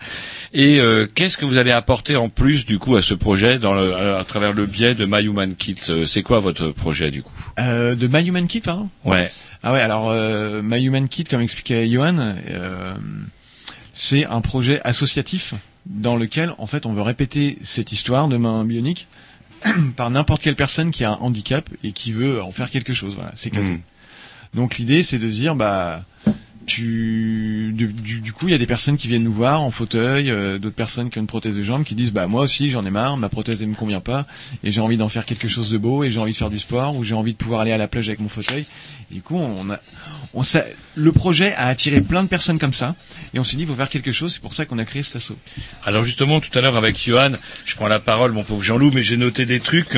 Et euh, qu'est-ce que vous allez apporter en plus du coup à ce projet dans le, à, à travers le biais de My Human Kit Euh, C'est quoi votre projet du coup? Euh, de My Human Kit, pardon? Ouais. Ah ouais, alors euh, My Human Kit, comme expliquait Johan, euh, c'est un projet associatif dans lequel, en fait, on veut répéter cette histoire de main bionique par n'importe quelle personne qui a un handicap et qui veut en faire quelque chose. Voilà, c'est Mhm. Donc l'idée, c'est de se dire, bah, du, du- du coup, il y a des personnes qui viennent nous voir en fauteuil, euh, d'autres personnes qui ont une prothèse de jambe, qui disent, bah moi aussi, j'en ai marre, ma prothèse elle me convient pas, et j'ai envie d'en faire quelque chose de beau, et j'ai envie de faire du sport, ou j'ai envie de pouvoir aller à la plage avec mon fauteuil. Et du coup, on a, on s'a- le projet a attiré plein de personnes comme ça, et on s'est dit, il faut faire quelque chose. C'est pour ça qu'on a créé cet assaut. Alors justement, tout à l'heure avec Johan, je prends la parole, mon pauvre Jean-Loup, mais j'ai noté des trucs.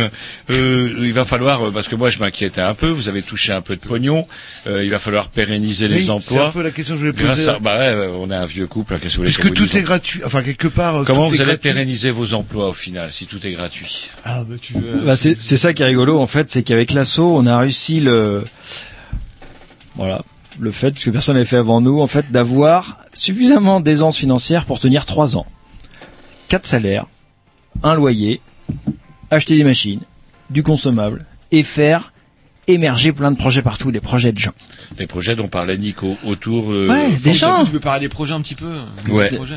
Euh, il va falloir, euh, parce que moi je m'inquiétais un peu, vous avez touché un peu de pognon, euh, il va falloir pérenniser Oui, les c'est emplois. un peu la question que je voulais Grâce poser. à, bah ouais, euh, on est un vieux couple, hein, qu'est-ce que vous voulez Puisque tout est gratuit, enfin quelque part. euh, Comment tout vous est allez gratuit. pérenniser vos emplois au final, si tout est gratuit? Ah bah tu veux. Bah, c'est c'est ça qui est rigolo en fait, c'est qu'avec l'assaut, on a réussi le voilà le fait que personne n'avait fait avant nous, en fait, d'avoir suffisamment d'aisance financière pour tenir trois ans, quatre salaires, un loyer, acheter des machines, du consommable et faire émerger plein de projets partout, des projets de gens. Les projets dont parlait Nico autour. euh, Ouais, des gens. Tu peux parler des projets un petit peu. des Ouais. autres projets.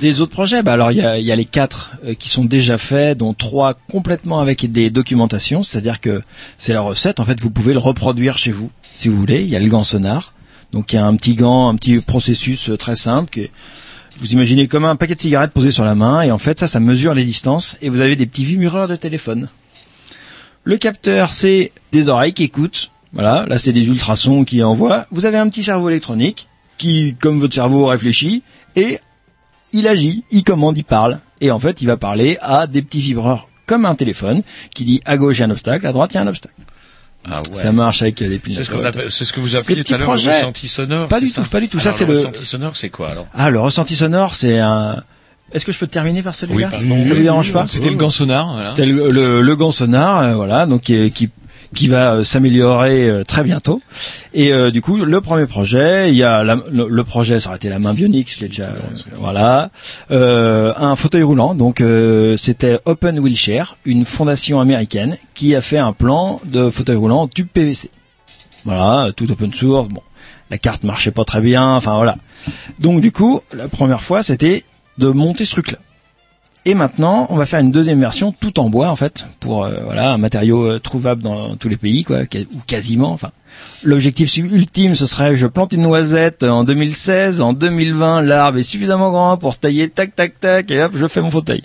Des autres projets, bah alors il y a, il y a les quatre euh, qui sont déjà faits, dont trois complètement avec des documentations, c'est-à-dire que c'est la recette. En fait, vous pouvez le reproduire chez vous, si vous voulez. Il y a le gant sonar, donc il y a un petit gant, un petit processus euh, très simple. Qui est- vous imaginez comme un paquet de cigarettes posé sur la main, et en fait ça, ça mesure les distances, et vous avez des petits vimureurs de téléphone. Le capteur, c'est des oreilles qui écoutent. Voilà, là c'est des ultrasons qui envoient. Vous avez un petit cerveau électronique qui, comme votre cerveau, réfléchit et il agit, il commande, il parle. Et en fait, il va parler à des petits vibreurs comme un téléphone qui dit à gauche il y a un obstacle, à droite il y a un obstacle. Ah ouais. Ça marche avec euh, des C'est ce, qu'on pilotes. appelle- c'est ce que vous appeliez Les tout à petits l'heure le ressenti sonore. Pas du ça tout, pas du tout. Ça, c'est le le- ressenti sonore, c'est quoi alors Ah, le ressenti sonore, c'est un. Est-ce que je peux terminer par celui-là? Oui. Ça vous dérange pas? C'était le gant sonar. Voilà. C'était le, le, le gant sonar, euh, voilà, donc qui, qui qui va euh, s'améliorer euh, très bientôt. Et euh, du coup, le premier projet, il y a la- le, le projet, ça aurait été la main bionique, je l'ai déjà, voilà, Euh, un fauteuil roulant. Donc euh, c'était Open Wheelchair, une fondation américaine qui a fait un plan de fauteuil roulant en tube PVC. Voilà, tout open source. Bon, la carte marchait pas très bien. Enfin voilà. Donc du coup, la première fois, c'était de monter ce truc-là. Et maintenant, on va faire une deuxième version tout en bois en fait, pour euh, voilà un matériau euh, trouvable dans tous les pays quoi, ou quasiment. Enfin, l'objectif ultime, ce serait je plante une noisette en 2016, en 2020, l'arbre est suffisamment grand pour tailler tac tac tac et hop, je fais mon fauteuil.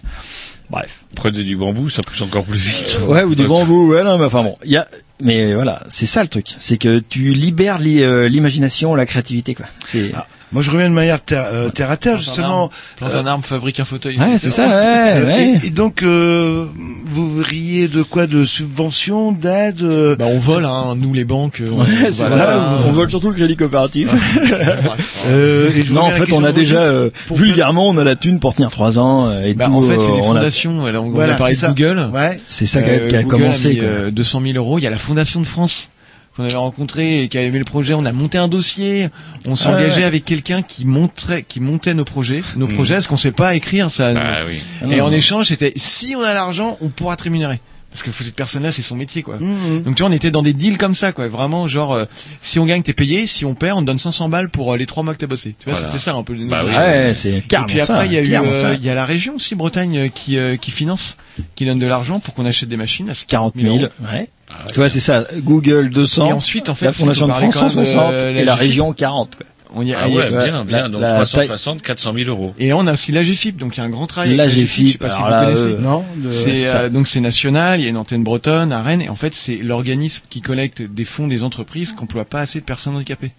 Bref. Prenez du bambou, ça pousse encore plus vite. Ouais, ou du bambou, ouais, non, mais enfin bon, il y a, mais voilà, c'est ça le truc, c'est que tu libères l'i- euh, l'imagination, la créativité, quoi. C'est, Moi, je reviens de manière terre, euh, terre à terre, justement. Plante un arbre, fabrique un fauteuil. Ouais, c'est ça, ouais, Euh, ouais. Et, et donc, euh, vous riez de quoi De subventions, d'aide euh, Bah on vole, hein, nous les banques. on- Ouais, c'est voilà. ça, on vole surtout le crédit coopératif. euh, et non, en fait, on a déjà, euh, vulgairement, on a la thune pour tenir trois ans, euh, et Bah, tout, en fait, c'est euh, les on a- fondations. On Voilà, a parlé c'est de ça. Google. Ouais. c'est ça qui a, Euh, qui a commencé, mis, quoi. euh, 200 000 euros. Il y a la Fondation de France qu'on avait rencontré et qui avait aimé le projet. On a monté un dossier. On s'est engagé ouais. avec quelqu'un qui montrait, qui montait nos projets, nos Mhm. projets, parce qu'on sait pas écrire ça. Bah oui. Ah Et non, en non. échange, c'était si on a l'argent, on pourra te rémunérer. Parce que cette personne-là, c'est son métier, quoi. Mhm. Donc tu vois, on était dans des deals comme ça, quoi. Vraiment, genre, euh, si on gagne, t'es payé. Si on perd, on te donne 500 balles pour euh, les trois mois que t'as bossé. Tu vois, Voilà. c'était ça un peu. Bah oui. Ouais, c'est Et puis après, il y a eu, euh, il y a la région aussi, Bretagne, euh, qui euh, qui finance, qui donne de l'argent pour qu'on achète des machines. à 40 000, euros. ouais. Ah, Tu vois, c'est ça. Google 200. Et ensuite, en fait, la Fondation de France quand même, 160 euh, et la région 40. Quoi. On y a, Ah y a- ouais, bien, bien. la- Donc la 360, 400 000 euros. Et là, on a aussi l'AGFIP, donc il y a un grand travail. L'AGFIP, je sais pas si vous là, connaissez. euh, Non de- C'est ça. euh, donc c'est national, il y a une antenne bretonne à Rennes et en fait c'est l'organisme qui collecte des fonds des entreprises qui n'emploient pas assez de personnes handicapées.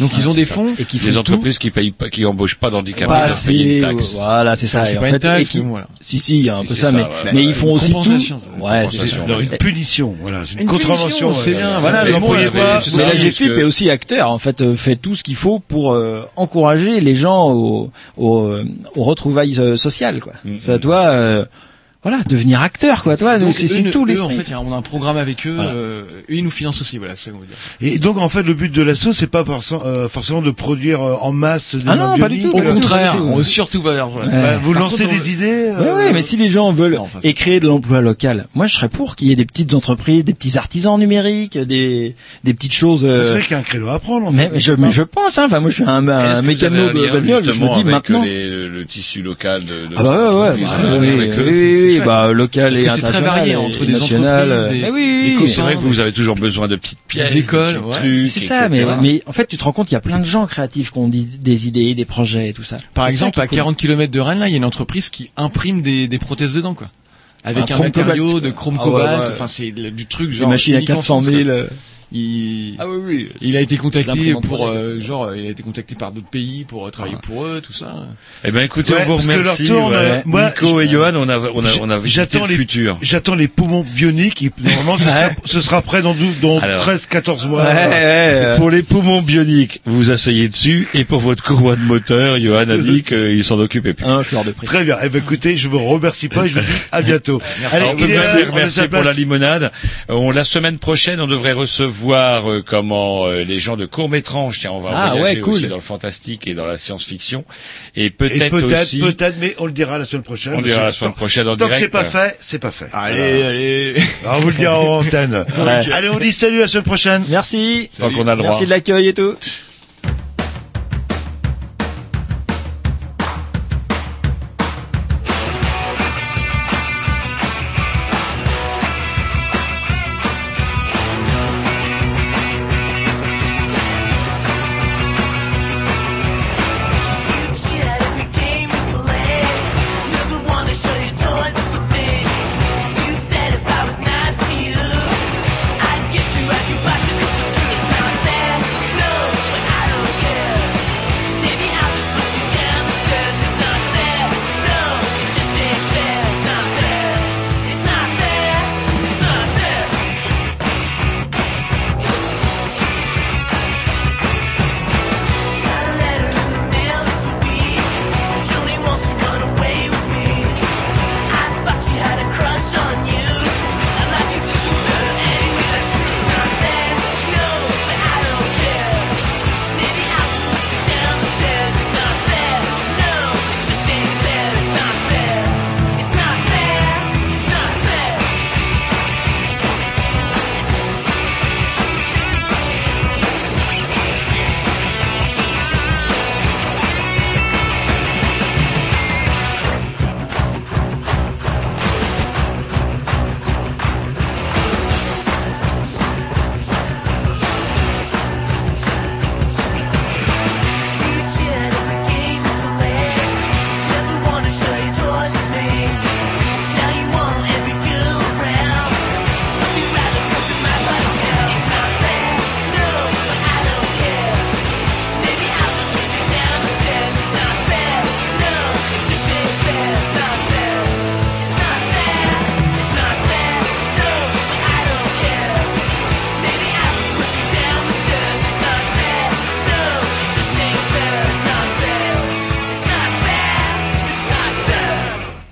Donc ils ont des ça. fonds et qui Les font entreprises qui payent pas, qui embauchent pas d'handicapés pas doivent payer une taxe. voilà, c'est ça. C'est Et en une fait, taxe, et qui- voilà. Si, si, il y a un Si, peu ça, ça, mais, ouais. mais ils Bah, font une aussi tout. Ouais, ça. Alors une punition, voilà, c'est une, Une contravention. c'est bien, voilà, le mot est- pas- Mais la GFIP est aussi acteur, en fait, euh, fait tout ce qu'il faut pour euh, encourager les gens au, au, euh, aux retrouvailles sociales, quoi. Mm. Toi, euh, voilà, devenir acteur, quoi. Toi, Donc, c'est tout eux, l'esprit. En fait, on a un programme avec eux. Voilà. euh, eux, ils nous financent aussi. Voilà, c'est ça qu'on veut dire. Et donc en fait le but de l'assaut c'est pas forcément, euh, forcément de produire euh, en masse des Ah non, pas du tout, Au pas euh, du tout. contraire, on surtout pas faire. voilà. Ouais. bah, vous Par lancez contre, des idées euh, ouais, mais si les gens veulent Non, enfin, et créer de l'emploi local, moi je serais pour qu'il y ait des petites entreprises, des petits artisans numériques, des des petites choses. C'est vrai qu'il y a un créneau à prendre. En mais, fait. mais je, mais je pense, hein, enfin moi je suis un, un mécano de bagnole, je justement, me dis avec maintenant. les- le, le tissu local de, Ah bah ouais, ouais, oui, bah, local Parce et que c'est très international varié entre les entreprises, euh, des- oui, c'est vrai que vous avez toujours besoin de petites pièces, Des écoles, de petits ouais. trucs, C'est ça, mais, etc. mais en fait, tu te rends compte qu'il y a plein de gens créatifs qui ont des, des idées, des projets et tout ça. Par exemple, à cool. 40 km de Rennes, là, il y a une entreprise qui imprime des, des prothèses dedans, quoi. Avec Un un, chrome matériau cobalt. de chrome Ah ouais, cobalt. ouais. Enfin, c'est du truc genre. machines à unique en 400 France, 000. Il, Ah oui, oui. il a été contacté pour, 3D, euh, genre, il a été contacté par d'autres pays pour euh, travailler pour eux, tout ça. Eh ben écoutez, Ouais, on vous remercie. tourne, ouais. euh, moi, Nico et Johan, on a, on a, on a visité J'attends le les futur. J'attends les poumons bioniques. Et normalement, ce, sera, ce sera prêt dans, dans Alors. 13-14 mois. Ouais, ouais, ouais. Pour les poumons bioniques, vous vous asseyez dessus, et pour votre courroie de moteur, Johan a dit qu'il s'en occupait plus. Ah non, je suis hors de prix. Très bien. Eh ben, écoutez, je vous remercie pas et je vous dis à bientôt. Allez, Alors, il est là, merci, pour la limonade. Euh, On, la semaine prochaine, on devrait recevoir euh, comment euh, les gens de court-métrange. Tiens, on va Ah, voyager ouais, cool. aussi dans le fantastique et dans la science-fiction. Et peut-être peut-être, aussi... peut-être, mais on le dira la semaine prochaine. On le dira la que semaine tant- prochaine en Tant que direct. c'est pas fait, c'est pas fait. Allez, allez. Alors, on vous le dira en antenne. Ouais. Allez, on dit salut à la semaine prochaine. Merci. Tant qu'on a le droit. Merci de l'accueil et tout.